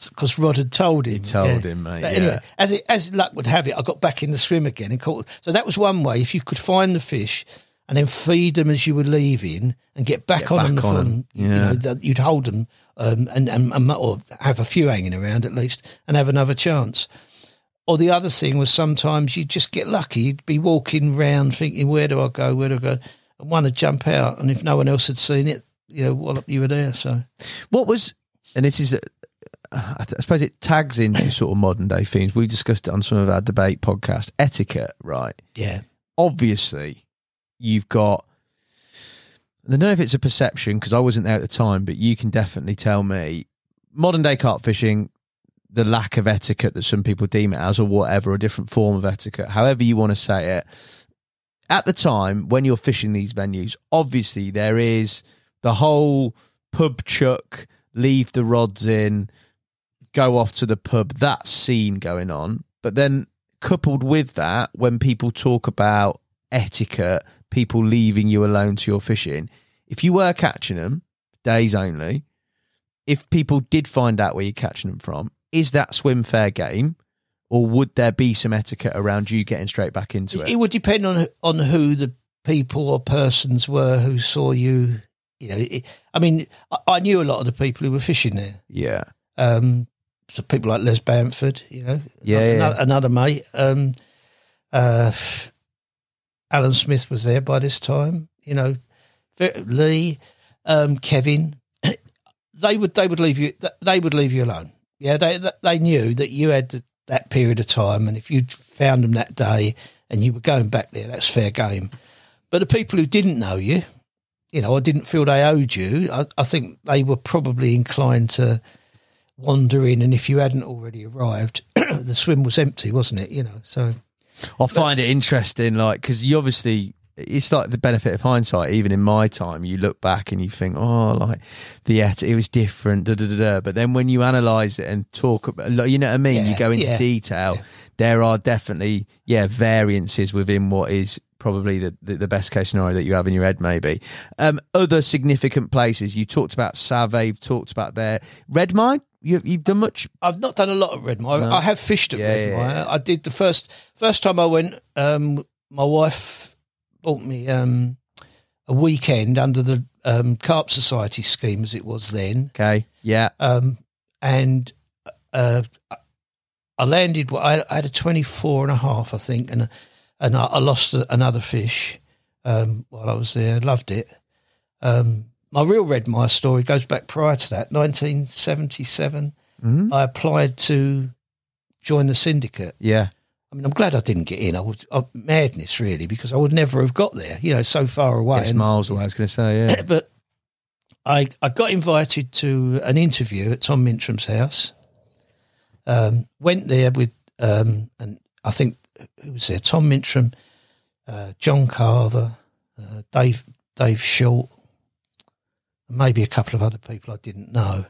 Speaker 8: Because Rod had told him.
Speaker 1: He told him, mate,
Speaker 8: But anyway,
Speaker 1: yeah.
Speaker 8: as it, as luck would have it, I got back in the swim again and caught. So that was one way. If you could find the fish and then feed them as you were leaving and get back
Speaker 1: Get
Speaker 8: on
Speaker 1: back
Speaker 8: them, the
Speaker 1: on 'em,
Speaker 8: following- you know, that you'd hold them um, and, and, and or have a few hanging around at least and have another chance. Or the other thing was sometimes you'd just get lucky. You'd be walking round thinking, where do I go? Where do I go? And one would jump out. And if no one else had seen it, you know, wallop, you were there. So
Speaker 1: What was, and this is, I suppose it tags into sort of modern day themes. We discussed it on some of our debate podcast. Etiquette, right?
Speaker 8: yeah,
Speaker 1: Obviously, you've got. I don't know if it's a perception because I wasn't there at the time, but you can definitely tell me modern day carp fishing, the lack of etiquette that some people deem it as, or whatever, a different form of etiquette, however you want to say it. At the time when you're fishing these venues, obviously there is the whole pub chuck, leave the rods in, go off to the pub, that scene going on. But then coupled with that, when people talk about etiquette, people leaving you alone to your fishing, if you were catching them days only, if people did find out where you're catching them from, is that swim fair game? Or would there be some etiquette around you getting straight back into
Speaker 8: It
Speaker 1: it?
Speaker 8: would depend on on who the people or persons were who saw you. You know, it, I mean, I, I knew a lot of the people who were fishing there.
Speaker 1: Yeah.
Speaker 8: Um, so people like Les Bamford, you know,
Speaker 1: Yeah,
Speaker 8: another,
Speaker 1: yeah.
Speaker 8: another mate. Um, uh, Alan Smith was there by this time. You know, Lee, um, Kevin. They would they would leave you they would leave you alone. Yeah, they they knew that you had the, that period of time, and if you found them that day and you were going back there, that's fair game. But the people who didn't know you, you know, or didn't feel they owed you, I, I think they were probably inclined to wander in, and if you hadn't already arrived, the swim was empty, wasn't it? You know, so
Speaker 1: I find it interesting, like, because you obviously, it's like the benefit of hindsight. Even in my time, you look back and you think, oh, like the et- it was different, da da da da. But then when you analyze it and talk about, you know what I mean, you go into
Speaker 8: yeah,
Speaker 1: detail. There are definitely, yeah, variances within what is probably the, the, the best case scenario that you have in your head, maybe. Um, other significant places you talked about Savay, talked about there. Redmire, you, you've done much.
Speaker 8: I've not done a lot of Redmire.
Speaker 1: No.
Speaker 8: I have fished at
Speaker 1: Yeah,
Speaker 8: Red
Speaker 1: yeah.
Speaker 8: I did the first first time I went. Um, my wife bought me um, a weekend under the um, Carp Society scheme, as it was then,
Speaker 1: Okay, yeah,
Speaker 8: um, and uh, I landed. I I had a 24 and a half, I think, and and I, I lost a, another fish um, while I was there. Loved it. Um, my real Redmire story goes back prior to that, 1977.
Speaker 1: Mhm.
Speaker 8: I applied to join the syndicate.
Speaker 1: yeah.
Speaker 8: I mean, I'm glad I didn't get in. I was I, madness, really, because I would never have got there. You know, so far away.
Speaker 1: It's
Speaker 8: And-
Speaker 1: miles away, I was going to say, yeah.
Speaker 8: but I I got invited to an interview at Tom Mintram's house. Um, went there with um, and I think who was there? Tom Mintram, uh, John Carver, uh, Dave Dave Short, maybe a couple of other people I didn't know.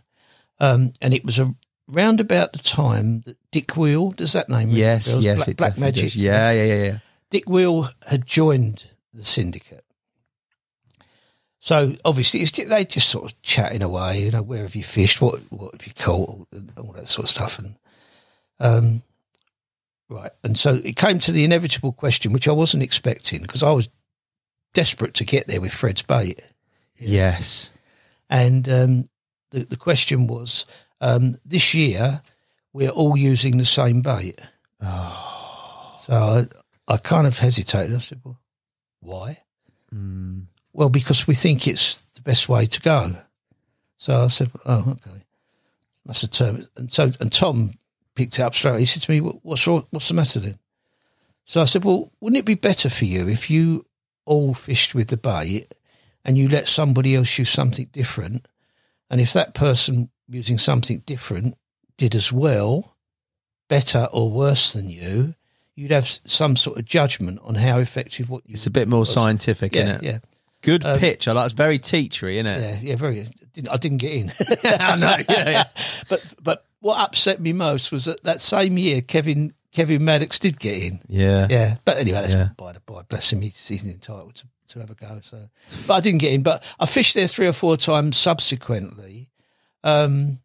Speaker 8: Um, and it was a round about the time that Dick Wheel does that name
Speaker 1: Yes, yes,
Speaker 8: Black, Black Magic.
Speaker 1: Yeah, yeah, yeah, yeah.
Speaker 8: Dick Wheel had joined the syndicate. So obviously, it's, they just sort of chatting away. You know, where have you fished? What what have you caught? All, all that sort of stuff. And um, right, and so it came to the inevitable question, which I wasn't expecting because I was desperate to get there with Fred's bait.
Speaker 1: Yes.
Speaker 8: And um, the the question was, um, this year we're all using the same bait. So I, I kind of hesitated. I said, "Well, why?"
Speaker 1: Mm.
Speaker 8: Well, because we think it's the best way to go. So I said, "Oh, okay." That's a term. And so, and Tom picked it up straight. He said to me, "What- "What's wrong, what's the matter then?" So I said, "Well, wouldn't it be better for you if you all fished with the bait and you let somebody else use something different, and if that person using something different did as well, better or worse than you, you'd have some sort of judgment on how effective what you."
Speaker 1: It's a bit more
Speaker 8: was.
Speaker 1: scientific,
Speaker 8: Yeah,
Speaker 1: isn't it?
Speaker 8: yeah.
Speaker 1: Good
Speaker 8: Um,
Speaker 1: pitch. I like it's very teachery, isn't it?
Speaker 8: Yeah, yeah, very. Didn't, I didn't get in.
Speaker 1: I know, yeah, yeah.
Speaker 8: but but what upset me most was that that same year Kevin Kevin Maddocks did get in.
Speaker 1: Yeah.
Speaker 8: Yeah, but anyway, that's
Speaker 1: Yeah.
Speaker 8: by the by. Bless him, he's, he's entitled to, to have a go. So, but I didn't get in. But I fished there three or four times subsequently. Um,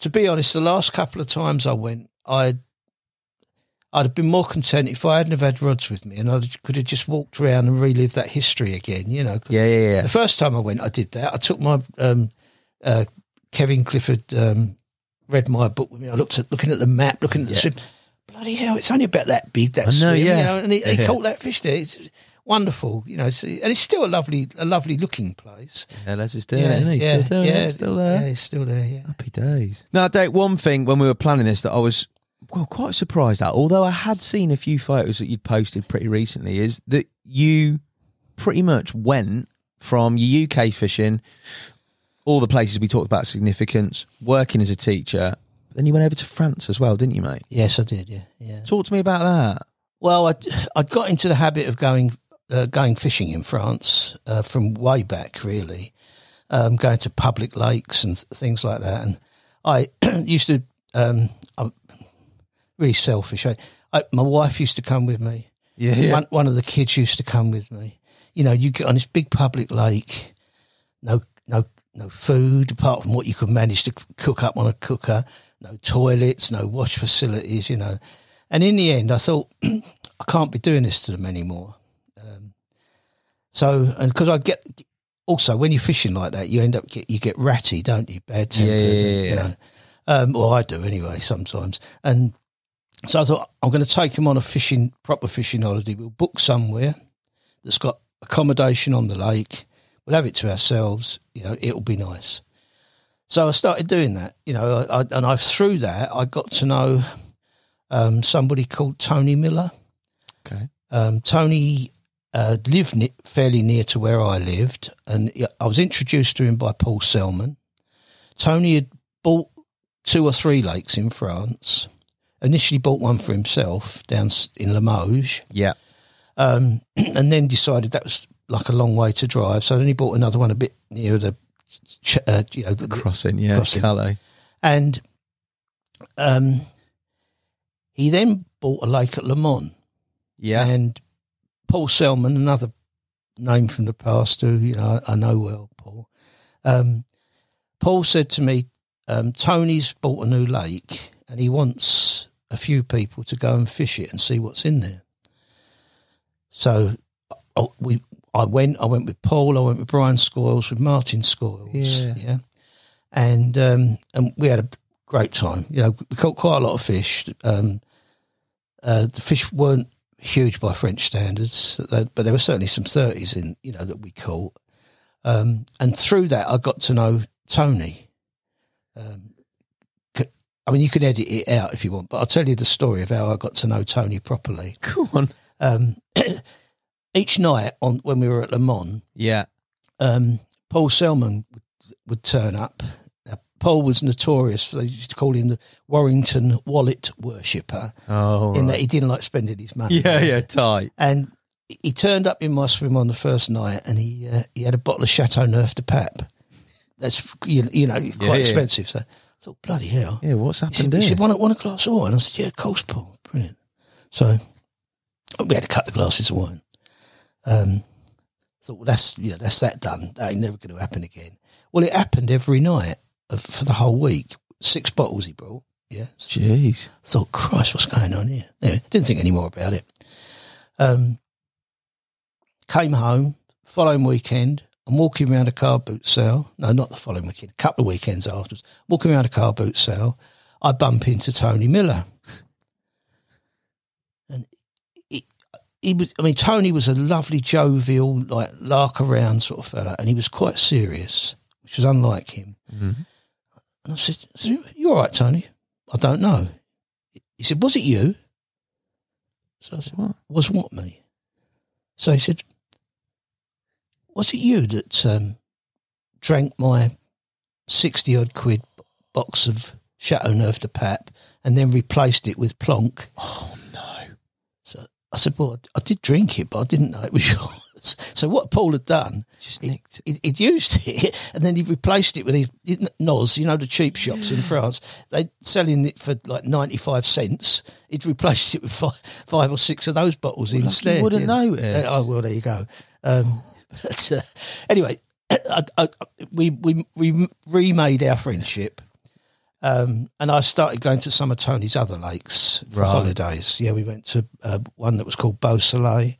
Speaker 8: to be honest, the last couple of times I went, I. I'd have been more content if I hadn't have had rods with me, and I could have just walked around and relived that history again. You know,
Speaker 1: Yeah, yeah, yeah.
Speaker 8: the first time I went, I did that. I took my um, uh, Kevin Clifford um, read my book with me. I looked at looking at the map, looking at the
Speaker 1: Yeah.
Speaker 8: swim. Bloody hell! It's only about that big. That
Speaker 1: I know,
Speaker 8: swim, you
Speaker 1: yeah.
Speaker 8: know, and he, he
Speaker 1: Yeah.
Speaker 8: caught that fish there. It's wonderful, you know. So, and it's still a lovely, a lovely looking place.
Speaker 1: Yeah, Les is doing it, isn't he?
Speaker 8: yeah,
Speaker 1: still doing
Speaker 8: yeah,
Speaker 1: it, still there.
Speaker 8: Yeah, it's still there. Yeah.
Speaker 1: Happy days. Now, Dave, one thing when we were planning this that I was well quite surprised at, although I had seen a few photos that you'd posted pretty recently, is that you pretty much went from your UK fishing, all the places we talked about significance, working as a teacher, then you went over to France as well, didn't you, mate?
Speaker 8: Yes, I did. Yeah, yeah.
Speaker 1: Talk to me about that.
Speaker 8: Well, I I got into the habit of going uh, going fishing in France uh, from way back, really, um, going to public lakes and th- things like that. And I used to um, I really selfish. I, I, my wife used to come with me.
Speaker 1: Yeah, yeah.
Speaker 8: One, one of the kids used to come with me. You know, you get on this big public lake, no, no, no food apart from what you could manage to cook up on a cooker. No toilets, no wash facilities. You know, and in the end, I thought I can't be doing this to them anymore. So, and because I get also when you're fishing like that, you end up get you get ratty, don't you? Bad tempered,
Speaker 1: Yeah, yeah, yeah,
Speaker 8: you know. Um, well, I do anyway sometimes, and so I thought I'm going to take him on a fishing proper fishing holiday. We'll book somewhere that's got accommodation on the lake. We'll have it to ourselves. You know, it'll be nice. So I started doing that. You know, I, I, and I through that I got to know um, somebody called Tony Miller.
Speaker 1: Okay.
Speaker 8: Um, Tony uh, lived ne- fairly near to where I lived, and I was introduced to him by Paul Selman. Tony had bought two or three lakes in France. Initially, bought one for himself down in Limoges,
Speaker 1: Yeah.
Speaker 8: um, and then decided that was like a long way to drive. So then he bought another one a bit near the, uh, you know, the,
Speaker 1: Crossing, yeah.
Speaker 8: Crossing.
Speaker 1: Calais.
Speaker 8: and um, he then bought a lake at Le Mans.
Speaker 1: Yeah.
Speaker 8: And Paul Selman, another name from the past, who you know I, know well, Paul. Um, Paul said to me, um, "Tony's bought a new lake, and he wants a few people to go and fish it and see what's in there." So, I, we, I went. I went with Paul. I went with Brian Scoils, with Martin Scoils.
Speaker 1: Yeah.
Speaker 8: yeah, and um, and we had a great time. You know, we caught quite a lot of fish. Um, uh, the fish weren't huge by French standards, but there were certainly some thirties in you know that we caught. Um, and through that, I got to know Tony. Um, I mean, you can edit it out if you want, but I'll tell you the story of how I got to know Tony properly.
Speaker 1: Go on.
Speaker 8: Um, each night on when we were at Le Mans,
Speaker 1: Yeah.
Speaker 8: um, Paul Selman would, would turn up. Paul was notorious for they used to call him the Warrington wallet worshipper,
Speaker 1: Oh,
Speaker 8: in that he didn't like spending his money.
Speaker 1: Yeah, yeah, tight.
Speaker 8: And he turned up in my swim on the first night, and he uh, he had a bottle of Chateau Neuf de Pape. That's you, you know quite
Speaker 1: yeah.
Speaker 8: expensive. So I thought, bloody hell.
Speaker 1: Yeah, what's
Speaker 8: He
Speaker 1: happened
Speaker 8: said,
Speaker 1: there?
Speaker 8: he said want a glass of wine? I said, yeah, of course, Paul. Brilliant. So we had to cut the glasses of wine. Um, thought, well, that's you know, that's that done. That ain't never going to happen again. Well, it happened every night for the whole week. Six bottles he brought. Yeah.
Speaker 1: Jeez.
Speaker 8: thought, Christ, what's going on here? Anyway, didn't think any more about it. Um, came home, following weekend, I'm walking around a car boot sale. No, not the following weekend, a couple of weekends afterwards. Walking around a car boot sale, I bump into Tony Miller. And he, he was, I mean, Tony was a lovely, jovial, like, lark around sort of fella, and he was quite serious, which was unlike him.
Speaker 1: Mhm.
Speaker 8: And I said, You all right, Tony? I don't know. He said, Was it you? So I said,
Speaker 1: What?
Speaker 8: Was what me? So he said, Was it you that um, drank my 60 odd quid box of Chateau Neuf de Pap and then replaced it with Plonk?
Speaker 1: Oh, no.
Speaker 8: So I said, Well, I, I did drink it, but I didn't know it was yours. So what Paul had done,
Speaker 1: Just nicked.
Speaker 8: he, he'd used it and then he replaced it with his Noz, you know, the cheap shops in France. They selling it for like 95 cents. He'd replaced it with five, five or six of those bottles
Speaker 1: Well, like you
Speaker 8: instead.
Speaker 1: wouldn't
Speaker 8: you know.
Speaker 1: notice.
Speaker 8: Uh, oh, well, there you go. Um, but, uh, anyway, I, I, we, we, we remade our friendship. Um, and I started going to some of Tony's other lakes for
Speaker 1: Right.
Speaker 8: holidays. Yeah, we went to uh, one that was called Beausoleil,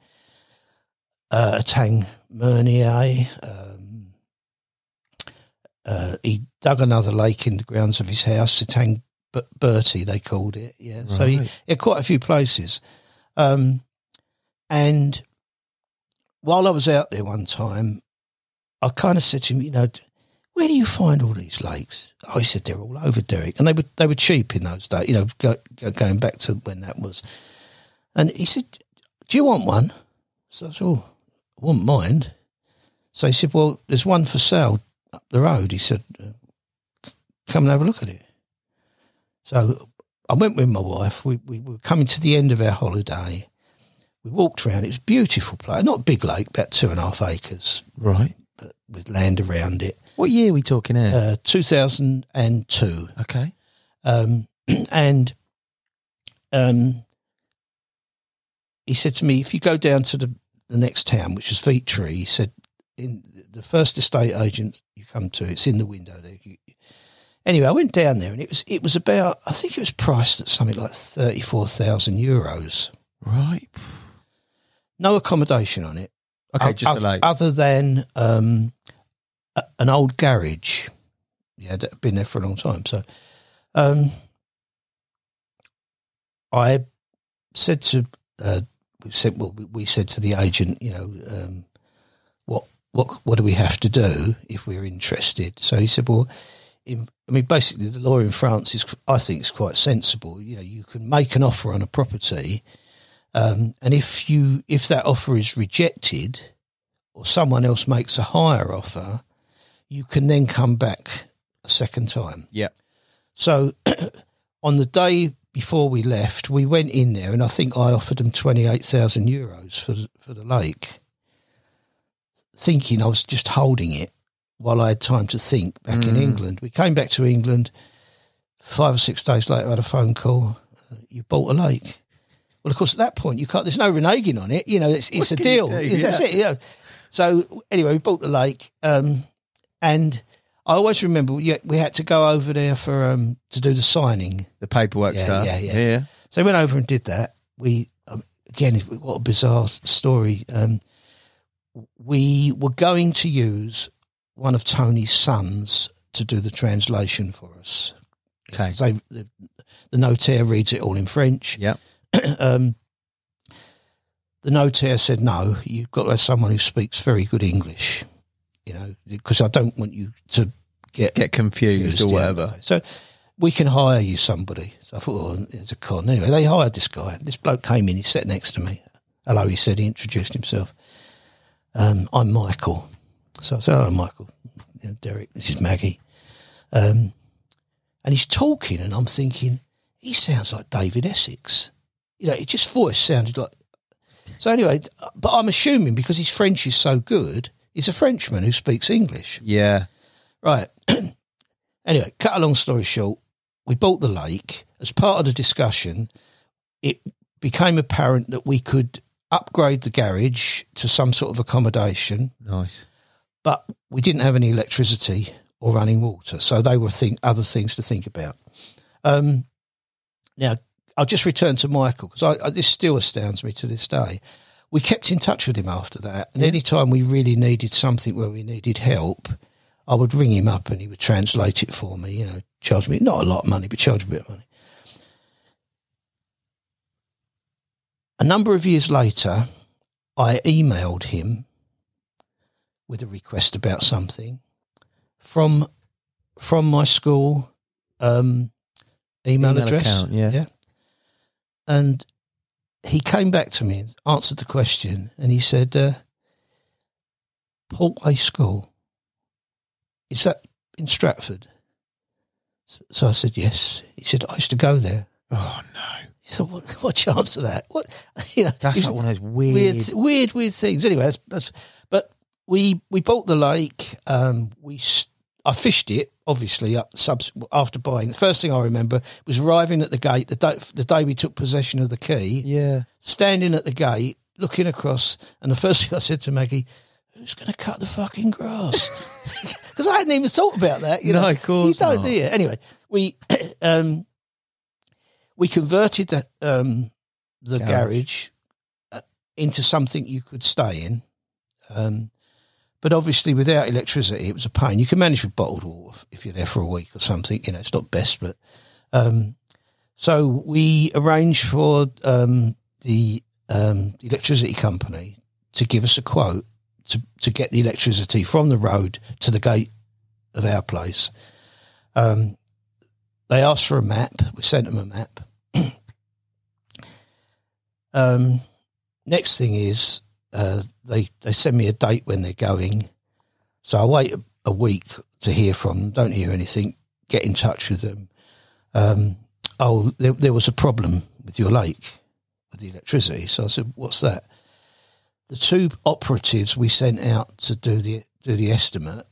Speaker 8: uh, Tang Mernier. Um, uh, he dug another lake in the grounds of his house, Tang Bertie, they called it. Yeah, so he, he had quite a few places. Um, and while I was out there one time, I kind of said to him, you know, where do you find all these lakes? Oh, he said they're all over Derek, and they were they were cheap in those days. You know, go, go, going back to when that was. And he said, "Do you want one?" So I said, "Oh, I wouldn't mind." So he said, "Well, there's one for sale up the road." He said, uh, "Come and have a look at it." So I went with my wife. We, we were coming to the end of our holiday. We walked around. It was a beautiful place, not a big lake, about two and a half acres,
Speaker 1: Right.
Speaker 8: but with land around it.
Speaker 1: What year are we talking here?
Speaker 8: Uh, 2002.
Speaker 1: okay.
Speaker 8: Um, and um, he said to me, if you go down to the, the next town, which is Feettree, he said, in the first estate agent you come to, it's in the window there. You- Anyway, I went down there and it was it was about I think it was priced at something like thirty four thousand euros.
Speaker 1: Right.
Speaker 8: No accommodation on it.
Speaker 1: Okay,
Speaker 8: O-
Speaker 1: just
Speaker 8: other,
Speaker 1: the
Speaker 8: other than um, a, an old garage. Yeah, that had been there for a long time. So, um, I said to uh, we said well we- said to the agent, you know, um, what what what do we have to do if we're interested? So he said, well. In, I mean, basically, the law in France is, I think, is quite sensible. You know, you can make an offer on a property, um, and if you if that offer is rejected, or someone else makes a higher offer, you can then come back a second time.
Speaker 1: Yep.
Speaker 8: So on the day before we left, we went in there, and I think I offered them twenty eight thousand euros for the, for the lake, thinking I was just holding it while I had time to think back in England. We came back to England. Five or six days later, I had a phone call. Uh, you bought a lake. Well, of course, at that point, you can't. There's no reneging on it. You know, it's it's a deal.
Speaker 1: do?
Speaker 8: It's- That's it. Know. So anyway, we bought the lake, um, and I always remember we, we had to go over there for um, to do the signing.
Speaker 1: The paperwork
Speaker 8: Yeah,
Speaker 1: stuff.
Speaker 8: yeah, yeah.
Speaker 1: yeah.
Speaker 8: So we went over and did that. We um, again, what a bizarre story. Um, we were going to use one of Tony's sons to do the translation for us.
Speaker 1: Okay.
Speaker 8: They, the, the notaire reads it all in French.
Speaker 1: Yep.
Speaker 8: um, the notaire said, "No, you've got to have someone who speaks very good English." You know, because I don't want you to get
Speaker 1: Get confused or whatever.
Speaker 8: So we can hire you somebody. So I thought, oh, there's a con. Anyway, they hired this guy. This bloke came in. He sat next to me. Hello, he said. He introduced himself. Um, I'm Michael. So I said, hello, Michael. You know, Derek, this is Maggie. Um, and he's talking, and I'm thinking, he sounds like David Essex. You know, his voice sounded like. So anyway, but I'm assuming because his French is so good, he's a Frenchman who speaks English.
Speaker 1: Yeah.
Speaker 8: Right. anyway, cut a long story short, we bought the lake. As part of the discussion, it became apparent that we could upgrade the garage to some sort of accommodation,
Speaker 1: Nice.
Speaker 8: but we didn't have any electricity or running water. So they were think, other things to think about. Um, now, I'll just return to Michael because I, I, this still astounds me to this day. We kept in touch with him after that, and any time we really needed something where we needed help, I would ring him up and he would translate it for me. You know, charge me not a lot of money, but charge a bit of money. A number of years later, I emailed him with a request about something from from my school um, email,
Speaker 1: Email
Speaker 8: address.
Speaker 1: account, yeah.
Speaker 8: yeah. And he came back to me and answered the question, and he said, uh, "Portway School is that in Stratford?" So, so I said, "Yes." He said, "I used to go there."
Speaker 1: Oh no.
Speaker 8: He said, "What, what chance of that? What you know?"
Speaker 1: That's like one of those weird.
Speaker 8: weird, weird, weird things. Anyway, that's, that's but we we bought the lake. Um, we I fished it obviously up subs after buying. The first thing I remember was arriving at the gate the day the day we took possession of the key,
Speaker 1: Yeah.
Speaker 8: standing at the gate, looking across, and the first thing I said to Maggie. Who's going to cut the fucking grass? Because I hadn't even thought about that. You
Speaker 1: No,
Speaker 8: know,
Speaker 1: of course
Speaker 8: you don't,
Speaker 1: not.
Speaker 8: do you? Anyway, we um, we converted the um, the
Speaker 1: Garage.
Speaker 8: garage uh, into something you could stay in. Um, but obviously, without electricity, it was a pain. You can manage with bottled water if- you're there for a week or something. You know, it's not best, but um, so we arranged for um, the um, electricity company to give us a quote to to get the electricity from the road to the gate of our place. Um, they asked for a map. We sent them a map. um, next thing is uh, they they send me a date when they're going. So I wait a, a week to hear from them. Don't hear anything. Get in touch with them. Um, oh, there, there was a problem with your lake with the electricity. So I said, "What's that?" The two operatives we sent out to do the do the estimate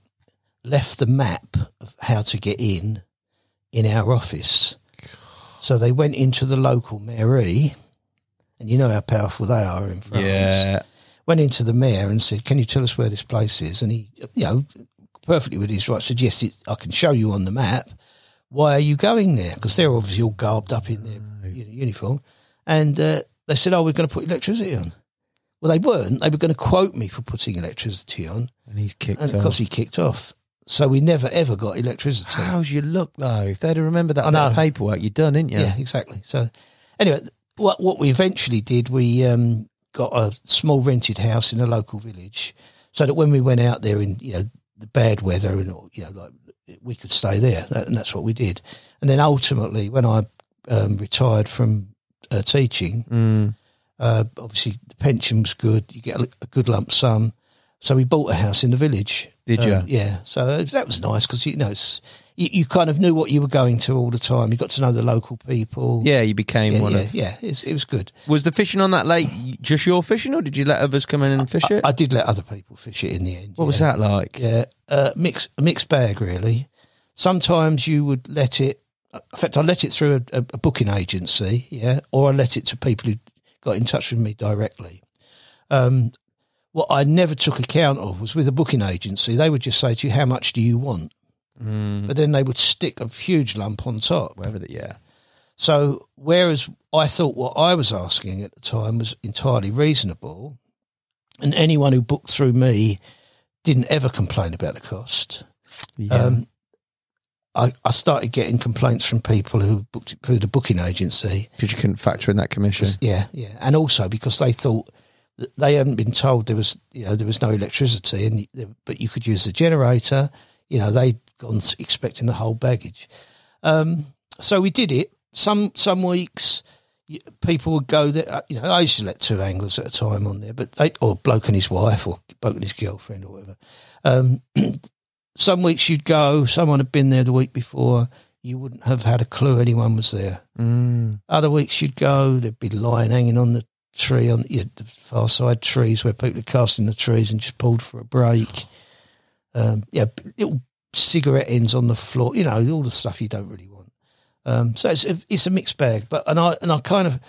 Speaker 8: left the map of how to get in in our office. So they went into the local mairie, and you know how powerful they are in France.
Speaker 1: Yeah.
Speaker 8: Went into the mayor and said, "Can you tell us where this place is?" And he, you know, perfectly with his right, said, "Yes, it, I can show you on the map." Why are you going there? Because they're obviously all garbed up in their uniform, and uh, they said, "Oh, we're going to put electricity on." Well, they weren't. They were going to quote me for putting electricity on,
Speaker 1: And he's kicked
Speaker 8: and of
Speaker 1: off.
Speaker 8: course he kicked off. So we never ever got electricity.
Speaker 1: How's your look though? If they'd have remembered that bit paperwork, you'd done, didn't you?
Speaker 8: Yeah, exactly. So, anyway, what what we eventually did, we um, got a small rented house in a local village, so that when we went out there in you know the bad weather and you know like we could stay there, that, and that's what we did. And then ultimately, when I um, retired from uh, teaching,
Speaker 1: Mm.
Speaker 8: uh, obviously the pension was good. You get a, a good lump sum, so we bought a house in the village.
Speaker 1: Did
Speaker 8: Um,
Speaker 1: you?
Speaker 8: yeah. So that was nice because you know it's, you, you kind of knew what you were going to all the time. You got to know the local people.
Speaker 1: Yeah, you became
Speaker 8: Yeah,
Speaker 1: one
Speaker 8: yeah,
Speaker 1: of.
Speaker 8: yeah. It's, it was good.
Speaker 1: Was the fishing on that lake just your fishing, or did you let others come in and fish it?
Speaker 8: I did let other people fish it in the end.
Speaker 1: what was that like?
Speaker 8: Yeah, uh, mix a mixed bag really. Sometimes you would let it. In fact, I let it through a, a, a booking agency, yeah, or I let it to people who got in touch with me directly. Um, what I never took account of was with a booking agency, they would just say to you, "How much do you want?"
Speaker 1: Mm.
Speaker 8: But then they would stick a huge lump on top.
Speaker 1: Whatever that, yeah.
Speaker 8: So whereas I thought what I was asking at the time was entirely reasonable, and anyone who booked through me didn't ever complain about the cost.
Speaker 1: yeah.
Speaker 8: Um, I, I started getting complaints from people who booked through the booking agency.
Speaker 1: Because you couldn't factor in that commission.
Speaker 8: Yeah, yeah, and also because they thought they hadn't been told there was you know there was no electricity, and but you could use the generator. You know they'd gone expecting the whole baggage. Um, so we did it. Some some weeks people would go there. uh, You know, I used to let two anglers at a time on there, but they or bloke and his wife or bloke and his girlfriend or whatever. Um, some weeks you'd go. Someone had been there the week before. You wouldn't have had a clue anyone was there.
Speaker 1: Mm.
Speaker 8: Other weeks you'd go, there'd be line hanging on the tree on you know, the far side trees where people are casting the trees and just pulled for a break. Um, yeah, little cigarette ends on the floor, you know, all the stuff you don't really want. Um, so it's a, it's a mixed bag, but and I and I kind of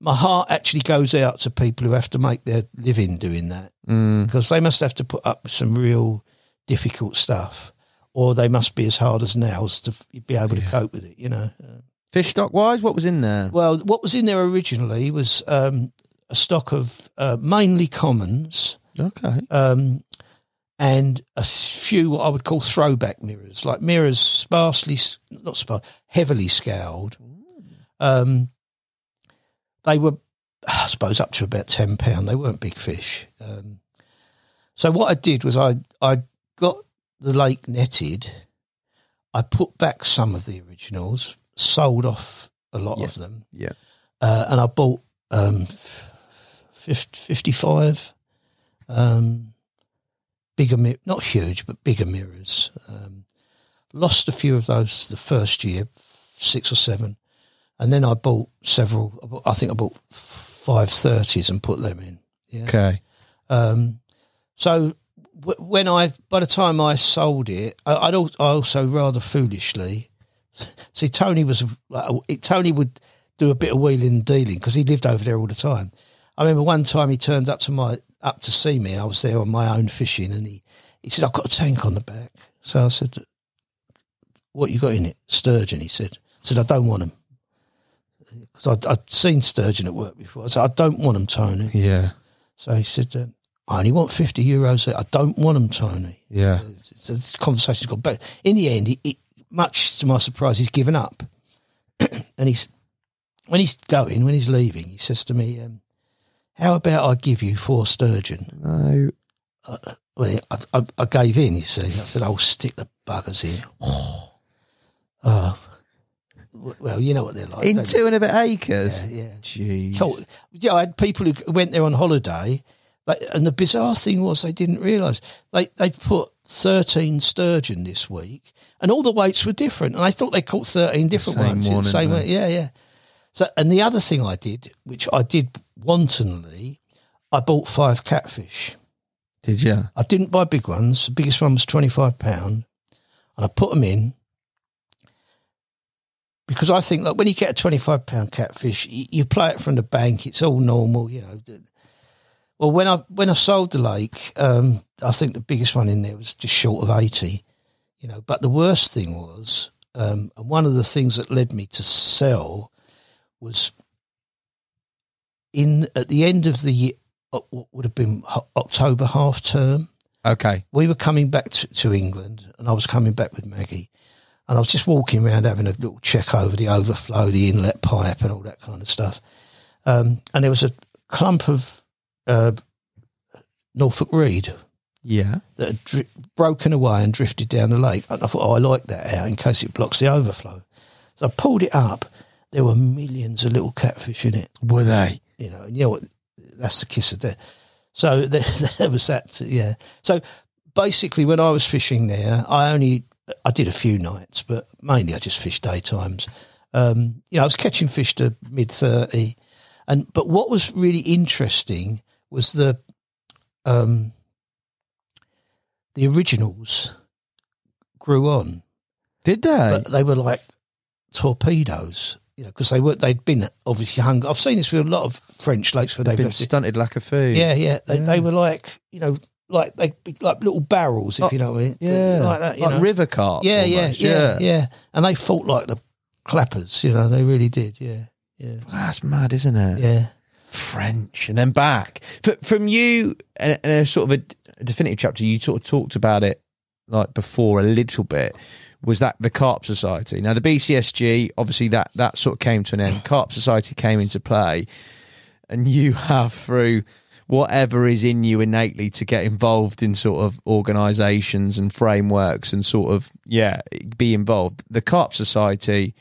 Speaker 8: my heart actually goes out to people who have to make their living doing that
Speaker 1: Mm.
Speaker 8: because they must have to put up with some real difficult stuff, or they must be as hard as nails to be able to cope with it. You know. Uh,
Speaker 1: Fish stock wise, what was in there?
Speaker 8: well, what was in there originally was um, a stock of uh, mainly commons
Speaker 1: Okay.
Speaker 8: um, and a few what I would call throwback mirrors, like mirrors sparsely, not spar, heavily scaled. Um, they were, I suppose, up to about ten pound. They weren't big fish. Um, so what I did was I I got the lake netted. I put back some of the originals, sold off a lot of them
Speaker 1: Yeah.
Speaker 8: uh, and I bought um, 55 um, bigger, mir- not huge, but bigger mirrors. Um, lost a few of those the first year, six or seven, and then I bought several. I, think I bought five thirties and put them in. Yeah.
Speaker 1: Okay.
Speaker 8: Um, so w- when I, by the time I sold it, I, I'd al- I also rather foolishly. See, Tony was like, Tony would do a bit of wheeling and dealing because he lived over there all the time. I remember one time he turned up to my up to see me, and I was there on my own fishing, and he he said, "I've got a tank on the back." So I said, "What you got in it?" Sturgeon. He said. I said, "I don't want them." Because I'd, I'd seen sturgeon at work before. I said, I don't want them, Tony.
Speaker 1: Yeah.
Speaker 8: So he said, um, I only want 50 euros. I don't want them, Tony.
Speaker 1: Yeah.
Speaker 8: So this conversation's gone back. In the end, he, he, much to my surprise, he's given up. and he's, when he's going, when he's leaving, he says to me, um, how about I give you four sturgeon?
Speaker 1: No.
Speaker 8: Uh, well, I, I, I gave in, you see. I said, I'll stick the buggers in. Oh, uh, well, you know what they're like.
Speaker 1: In two and a bit acres.
Speaker 8: Yeah, yeah.
Speaker 1: Jeez.
Speaker 8: Cool. Yeah, I had people who went there on holiday, like, and the bizarre thing was they didn't realise they they put thirteen sturgeon this week, and all the weights were different, and I thought they caught thirteen different
Speaker 1: same
Speaker 8: ones.
Speaker 1: one,
Speaker 8: the same way, yeah, yeah. So, and the other thing I did, which I did wantonly, I bought five catfish.
Speaker 1: Did you?
Speaker 8: I didn't buy big ones. The biggest one was twenty five pound, and I put them in. because I think like when you get a twenty five pound catfish, you, you play it from the bank. It's all normal, you know. Well, when I when I sold the lake, um, I think the biggest one in there was just short of eighty, you know. But the worst thing was, um, and one of the things that led me to sell was in at the end of the year, uh, what would have been October half term
Speaker 1: Okay.
Speaker 8: we were coming back to, to England, and I was coming back with Maggie, and I was just walking around having a little check over the overflow, the inlet pipe, and all that kind of stuff. Um, and there was a clump of uh, Norfolk reed
Speaker 1: Yeah.
Speaker 8: that had dri- broken away and drifted down the lake. And I thought, oh, I like that out in case it blocks the overflow. So I pulled it up. There were millions of little catfish in it
Speaker 1: Were they?
Speaker 8: You know, and you know what? That's the kiss of death. So there, there was that, yeah. So basically, when I was fishing there, I only I did a few nights, but mainly I just fished daytimes. Um, you know, I was catching fish to mid thirty, and but what was really interesting was the um, the originals grew on
Speaker 1: Did they?
Speaker 8: but they were like torpedoes, you know, because they were they'd been obviously hung. I've seen this with a lot of French lakes where they've
Speaker 1: Been stunted lack of food.
Speaker 8: Yeah, yeah, they, they were like you know, like they like little barrels, if
Speaker 1: Oh,
Speaker 8: you know what I mean.
Speaker 1: Yeah.
Speaker 8: like that, you
Speaker 1: like
Speaker 8: know.
Speaker 1: river carp.
Speaker 8: yeah,
Speaker 1: almost,
Speaker 8: yeah, yeah, yeah, and they fought like the clappers, you know, they really did. Yeah, yeah,
Speaker 1: That's mad, isn't it?
Speaker 8: yeah.
Speaker 1: French and then back. F- from you, and, and a sort of a, definitive chapter, you sort of talked about it like before a little bit. Was that the Carp Society? Now the BCSG, obviously that that sort of came to an end. Carp Society came into play, and you have through whatever is in you innately to get involved in sort of organisations and frameworks and sort of yeah be involved. The Carp Society.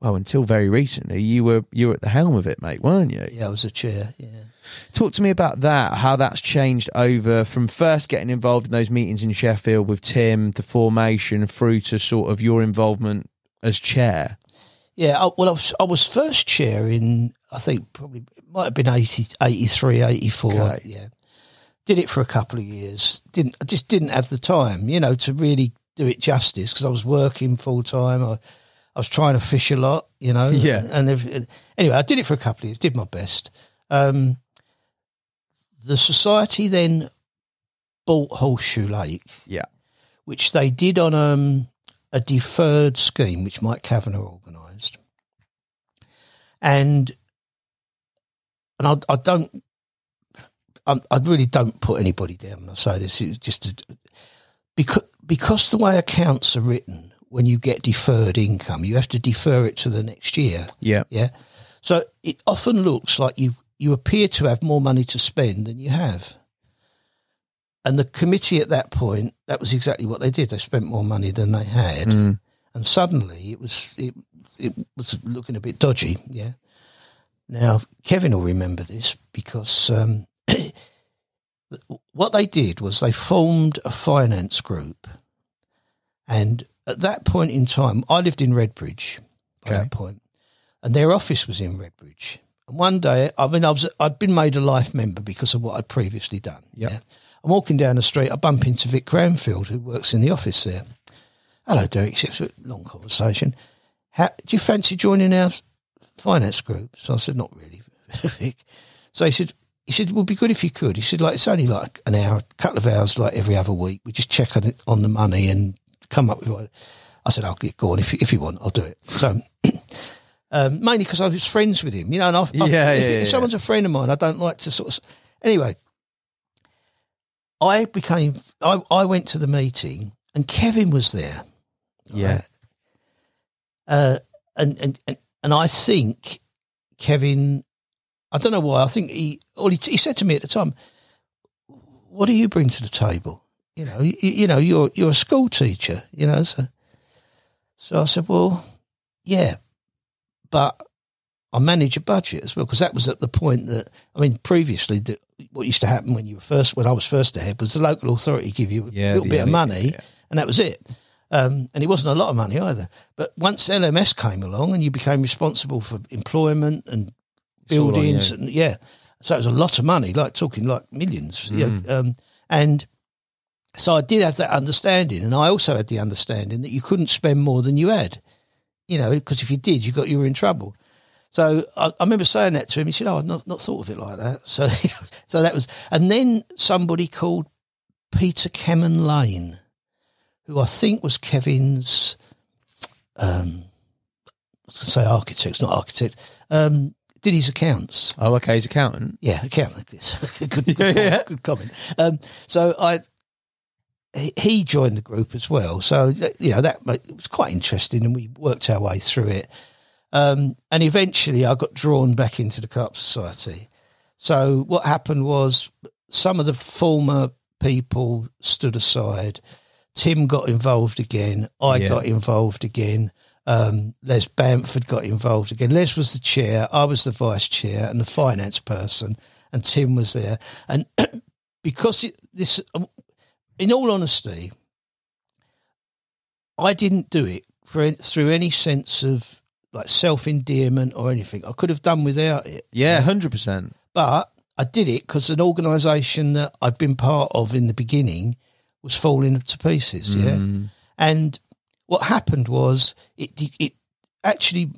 Speaker 1: Well, until very recently, you were you were at the helm of it, mate, weren't you?
Speaker 8: Yeah, I was a chair. Yeah.
Speaker 1: Talk to me about that, how that's changed over from first getting involved in those meetings in Sheffield with Tim, the formation, through to sort of your involvement as chair.
Speaker 8: Yeah, I, well, I was, I was first chair in, I think probably, it might have been 80, 83, 84.
Speaker 1: Okay.
Speaker 8: Yeah. Did it for a couple of years. Didn't, I just didn't have the time, you know, to really do it justice because I was working full time. I, I was trying to fish a lot, you know.
Speaker 1: Yeah.
Speaker 8: And if- anyway, I did it for a couple of years, did my best. Um, the society then bought Horseshoe Lake
Speaker 1: Yeah.
Speaker 8: which they did on um, a deferred scheme, which Mike Kavanagh organised. And and I, I don't, I, I really don't put anybody down when I say this. It's just a, because because the way accounts are written, when you get deferred income, you have to defer it to the next year.
Speaker 1: Yeah.
Speaker 8: Yeah. So it often looks like you you appear to have more money to spend than you have. And the committee at that point, that was exactly what they did. They spent more money than they had,
Speaker 1: Mm.
Speaker 8: and suddenly it was it, it was looking a bit dodgy. Yeah. Now Kevin will remember this because um, what they did was they formed a finance group, and at that point in time, I lived in Redbridge. By
Speaker 1: Okay.
Speaker 8: that point, and their office was in Redbridge. And one day, I mean, I was I'd been made a life member because of what I'd previously done.
Speaker 1: Yep.
Speaker 8: Yeah. I'm walking down the street. I bump into Vic Cranfield, who works in the office there. Hello, Derek. It's a long conversation. How, do you fancy joining our finance group? So I said, not really, Vic. So he said, he said, it would be good if you could. He said, like, it's only like an hour, a couple of hours, like every other week. We just check on, it, on the money and come up with what. I said, I'll get going. If, you- if you want, I'll do it. So, um, mainly because I was friends with him, you know, and I've, I've,
Speaker 1: Yeah,
Speaker 8: if,
Speaker 1: yeah,
Speaker 8: if
Speaker 1: yeah.
Speaker 8: someone's a friend of mine, I don't like to sort of. Anyway, I became, I, I went to the meeting and Kevin was there.
Speaker 1: Yeah.
Speaker 8: right? Uh, and, and, and, and I think Kevin, I don't know why, I think he, all he, he said to me at the time, what do you bring to the table? You know, you, you know, you're, you're a school teacher, you know, so, so I said, well, yeah, but I manage a budget as well because that was at the point that I mean previously the, what used to happen when you were first when I was first ahead was the local authority give you a
Speaker 1: Yeah,
Speaker 8: little
Speaker 1: the
Speaker 8: bit of money
Speaker 1: yeah.
Speaker 8: and that was it. Um, and it wasn't a lot of money either. But once LMS came along and you became responsible for employment and
Speaker 1: It's
Speaker 8: buildings, and yeah, so it was a lot of money, like talking like millions. Yeah,
Speaker 1: Mm.
Speaker 8: um, and so I did have that understanding, and I also had the understanding that you couldn't spend more than you had you know, because if you did, you got you were in trouble. So I, I remember saying that to him. He said, "Oh, I've not, not thought of it like that." So, so that was, and then somebody called Peter Cameron Lane, who I think was Kevin's, um, I was going to say architect, not architect, um, did his accounts.
Speaker 1: Oh, okay. He's accountant.
Speaker 8: Yeah, accountant. Good, good, comment, good comment. Um, so I, he- he joined the group as well. So you know that it was quite interesting, and we worked our way through it. Um, and eventually, I got drawn back into the Carp Society. So what happened was some of the former people stood aside. Tim got involved again. I
Speaker 1: Yeah.
Speaker 8: got involved again. Um, Les Bamford got involved again. Les was the chair. I was the vice chair and the finance person, and Tim was there. And because it, this, in all honesty, I didn't do it for through any sense of like self endearment or anything. I could have done without it.
Speaker 1: Yeah, hundred percent.
Speaker 8: But I did it because an organisation that I'd been part of in the beginning was falling to pieces. Yeah,
Speaker 1: Mm.
Speaker 8: and what happened was it it actually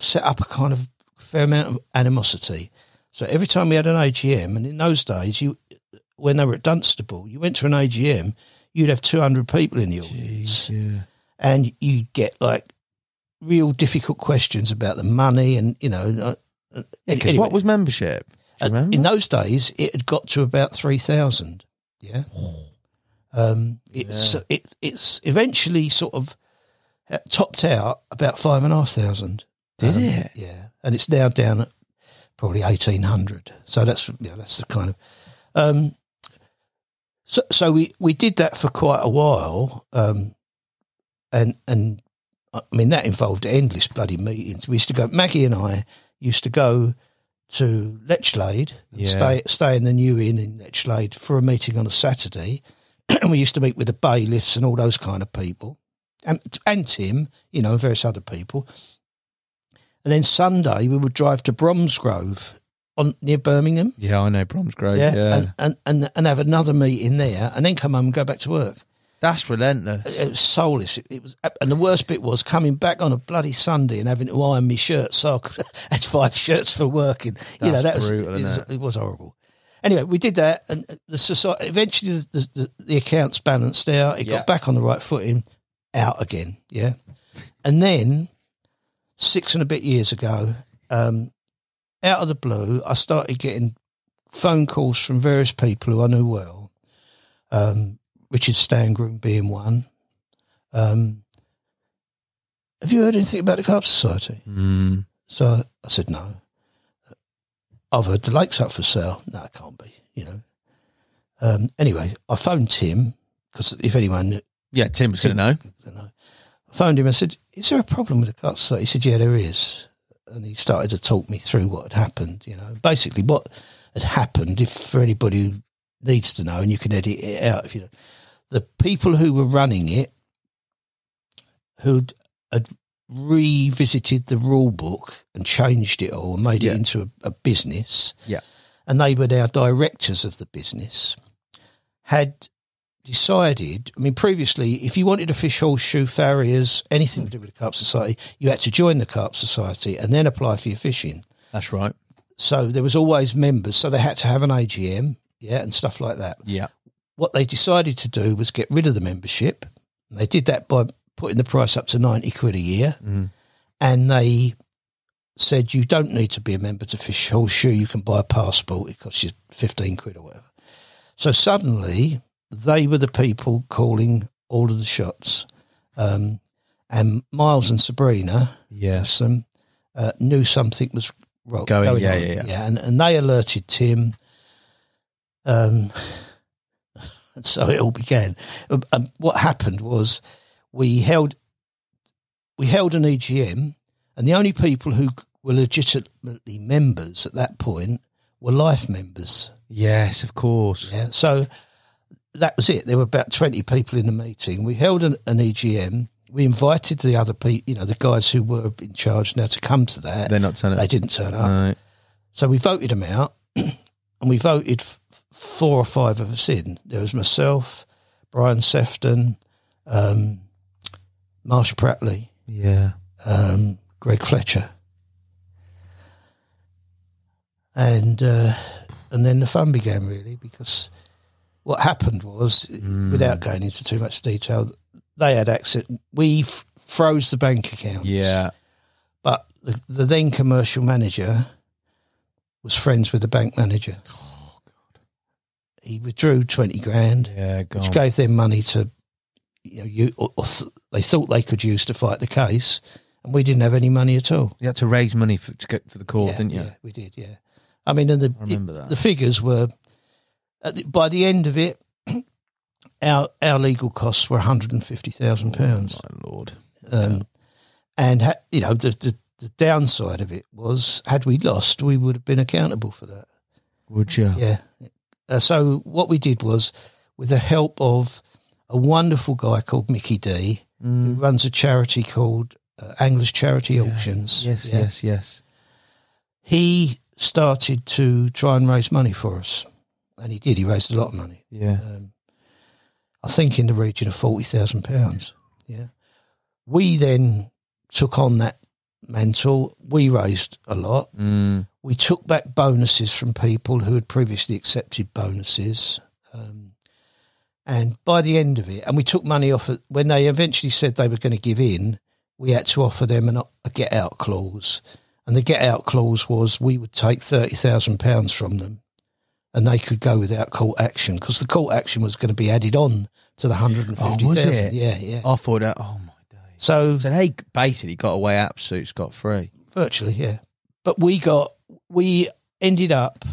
Speaker 8: set up a kind of fair amount of animosity. So every time we had an AGM, and in those days, you when they were at Dunstable, you went to an AGM, you'd have two hundred people in the audience
Speaker 1: Yeah.
Speaker 8: and you'd get like real difficult questions about the money and you know uh, uh,
Speaker 1: Because
Speaker 8: anyway,
Speaker 1: what was membership?
Speaker 8: Uh, in those days it had got to about 3000 yeah um it's it it's eventually sort of uh, topped out about five and a half thousand
Speaker 1: Did
Speaker 8: Um,
Speaker 1: it?
Speaker 8: yeah and it's now down at probably 1800 so that's you know, that's the kind of um so so we we did that for quite a while um and and I mean that involved endless bloody meetings. We used to go. Maggie and I used to go to Lechlade and
Speaker 1: Yeah.
Speaker 8: stay stay in the new inn in Lechlade for a meeting on a Saturday, we used to meet with the bailiffs and all those kind of people, and and Tim, you know, and various other people. And then Sunday we would drive to Bromsgrove on near Birmingham,
Speaker 1: Yeah, I know Bromsgrove.
Speaker 8: yeah,
Speaker 1: Yeah,
Speaker 8: And, and and and have another meeting there, and then come home and go back to work
Speaker 1: that's relentless.
Speaker 8: it was soulless. It, it was, and the worst bit was coming back on a bloody Sunday and having to iron my shirt. So I could, had five shirts for working. you know,
Speaker 1: That's
Speaker 8: that was
Speaker 1: brutal,
Speaker 8: it, was it was horrible. Anyway, we did that, and the society eventually the, the, the accounts balanced out. It
Speaker 1: Yeah.
Speaker 8: got back on the right footing, out again. Yeah, and then six and a bit years ago, um, out of the blue, I started getting phone calls from various people who I knew well. Um, Richard Stangroom being one. Um, have you heard anything about the Carp Society?
Speaker 1: Mm.
Speaker 8: So I said, no. I've heard the lake's up for sale. No, it can't be, you know. Um, anyway, I phoned Tim because if anyone
Speaker 1: Yeah, Tim was going to know.
Speaker 8: know, I phoned him. I said, "Is there a problem with the Carp Society?" He said, "Yeah, there is." And he started to talk me through what had happened. You know, basically what had happened. If for anybody who needs to know, and you can edit it out if you know, the people who were running it, who'd had revisited the rule book and changed it all and made
Speaker 1: Yeah.
Speaker 8: it into a, a business.
Speaker 1: Yeah.
Speaker 8: And they were now directors of the business, had decided, I mean, previously, if you wanted to fish horseshoe farriers, anything to do with the Carp Society, you had to join the Carp Society and then apply for your fishing.
Speaker 1: That's right.
Speaker 8: So there was always members, so they had to have an AGM, yeah, and stuff like that.
Speaker 1: Yeah.
Speaker 8: What they decided to do was get rid of the membership. And They did that by putting the price up to 90 quid a year.
Speaker 1: Mm.
Speaker 8: And they said, you don't need to be a member to fish horseshoe. You can buy a passport. It costs you 15 quid or whatever. So suddenly they were the people calling all of the shots. Um, and Miles and Sabrina,
Speaker 1: Yeah.
Speaker 8: them, uh, knew something was wrong.
Speaker 1: Going, yeah,
Speaker 8: on.
Speaker 1: yeah, yeah.
Speaker 8: and, and they alerted Tim. Um, and so it all began. Um, what happened was we held we held an EGM, and the only people who were legitimately members at that point were life members.
Speaker 1: Yes, of course.
Speaker 8: Yeah, so that was it. There were about twenty people in the meeting. We held an, an EGM. We invited the other people, you know, the guys who were in charge now to come to that.
Speaker 1: They're not turning
Speaker 8: They didn't turn up.
Speaker 1: No.
Speaker 8: So we voted them out, and we voted f- four or five of us in. There was myself, Brian Sefton, um, Marsh Pratley,
Speaker 1: Yeah.
Speaker 8: um, Greg Fletcher, and uh, and then the fun began really because what happened was, without going into too much detail, they had access. We f- froze the bank accounts.
Speaker 1: Yeah.
Speaker 8: but the, the then commercial manager was friends with the bank manager. Oh God! He withdrew twenty grand
Speaker 1: Yeah,
Speaker 8: which gave them money to, you know, you or, or th- they thought they could use to fight the case, and we didn't have any money at all.
Speaker 1: You had to raise money for, to get for the court,
Speaker 8: yeah,
Speaker 1: didn't you?
Speaker 8: Yeah, we did. Yeah, I mean, and the
Speaker 1: I remember that.
Speaker 8: the figures were at the, by the end of it, our our legal costs were one hundred and fifty thousand pounds.
Speaker 1: My lord.
Speaker 8: Um, and ha- you know the, the the downside of it was had we lost, we would have been accountable for that.
Speaker 1: Would you?
Speaker 8: Yeah. Uh, so what we did was, with the help of a wonderful guy called Mickey D, who runs a charity called uh, Anglers Charity Auctions.
Speaker 1: Yes,
Speaker 8: Yeah.
Speaker 1: yes, yes.
Speaker 8: He started to try and raise money for us, and he did. He raised a lot of money.
Speaker 1: Yeah.
Speaker 8: Um, I think in the region of forty thousand pounds. Yeah. We then took on that mantle. We raised a lot.
Speaker 1: Mm.
Speaker 8: We took back bonuses from people who had previously accepted bonuses. Um, and by the end of it, and we took money off it when they eventually said they were going to give in, we had to offer them an, a get out clause. And the get out clause was we would take £30,000 from them and they could go without court action because the court action was going to be added on to the 150,000.
Speaker 1: Oh.
Speaker 8: Yeah, yeah.
Speaker 1: I thought that. Oh my days.
Speaker 8: So
Speaker 1: So they basically got away absolute scot free.
Speaker 8: virtually, yeah. But we got we ended up.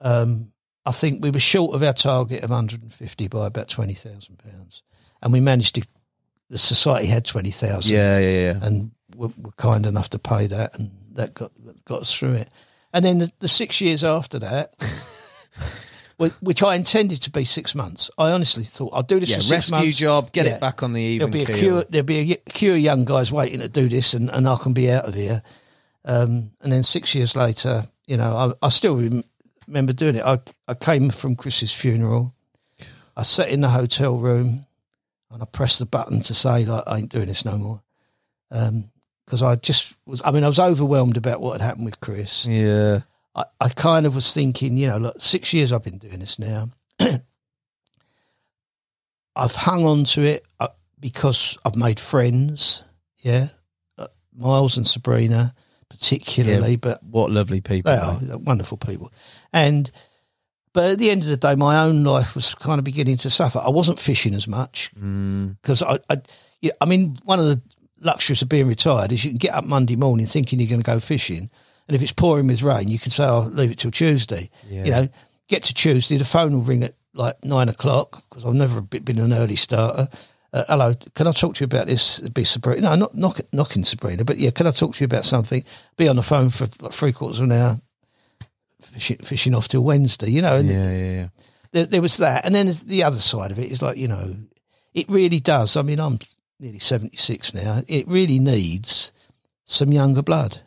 Speaker 8: Um, I think we were short of our target of 150 by about twenty thousand pounds, and we managed to. The society had twenty thousand,
Speaker 1: Yeah, yeah, yeah.
Speaker 8: and were, were kind enough to pay that, and that got got us through it. And then the, the six years after that, which I intended to be six months, I honestly thought I'll do this
Speaker 1: Yeah,
Speaker 8: for six
Speaker 1: rescue
Speaker 8: months.
Speaker 1: job, get
Speaker 8: Yeah.
Speaker 1: it back on the
Speaker 8: There'll
Speaker 1: even
Speaker 8: be a queue. There'll be a of young guys waiting to do this, and, and I can be out of here. Um, and then six years later, you know, I, I still rem- remember doing it. I I came from Chris's funeral. I sat in the hotel room, and I pressed the button to say, like, I ain't doing this no more. Because I just was. I mean, I was overwhelmed about what had happened with Chris.
Speaker 1: Yeah.
Speaker 8: I, I kind of was thinking, you know, look, six years I've been doing this now. I've hung on to it uh, because I've made friends, yeah, uh, Miles and Sabrina particularly,
Speaker 1: Yeah.
Speaker 8: but
Speaker 1: What lovely people.
Speaker 8: they are they're wonderful people. And but at the end of the day, my own life was kind of beginning to suffer. I wasn't fishing as much
Speaker 1: Mm.
Speaker 8: because I, I, yeah, I mean, one of the luxuries of being retired is you can get up Monday morning thinking you're going to go fishing, and if it's pouring with rain, you can say, "I'll leave it till Tuesday."
Speaker 1: Yeah.
Speaker 8: You know, get to Tuesday, the phone will ring at like nine o'clock because I've never been an early starter. Uh, hello, can I talk to you about this? It'd Be Sabrina? No, not knock, knocking Sabrina, but yeah, can I talk to you about something? Be on the phone for like three quarters of an hour, fishing, fishing off till Wednesday. You know, and
Speaker 1: Yeah, yeah, yeah.
Speaker 8: there, there was that, and then there's the other side of it is like you know, it really does. I mean, I'm nearly seventy six now. It really needs some younger blood.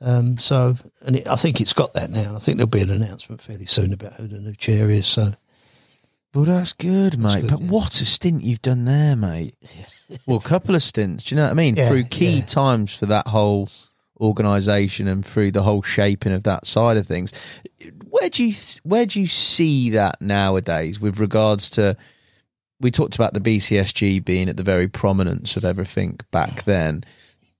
Speaker 8: Um, so, and it, I think it's got that now. I think there'll be an announcement fairly soon about who the new chair is. So,
Speaker 1: Well, that's good, mate.
Speaker 8: good,
Speaker 1: but
Speaker 8: yeah.
Speaker 1: what a stint you've done there, mate. well, a couple of stints. Do you know what I mean?
Speaker 8: Yeah,
Speaker 1: through key
Speaker 8: yeah.
Speaker 1: times for that whole organisation and through the whole shaping of that side of things. Where do you where do you see that nowadays with regards to? We talked about the BCSG being at the very prominence of everything back then.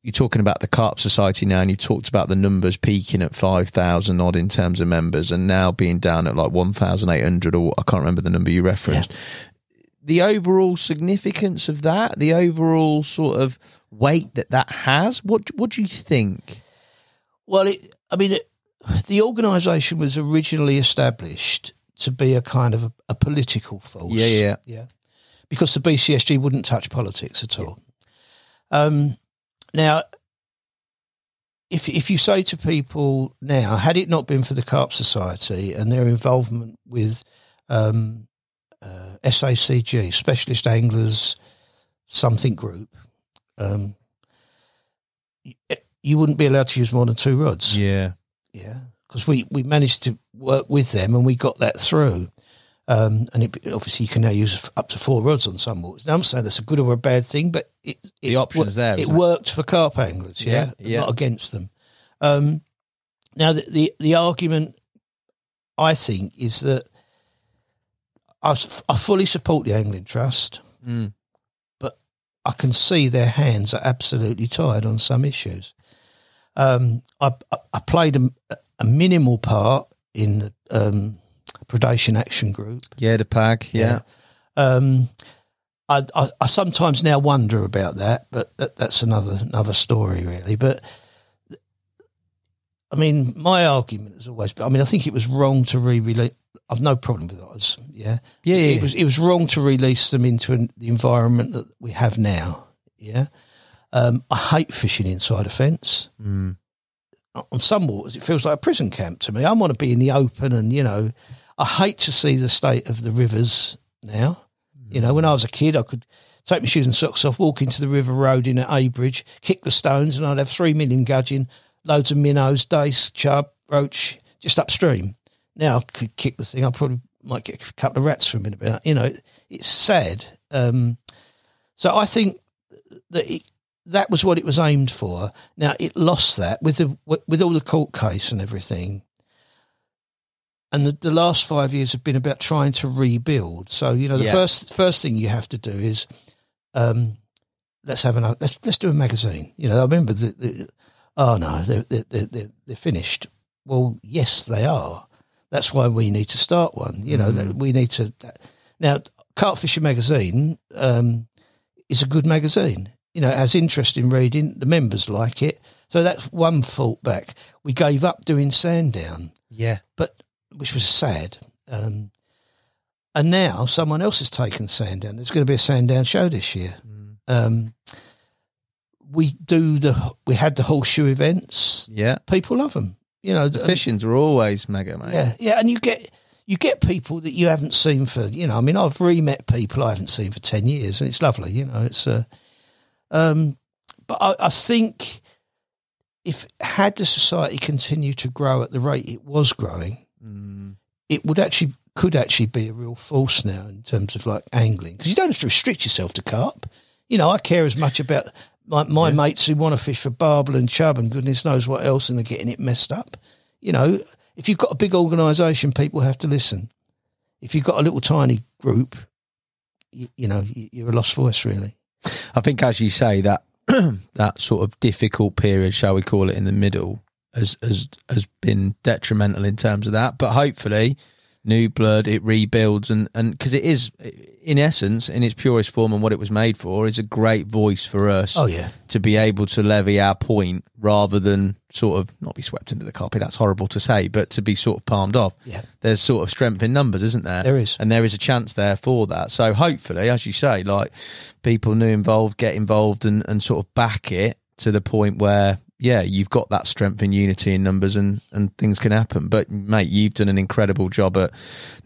Speaker 1: You're talking about the Carp Society now, and you talked about the numbers peaking at five thousand odd in terms of members, and now being down at like one thousand eight hundred, or I can't remember the number you referenced the overall significance of that, the overall sort of weight that that has. What what do you think?
Speaker 8: well, it, I mean, it, the organisation was originally established to be a kind of a, a political force.
Speaker 1: Yeah, yeah.
Speaker 8: yeah, because the BCSG wouldn't touch politics at all. Um, now, if if you say to people now, had it not been for the Carp Society and their involvement with um, uh, SACG, Specialist Anglers Something Group, um, you, you wouldn't be allowed to use more than two rods.
Speaker 1: Yeah,
Speaker 8: Yeah, because we, we managed to work with them and we got that through. Um, and it, obviously, you can now use up to four rods on some waters. Now, I'm saying that's a good or a bad thing, but it, it
Speaker 1: The option's there,
Speaker 8: It
Speaker 1: it?
Speaker 8: worked for carp anglers, yeah,
Speaker 1: Yeah, yeah.
Speaker 8: not against them. Um, now, the, the the argument I think is that I fully support the angling trust,
Speaker 1: Mm.
Speaker 8: but I can see their hands are absolutely tied on some issues. Um, I, I, I played a, a minimal part in the um, predation action group.
Speaker 1: Yeah, the pag. Yeah.
Speaker 8: Um, I, I, I sometimes now wonder about that, but that, that's another another story, really. But I mean, my argument has always been. I mean, I think it was wrong to re-release. I've no problem with Oz. Yeah,
Speaker 1: Yeah, yeah,
Speaker 8: It was it was wrong to release them into an, the environment that we have now. Yeah, um, I hate fishing inside a fence
Speaker 1: Mm.
Speaker 8: on some waters, it feels like a prison camp to me. I want to be in the open, and you know, I hate to see the state of the rivers now. You know, when I was a kid, I could take my shoes and socks off, walk into the River Roding at Abridge, kick the stones, and I'd have three million gudgeon, loads of minnows, dace, chub, roach, just upstream. Now I could kick the thing. I probably might get a couple of rats swimming about. You know, it's sad. Um, so I think that it, that was what it was aimed for. Now it lost that with the with all the court case and everything. And the, the last five years have been about trying to rebuild. So you know, the
Speaker 1: Yeah.
Speaker 8: first first thing you have to do is um, let's have another. Let's let's do a magazine. You know, I remember the, the oh no, they're they're, they're they're finished. Well, yes, they are. That's why we need to start one. You know, that we need to now. Carp Fishing magazine um, is a good magazine. You know, it has interesting reading. The members like it. So that's one fault back. We gave up doing Sandown,
Speaker 1: Yeah.
Speaker 8: but which was sad. Um, and now someone else has taken Sandown. There's going to be a Sandown show this year. Um, we do the we had the horseshoe events.
Speaker 1: Yeah.
Speaker 8: People love them. You know,
Speaker 1: The fishings are always mega, mate.
Speaker 8: yeah, yeah, and you get you get people that you haven't seen for you know. I mean, I've re-met people I haven't seen for ten years, and it's lovely. You know, it's uh, um, but I, I think if had the society continued to grow at the rate it was growing,
Speaker 1: Mm.
Speaker 8: it would actually could actually be a real force now in terms of like angling because you don't have to restrict yourself to carp. You know, I care as much about my, my mates who want to fish for barbel and chub and goodness knows what else, and they're getting it messed up. You know, if you've got a big organisation, people have to listen. If you've got a little tiny group, you, you know, you, you're a lost voice, really.
Speaker 1: I think, as you say, that that sort of difficult period, shall we call it, in the middle, has has has been detrimental in terms of that. But hopefully, new blood, it rebuilds, and and because it is, in essence, in its purest form and what it was made for, is a great voice for us.
Speaker 8: Oh yeah,
Speaker 1: to be able to levy our point rather than sort of not be swept into the carpet. That's horrible to say, but to be sort of palmed off.
Speaker 8: Yeah.
Speaker 1: There's sort of strength in numbers, isn't there?
Speaker 8: There is.
Speaker 1: And there is a chance there for that. So hopefully, as you say, like people new involved get involved and, and sort of back it to the point where, yeah, you've got that strength and unity in numbers and, and things can happen. But mate, you've done an incredible job at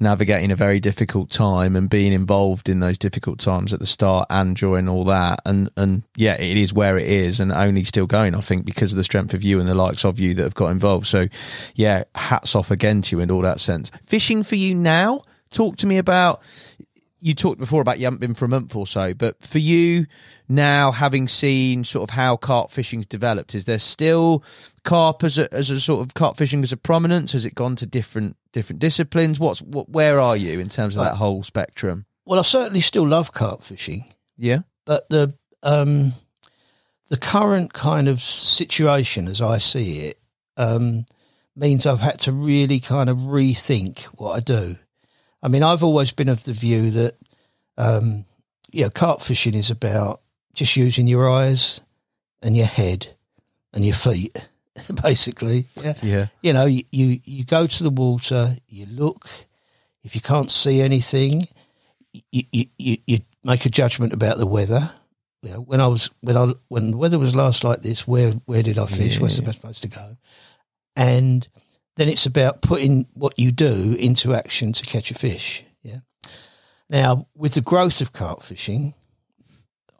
Speaker 1: navigating a very difficult time and being involved in those difficult times at the start and during all that. And, and yeah, it is where it is and only still going, I think, because of the strength of you and the likes of you that have got involved. So yeah, hats off again to you in all that sense. Fishing for you now? Talk to me about you talked before about you haven't been for a month or so, but for you now, having seen sort of how carp fishing's developed, is there still carp as a, as a sort of carp fishing as a prominence? Has it gone to different different disciplines? What's what? Where are you in terms of that whole spectrum?
Speaker 8: well, I certainly still love carp fishing.
Speaker 1: Yeah,
Speaker 8: but the um, the current kind of situation, as I see it, um, means I've had to really kind of rethink what I do. I mean, I've always been of the view that, um, you know, carp fishing is about just using your eyes and your head and your feet, basically. Yeah.
Speaker 1: yeah,
Speaker 8: You know, you, you, you go to the water, you look. If you can't see anything, you, you, you, you make a judgment about the weather. You know, when I was when I when the weather was last like this, where where did I fish? Where's the best place to go? And then it's about putting what you do into action to catch a fish. Yeah. Now, with the growth of carp fishing,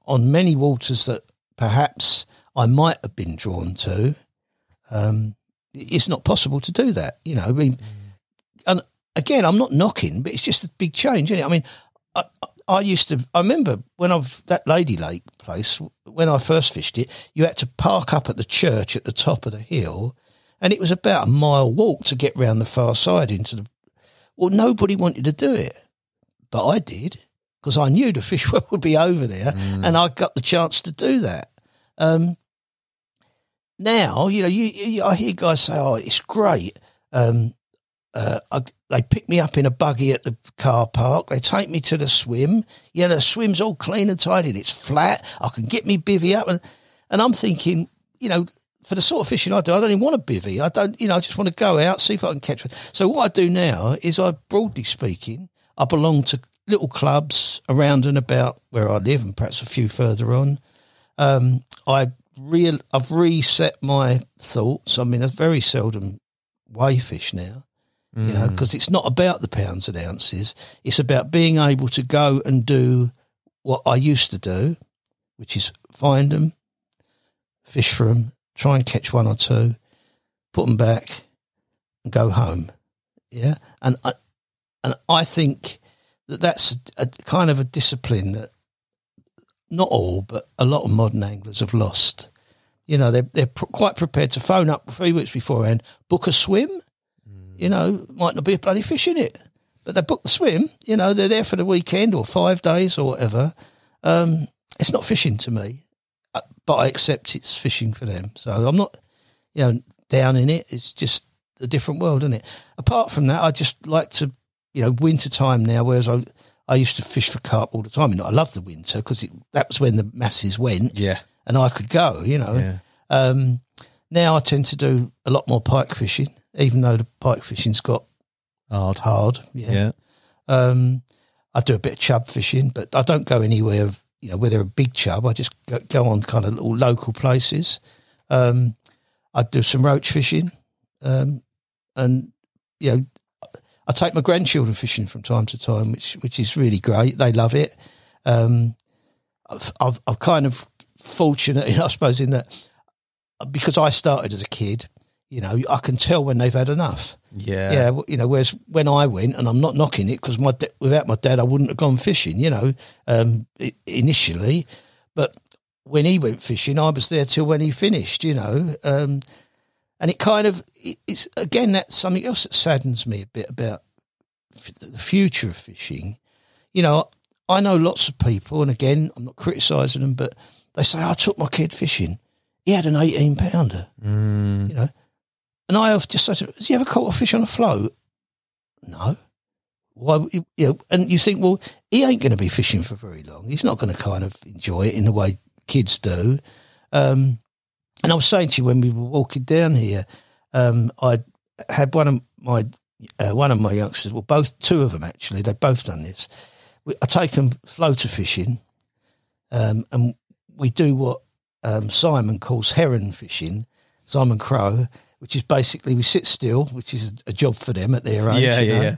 Speaker 8: on many waters that perhaps I might have been drawn to, um, it's not possible to do that. You know, I mean, and again, I'm not knocking, but it's just a big change, isn't it? I mean, I, I- I used to. I remember when I've that Lady Lake place when I first fished it. You had to park up at the church at the top of the hill, and it was about a mile walk to get round the far side into the. Well, nobody wanted to do it, but I did because I knew the fish well would be over there, and I got the chance to do that. Um, now, you know, you, you I hear guys say, "Oh, it's great." Um, uh, I, they pick me up in a buggy at the car park. They take me to the swim. You know, the swim's all clean and tidy. and It's flat. I can get me bivvy up, and and I'm thinking, you know, for the sort of fishing I do, I don't even want a bivvy. I don't, you know, I just want to go out, see if I can catch one. So what I do now is, I broadly speaking, I belong to little clubs around and about where I live, and perhaps a few further on. Um, I real, I've reset my thoughts. I mean, I very seldom weigh fish now you know, because it's not about the pounds and ounces. It's about being able to go and do what I used to do, which is find them, fish for them, try and catch one or two, put them back, and go home. Yeah, and I, and I think that that's a, kind of a discipline that not all, but a lot of modern anglers have lost. You know, they're they're pr- quite prepared to phone up three weeks beforehand, book a swim. You know, might not be a bloody fish in it, but they book the swim. You know, they're there for the weekend or five days or whatever. Um, it's not fishing to me, but I accept it's fishing for them. So I'm not, you know, down in it. It's just a different world, isn't it? Apart from that, I just like to, you know, winter time now. Whereas I, I used to fish for carp all the time. And I love the winter because that was when the masses went
Speaker 1: Yeah.
Speaker 8: and I could go, you know.
Speaker 1: Yeah.
Speaker 8: Um, now I tend to do a lot more pike fishing, even though the pike fishing's got
Speaker 1: Hard.
Speaker 8: hard. Yeah.
Speaker 1: Yeah.
Speaker 8: Um, I do a bit of chub fishing, but I don't go anywhere, you know, where they're a big chub. I just go, go on kind of little local places. Um, I do some roach fishing. Um, and, you know, I take my grandchildren fishing from time to time, which, which is really great. They love it. Um, I've, I've, I've kind of fortunate, I suppose, in that because I started as a kid, you know, I can tell when they've had enough.
Speaker 1: Yeah.
Speaker 8: Yeah, you know. Whereas when I went, and I'm not knocking it because my without my dad, I wouldn't have gone fishing. You know, um, initially, but when he went fishing, I was there till when he finished. You know, um, and it kind of it's again that's something else that saddens me a bit about f- the future of fishing. You know, I know lots of people, and again, I'm not criticising them, but they say I took my kid fishing. He had an 18 pounder
Speaker 1: Mm.
Speaker 8: you know. And I have just said, "Has he ever caught a fish on a float?" No. Why? You you know, and you think, well, he ain't going to be fishing for very long. He's not going to kind of enjoy it in the way kids do. Um, and I was saying to you when we were walking down here, um, I had one of my uh, one of my youngsters, well, both two of them actually, they've both done this. We, I take them floater fishing, um, and we do what um, Simon calls heron fishing, Simon Crow, which is basically we sit still, which is a job for them at their age.
Speaker 1: Yeah,
Speaker 8: you
Speaker 1: yeah,
Speaker 8: know,
Speaker 1: yeah.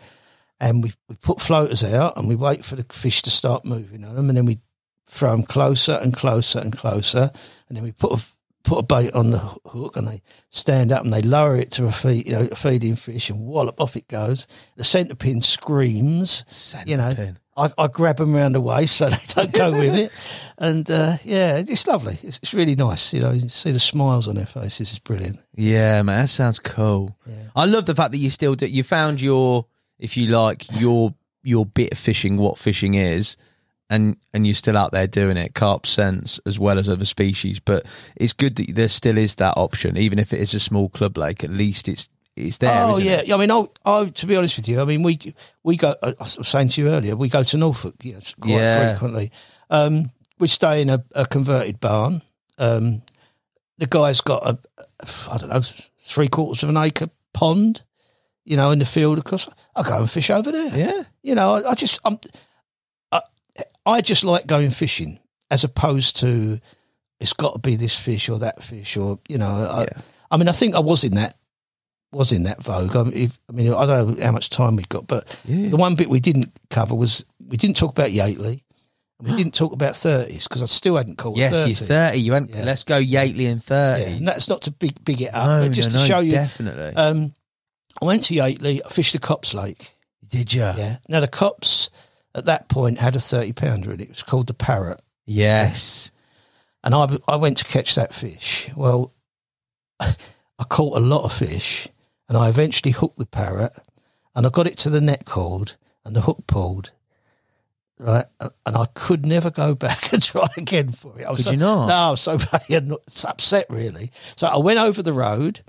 Speaker 8: And we, we put floaters out and we wait for the fish to start moving on them, and then we throw them closer and closer and closer, and then we put a put a bait on the hook and they stand up and they lower it to a feed, you know, a feeding fish and wallop off it goes. The centre pin screams, you know. I, I grab them around the waist so they don't go with it, and uh, yeah, it's lovely. It's, it's really nice, you know. You see the smiles on their faces. It's brilliant.
Speaker 1: Yeah, man, that sounds cool. I love the fact that you still do. You found your, if you like, your your bit of fishing, what fishing is, and and you're still out there doing it. Carp sense as well as other species, but it's good that there still is that option, even if it is a small club lake. At least it's it's there.
Speaker 8: oh yeah,
Speaker 1: it?
Speaker 8: I mean, I, I to be honest with you, I mean, we we go. I was saying to you earlier, we go to Norfolk, yes, quite
Speaker 1: Yeah.
Speaker 8: frequently. Um, we stay in a, a converted barn. Um, the guy's got a, I don't know, three quarters of an acre pond, you know, in the field. Of course, I go and fish over there.
Speaker 1: Yeah.
Speaker 8: you know, I, I just, I'm, I, I just like going fishing as opposed to it's got to be this fish or that fish or you know. I,
Speaker 1: Yeah.
Speaker 8: I mean, I think I was in that was in that vogue. I mean, if, I mean, I don't know how much time we've got, but
Speaker 1: Yeah.
Speaker 8: the one bit we didn't cover was we didn't talk about Yateley. And we didn't talk about thirties because I still hadn't called.
Speaker 1: Yes,
Speaker 8: 30.
Speaker 1: you're thirty. You went.
Speaker 8: Yeah.
Speaker 1: Let's go Yateley and thirty.
Speaker 8: Yeah, and that's not to big big it up,
Speaker 1: no,
Speaker 8: but just
Speaker 1: no,
Speaker 8: to
Speaker 1: no,
Speaker 8: show you.
Speaker 1: definitely.
Speaker 8: Um, I went to Yateley. I fished the Copse Lake.
Speaker 1: Did you?
Speaker 8: Yeah. Now the Copse at that point had a thirty pounder in it. It was called the Parrot,
Speaker 1: Yes.
Speaker 8: and I I went to catch that fish. Well, I caught a lot of fish, and I eventually hooked the Parrot, and I got it to the net cord, and the hook pulled. Right, and I could never go back and try again for it. I was
Speaker 1: Could
Speaker 8: so,
Speaker 1: you not?
Speaker 8: No, I was so bloody upset, really. So I went over the road,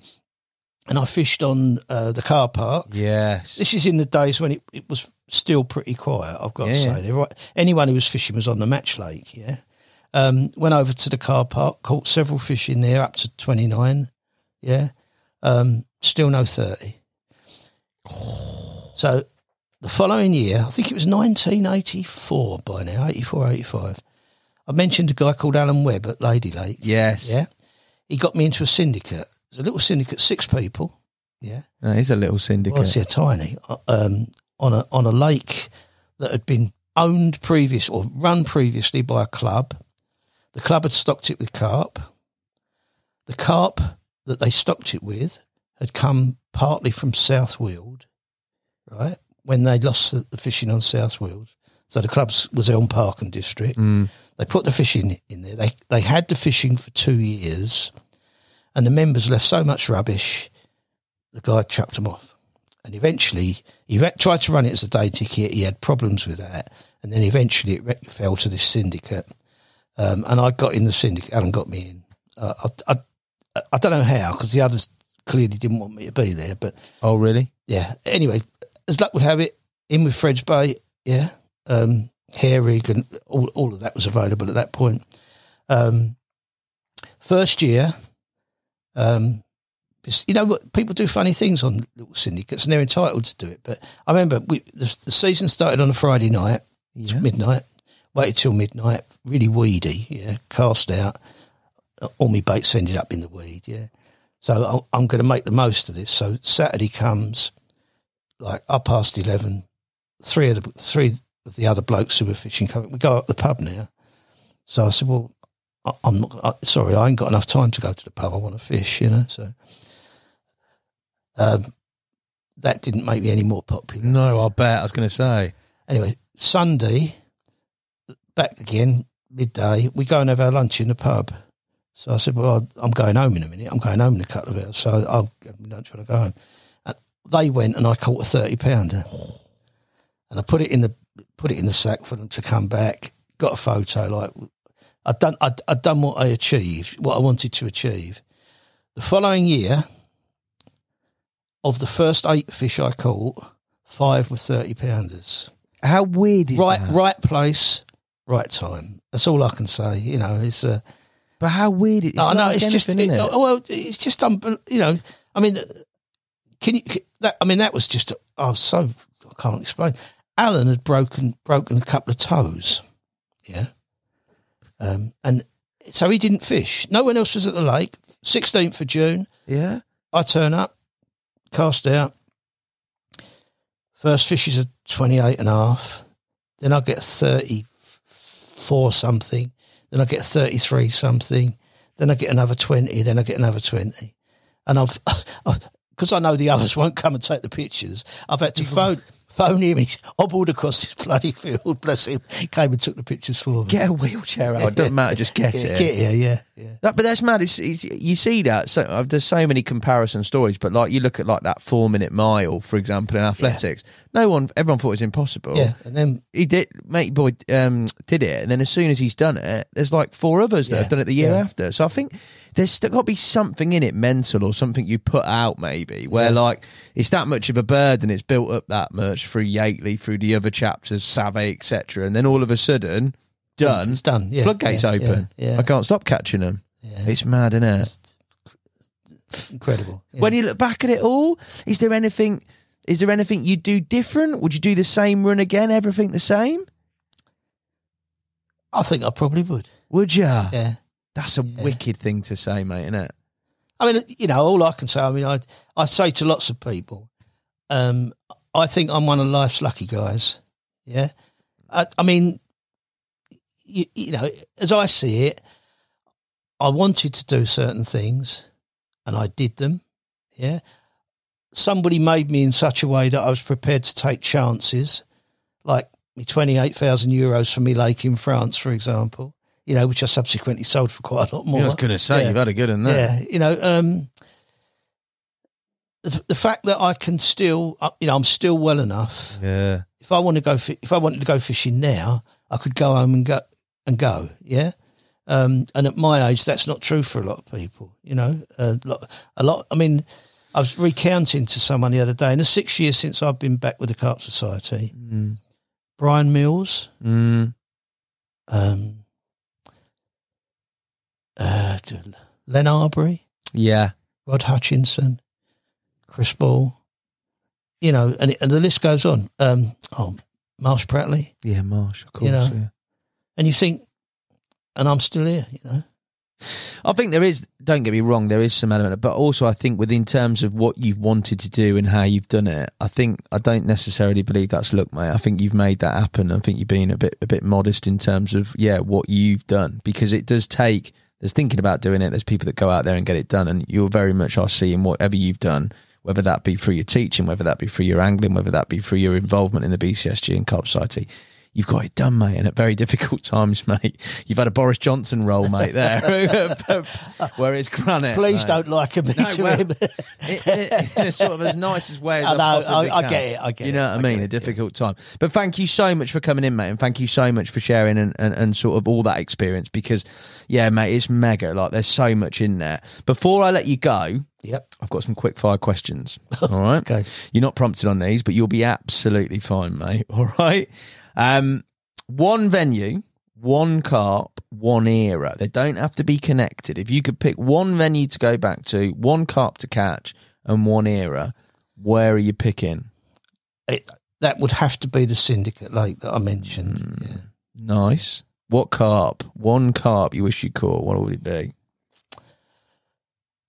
Speaker 8: and I fished on uh, the car park.
Speaker 1: Yes.
Speaker 8: This is in the days when it, it was still pretty quiet. I've got to say,
Speaker 1: yeah.
Speaker 8: Right. anyone who was fishing was on the match lake. Yeah, um, went over to the car park, caught several fish in there, up to twenty nine. Yeah, um, still no thirty. So the following year, I think it was nineteen eighty four by now, 84, 85. I mentioned a guy called Alan Webb at Lady Lake.
Speaker 1: Yes.
Speaker 8: Yeah, he got me into a syndicate. It was a little syndicate, six people. Yeah.
Speaker 1: He's a little syndicate.
Speaker 8: Well, it's tiny. uh, Um, on a on a lake that had been owned previous or run previously by a club. The club had stocked it with carp. The carp that they stocked it with had come partly from South Weald, right? When they lost the, the fishing on South Weald. So the clubs was Elm Park and District.
Speaker 1: Mm.
Speaker 8: They put the fishing in there. They they had the fishing for two years, and the members left so much rubbish. The guy chucked them off, and eventually he re- tried to run it as a day ticket. He had problems with that, and then eventually it fell to this syndicate. Um, and I got in the syndicate. Alan got me in. Uh, I, I I don't know how because the others clearly didn't want me to be there, but
Speaker 1: Oh, really?
Speaker 8: yeah. Anyway, as luck would have it, in with Fred's Bay, yeah. Um, Herrig and all, all of that was available at that point. Um, first year, um, you know what? People do funny things on little syndicates and they're entitled to do it. But I remember we, the, the season started on a Friday night,
Speaker 1: Yeah.
Speaker 8: midnight, waited till midnight, really weedy, yeah, cast out. All my baits ended up in the weed, yeah. So I'm, I'm going to make the most of this. So Saturday comes, like up past eleven. Three of the three of the other blokes who were fishing coming. We go up the pub now. So I said, "Well, I, I'm not. I, sorry, I ain't got enough time to go to the pub. I want to fish, you know." So um, that didn't make me any more popular.
Speaker 1: No, I'll bet. I was going to say.
Speaker 8: Anyway, Sunday, back again, midday, we go and have our lunch in the pub. So I said, Well, I'm going home in a minute. I'm going home in a couple of hours. So I'll have my lunch when I go home. And they went and I caught a 30 pounder. And I put it in the put it in the sack for them to come back. Got a photo. Like I'd done, I'd, I'd done what I achieved, what I wanted to achieve. The following year, of the first eight fish I caught, five were 30 pounders
Speaker 1: How weird is
Speaker 8: right,
Speaker 1: that?
Speaker 8: right place, right time. That's all I can say. You know, it's uh,
Speaker 1: But how weird it is.
Speaker 8: no, no, it's just it, oh, well, it's just unbel- you know. I mean, can you? can- That I mean, that was just oh, so I can't explain. Alan had broken broken a couple of toes, yeah, um, and so he didn't fish. No one else was at the lake. Sixteenth of June,
Speaker 1: Yeah.
Speaker 8: I turn up, cast out. First fish is a 28 and a half. Then I get 34 something. Then I get 33 something. Then I get another 20. Then I get another 20. And I've, because I know the others won't come and take the pictures, I've had to phone, phone him. He's hobbled across this bloody field, bless him. Came and took the pictures for me.
Speaker 1: Get a wheelchair out. It doesn't matter. Just get
Speaker 8: Get,
Speaker 1: it.
Speaker 8: get yeah, yeah.
Speaker 1: No, but that's mad. It's, it's, you see that. So uh, there's so many comparison stories. But like you look at like that four minute mile, for example, in athletics. No one, everyone thought it was impossible.
Speaker 8: Yeah, and then
Speaker 1: he did. Mate boy um, did it, and then as soon as he's done it, there's like four others that
Speaker 8: Yeah,
Speaker 1: have done it the year
Speaker 8: yeah.
Speaker 1: after. So I think there's still got to be something in it, mental or something you put out, maybe where
Speaker 8: Yeah.
Speaker 1: like it's that much of a burden. It's built up that much through Yateley, through the other chapters, Savay, etc. And then all of a sudden, mm, done.
Speaker 8: it's done. Yeah,
Speaker 1: Floodgates
Speaker 8: yeah,
Speaker 1: open. I can't stop catching them.
Speaker 8: Yeah.
Speaker 1: It's mad, isn't it?
Speaker 8: It's incredible.
Speaker 1: When you look back at it all, is there anything? Is there anything you'd do different? Would you do the same run again? Everything the same?
Speaker 8: I think I probably would.
Speaker 1: Would you?
Speaker 8: Yeah.
Speaker 1: That's a wicked thing to say, mate, isn't it?
Speaker 8: I mean, you know, all I can say, I mean, I I say to lots of people, um, I think I'm one of life's lucky guys. Yeah. I, I mean, you, you know, as I see it, I wanted to do certain things and I did them. Yeah. somebody made me in such a way that I was prepared to take chances, like me twenty eight thousand euros for me lake in France, for example. You know, which I subsequently sold for quite a lot more.
Speaker 1: I was going to say
Speaker 8: Yeah.
Speaker 1: you've had a good in there.
Speaker 8: Yeah, you know, um, the, the fact that I can still, uh, you know, I'm still well enough.
Speaker 1: Yeah.
Speaker 8: If I want to go, if I wanted to go fishing now, I could go home and go and go. Yeah. Um, and at my age, that's not true for a lot of people. You know, a lot. A lot I mean, I was recounting to someone the other day. In the six years since I've been back with the Carp Society,
Speaker 1: Mm.
Speaker 8: Brian Mills,
Speaker 1: Mm.
Speaker 8: um, uh, Len Arbery,
Speaker 1: Yeah.
Speaker 8: Rod Hutchinson, Chris Ball, you know, and, and the list goes on. Um, oh, Marsh Pratley,
Speaker 1: Yeah, Marsh, of course.
Speaker 8: You know.
Speaker 1: yeah.
Speaker 8: and you think, and I'm still here, you know.
Speaker 1: I think there is. Don't get me wrong. There is some element, but also I think within terms of what you've wanted to do and how you've done it, I think I don't necessarily believe that's look, mate. I think you've made that happen. I think you've been a bit a bit modest in terms of yeah what you've done because it does take. There's thinking about doing it. There's people that go out there and get it done, and you very much are seeing whatever you've done, whether that be through your teaching, whether that be through your angling, whether that be through your involvement in the BCSG and Carp Society. You've got it done, mate, and at very difficult times, mate. You've had a Boris Johnson role, mate, there, where it's granite.
Speaker 8: Please
Speaker 1: mate.
Speaker 8: don't liken me
Speaker 1: No, well,
Speaker 8: him.
Speaker 1: a sort of as nice as way as
Speaker 8: I
Speaker 1: I, possibly
Speaker 8: I- I get it, I get
Speaker 1: You
Speaker 8: it,
Speaker 1: know what I mean?
Speaker 8: get
Speaker 1: A
Speaker 8: it,
Speaker 1: difficult time. But thank you so much for coming in, mate, and thank you so much for sharing and, and, and sort of all that experience because, yeah, mate, it's mega. Like, there's so much in there. Before I let you go,
Speaker 8: Yep.
Speaker 1: I've got some quick fire questions. All right.
Speaker 8: Okay.
Speaker 1: You're not prompted on these, but you'll be absolutely fine, mate. All right. Um, one venue, one carp, one era. They don't have to be connected. If you could pick one venue to go back to, one carp to catch, and one era, where are you picking?
Speaker 8: It, that would have to be the Syndicate Lake that I mentioned.
Speaker 1: Hmm.
Speaker 8: Yeah.
Speaker 1: Nice. What carp? One carp you wish you caught. What would it be?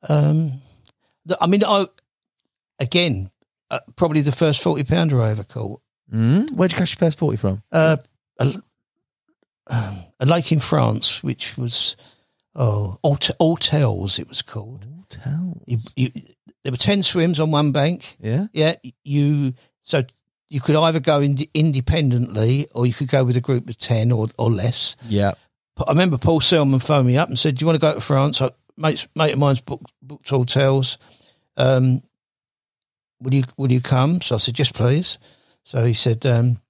Speaker 8: Um, the, I mean, I again, uh, probably the first forty pounder I ever caught.
Speaker 1: Mm? Where'd you catch your first 40 from?
Speaker 8: Uh, a, um, a lake in France, which was oh Aut- Autels, it was called.
Speaker 1: Tell.
Speaker 8: You, you, there were ten swims on one bank.
Speaker 1: Yeah.
Speaker 8: Yeah, you so you could either go in, independently or you could go with a group of ten or or less.
Speaker 1: Yeah.
Speaker 8: I remember Paul Selman phoned me up and said, "Do you want to go to France?" I, mate, mate of mine's booked, booked hotels. Um, will you will you come? So I said, "Yes, please." So he said, um,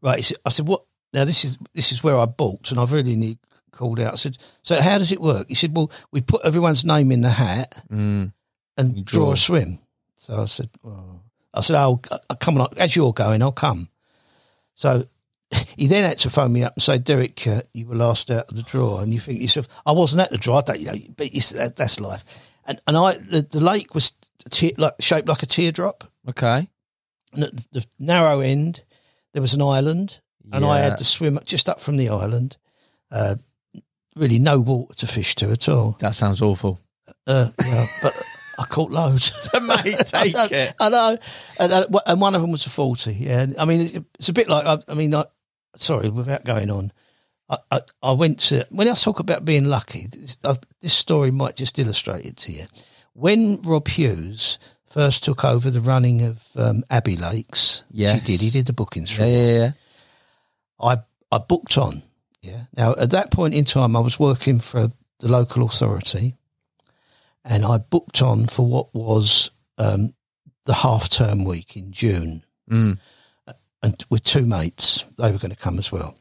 Speaker 8: "Right." He said, I said, "What?" Now this is this is where I booked, and I've really need called out. I said, "So how does it work?" He said, "Well, we put everyone's name in the hat
Speaker 1: Mm.
Speaker 8: and
Speaker 1: You
Speaker 8: draw. a swim." So I said, well, "I said, I'll, I'll come on as you're going, I'll come." So he then had to phone me up and say, Derek, uh, you were last out of the draw. And you think to yourself, I wasn't at the draw, I don't, you know, but it's, that, that's life. And, and I, the, the lake was like, shaped like a teardrop.
Speaker 1: Okay.
Speaker 8: And at the narrow end, there was an island. And I had to swim just up from the island. Uh, really no water to fish to at all.
Speaker 1: That sounds awful.
Speaker 8: Uh, yeah, but I caught loads.
Speaker 1: Mate, take
Speaker 8: I
Speaker 1: it.
Speaker 8: I know, and, uh, and one of them was a forty. Yeah, I mean, it's, it's a bit like I, I mean, I, sorry, without going on, I, I, I went to when I talk about being lucky. This, uh, this story might just illustrate it to you. When Rob Hughes first took over the running of um, Abbey Lakes,
Speaker 1: Yes.
Speaker 8: he did. He did the bookings for
Speaker 1: Yeah, yeah, yeah.
Speaker 8: I I booked on. Yeah. Now at that point in time, I was working for the local authority, and I booked on for what was um, the half term week in June,
Speaker 1: Mm.
Speaker 8: and with two mates, they were going to come as well.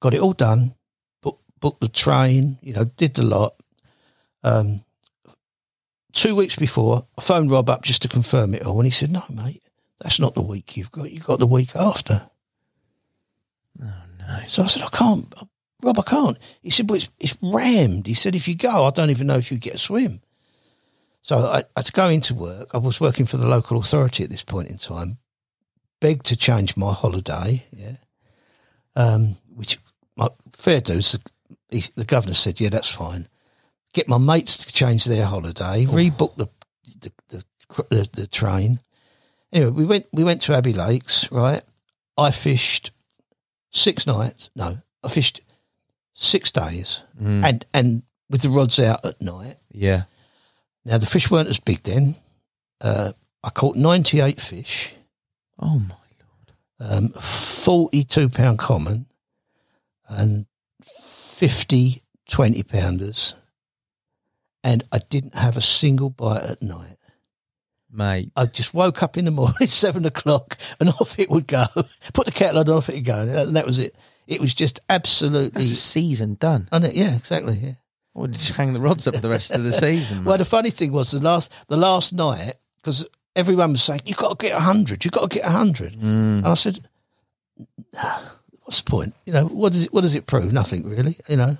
Speaker 8: Got it all done. Book, booked the train. You know, did the lot. Um, two weeks before, I phoned Rob up just to confirm it all, and he said, "No, mate, that's not the week you've got. You've got the week after." Oh no! So I said, I can't, Rob, I can't. He said, well, it's, it's rammed. He said, if you go, I don't even know if you get a swim. So I, I had to go into work. I was working for the local authority at this point in time, begged to change my holiday, yeah, um, which my fair dues, the, the governor said, yeah, that's fine. Get my mates to change their holiday, rebook the the, the the the train. Anyway, we went we went to Abbey Lakes, right? I fished six nights. No, I fished six days,
Speaker 1: Mm.
Speaker 8: and and with the rods out at night.
Speaker 1: Yeah.
Speaker 8: Now the fish weren't as big then. Uh, I caught 98 fish,
Speaker 1: Oh my. Lord.
Speaker 8: Um, 42 pound common, and 50 20 pounders. And I didn't have a single bite at night.
Speaker 1: Mate,
Speaker 8: I just woke up in the morning, seven o'clock, and off it would go. Put the kettle on, off it would go, and that was it. It was just absolutely.
Speaker 1: that's a season done.
Speaker 8: And it, yeah, exactly. Yeah.
Speaker 1: Or did you hang the rods up for the rest of the season?
Speaker 8: Well, the funny thing was the last the last night because everyone was saying you've got to get hundred, you've got to get hundred,
Speaker 1: Mm.
Speaker 8: and I said, "Nah, "What's the point? You know, what does it what does it prove? Nothing really. You know,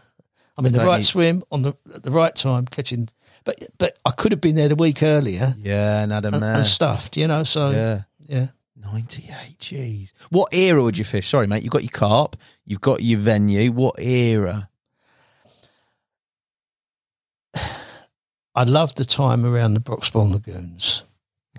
Speaker 8: I'm in the right
Speaker 1: need-
Speaker 8: swim on the at the right time, catching. But but I could have been there the week earlier
Speaker 1: yeah, and had a
Speaker 8: and,
Speaker 1: man.
Speaker 8: and stuffed. You know, so
Speaker 1: Yeah.
Speaker 8: yeah.
Speaker 1: 98, jeez. What era would you fish? Sorry, mate. You've got your carp, you've got your venue. What era?
Speaker 8: I love the time around the Broxbourne Lagoons.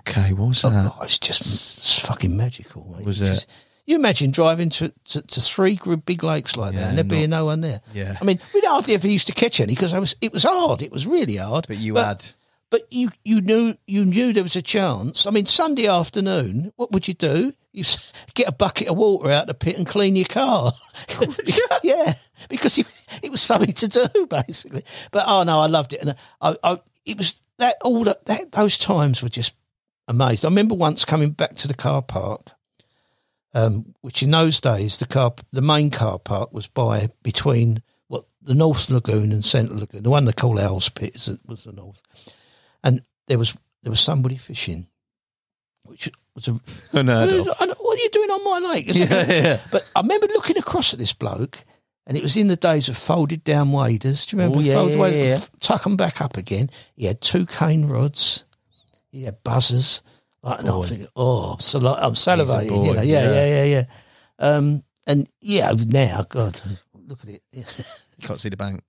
Speaker 1: Okay, what was oh, that?
Speaker 8: Oh, it's just it's fucking magical. Mate.
Speaker 1: Was it?
Speaker 8: just- you imagine driving to, to, to three big lakes like
Speaker 1: Yeah,
Speaker 8: that and there being no one there.
Speaker 1: Yeah.
Speaker 8: I mean, we'd hardly ever used to catch any because I was it was hard. It was really hard.
Speaker 1: But you
Speaker 8: but,
Speaker 1: had.
Speaker 8: but you you knew you knew there was a chance. I mean, Sunday afternoon, what would you do? You get a bucket of water out of the pit and clean your car. yeah, because it, it was something to do basically. But oh no, I loved it, and uh, I, I it was that all that, that those times were just amazing. I remember once coming back to the car park. Um, which in those days the car, the main car park was by between what the North Lagoon and Central Lagoon. The one they call Owl's Pit was the North, and there was there was somebody fishing, which was a
Speaker 1: Unheard of.
Speaker 8: What are you doing on my lake? Like
Speaker 1: Yeah, yeah.
Speaker 8: But I remember looking across at this bloke, and it was in the days of folded down waders. Do you remember?
Speaker 1: Oh, yeah,
Speaker 8: folded
Speaker 1: yeah,
Speaker 8: waders,
Speaker 1: yeah.
Speaker 8: Tuck them back up again. He had two cane rods. He had buzzers. Like, and I'm thinking, oh, so like, I'm salivating.
Speaker 1: boy,
Speaker 8: you know, yeah,
Speaker 1: yeah.
Speaker 8: yeah, yeah, yeah. Um, and yeah, now, God, look at it.
Speaker 1: Can't see the bank.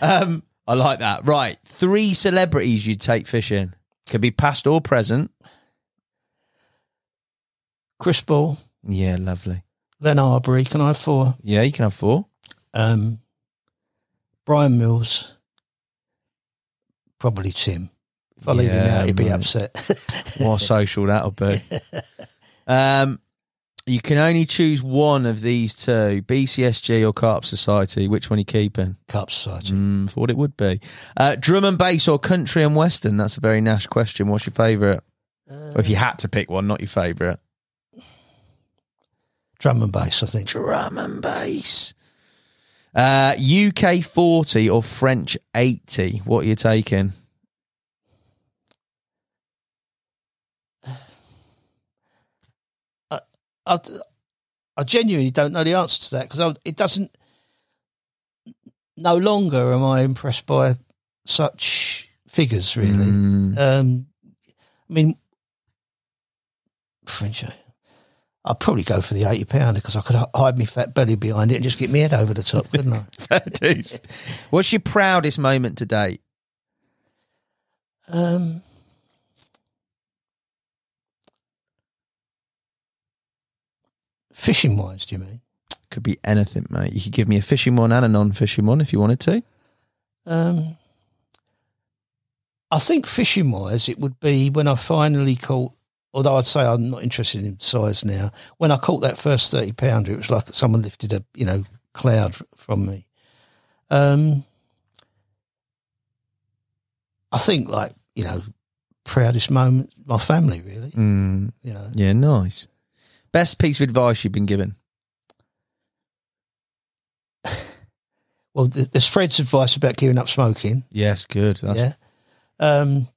Speaker 1: um, I like that. Right. Three celebrities you'd take fishing. Could be past or present.
Speaker 8: Chris Ball,
Speaker 1: Yeah, lovely.
Speaker 8: Len Arbery. Can I have four?
Speaker 1: Yeah, you can have four.
Speaker 8: Um, Brian Mills, probably Tim. If I leave him out, he'd be
Speaker 1: mate.
Speaker 8: upset.
Speaker 1: What social that'll be. Um, you can only choose one of these two: BCSG or Carp Society. Which one are you keeping?
Speaker 8: Carp Society.
Speaker 1: Mm, thought it would be. Uh, drum and bass or country and western? That's a very Nash question. What's your favourite? or if you had to pick one, not your favourite.
Speaker 8: Drum and bass, I think.
Speaker 1: Drum and bass. Uh, UK 40 or French 80? What are you taking?
Speaker 8: I, I genuinely don't know the answer to that because it doesn't. No longer am I impressed by such figures, really.
Speaker 1: Mm,
Speaker 8: Um, I mean, French. I'd probably go for the eighty pounder because I could hide my fat belly behind it and just get my head over the top, couldn't I?
Speaker 1: What's your proudest moment to date?
Speaker 8: Um, fishing wise, do you mean?
Speaker 1: Could be anything, mate. You could give me a fishing one and a non-fishing one if you wanted to.
Speaker 8: Um, I think fishing wise, it would be when I finally caught. Although I'd say I'm not interested in size now. When I caught that first thirty pounder, it was like someone lifted a you know cloud from me. Um, I think like you know proudest moment, my family really.
Speaker 1: Mm,
Speaker 8: You know,
Speaker 1: yeah, nice. Best piece of advice you've been given?
Speaker 8: well, there's Fred's advice about giving up smoking.
Speaker 1: Yes, good. That's,
Speaker 8: yeah. Um,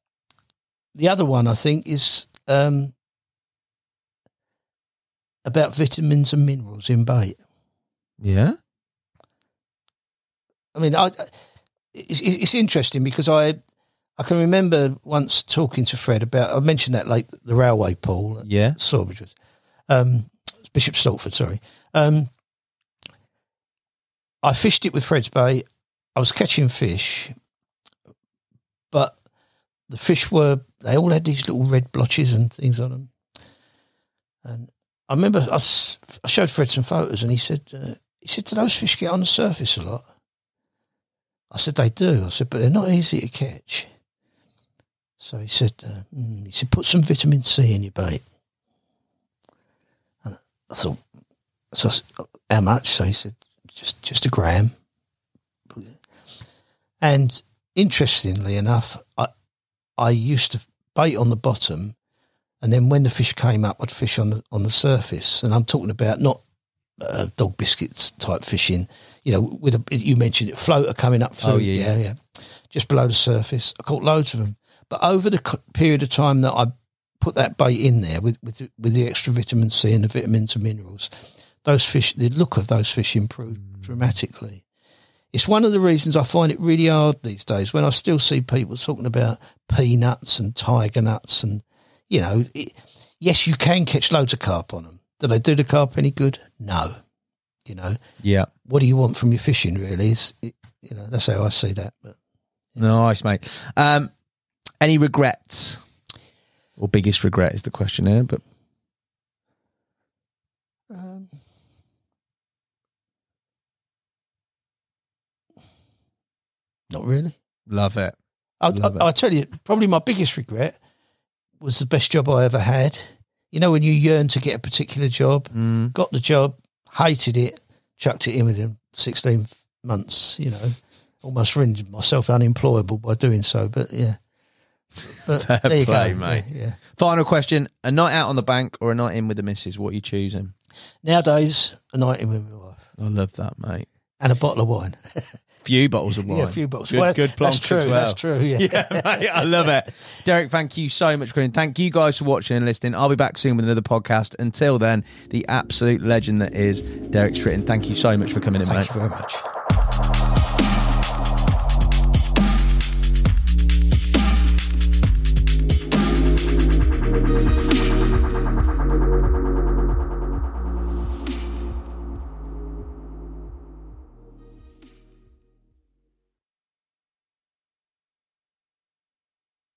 Speaker 8: the other one I think is um, about vitamins and minerals in bait.
Speaker 1: yeah.
Speaker 8: I mean, I, it's, it's interesting because I I can remember once talking to Fred about I mentioned that like the railway pool at
Speaker 1: Yeah.
Speaker 8: Sawbridge was um, Bishop Stortford, sorry. Um, I fished it with Fred's bait. I was catching fish, but the fish were they all had these little red blotches and things on them. And I remember I showed Fred some photos, and he said uh, he said, "Do those fish get on the surface a lot?" I said, "They do." I said, "But they're not easy to catch." So he said, uh, mm, he said, put some vitamin C in your bait. I thought, so I how much? So he said, just just a gram. And interestingly enough, I I used to bait on the bottom, and then when the fish came up, I'd fish on the on the surface. And I'm talking about not uh, dog biscuits type fishing. You know, with a you mentioned it, floater coming up through.
Speaker 1: Oh, yeah,
Speaker 8: yeah, yeah, just below the surface. I caught loads of them, but over the c- period of time that I put that bait in there with with the, with the extra vitamin C and the vitamins and minerals, those fish, the look of those fish improved dramatically. It's one of the reasons I find it really hard these days when I still see people talking about peanuts and tiger nuts and you know, it, yes, you can catch loads of carp on them. Do they do the carp any good? No. You know,
Speaker 1: Yeah.
Speaker 8: what do you want from your fishing? Really, is it, you know that's how I see that. But
Speaker 1: Nice, mate. Um, any regrets? Or biggest regret is the question here, but
Speaker 8: um, not really.
Speaker 1: love it.
Speaker 8: I,
Speaker 1: Love it.
Speaker 8: I, I tell you, probably my biggest regret was the best job I ever had. You know, when you yearn to get a particular job,
Speaker 1: Mm.
Speaker 8: got the job, hated it, chucked it in within 16 months, you know, almost rendered myself unemployable by doing so. But yeah. But
Speaker 1: Fair
Speaker 8: there you
Speaker 1: play,
Speaker 8: go.
Speaker 1: mate.
Speaker 8: Yeah, yeah.
Speaker 1: Final question: A night out on the bank or a night in with the missus? What are you choosing?
Speaker 8: Nowadays, a night in with my wife
Speaker 1: I love that, mate.
Speaker 8: and a bottle of wine.
Speaker 1: Few bottles of wine.
Speaker 8: Yeah, a few bottles.
Speaker 1: Good,
Speaker 8: Well,
Speaker 1: good
Speaker 8: That's true.
Speaker 1: as well.
Speaker 8: That's true. Yeah.
Speaker 1: yeah, mate, I love it. Derek, thank you so much Green. Thank you guys for watching and listening. I'll be back soon with another podcast. Until then, the absolute legend that is Derek Stritton. Thank you so much for coming in,
Speaker 8: Thank
Speaker 1: mate.
Speaker 8: you very much.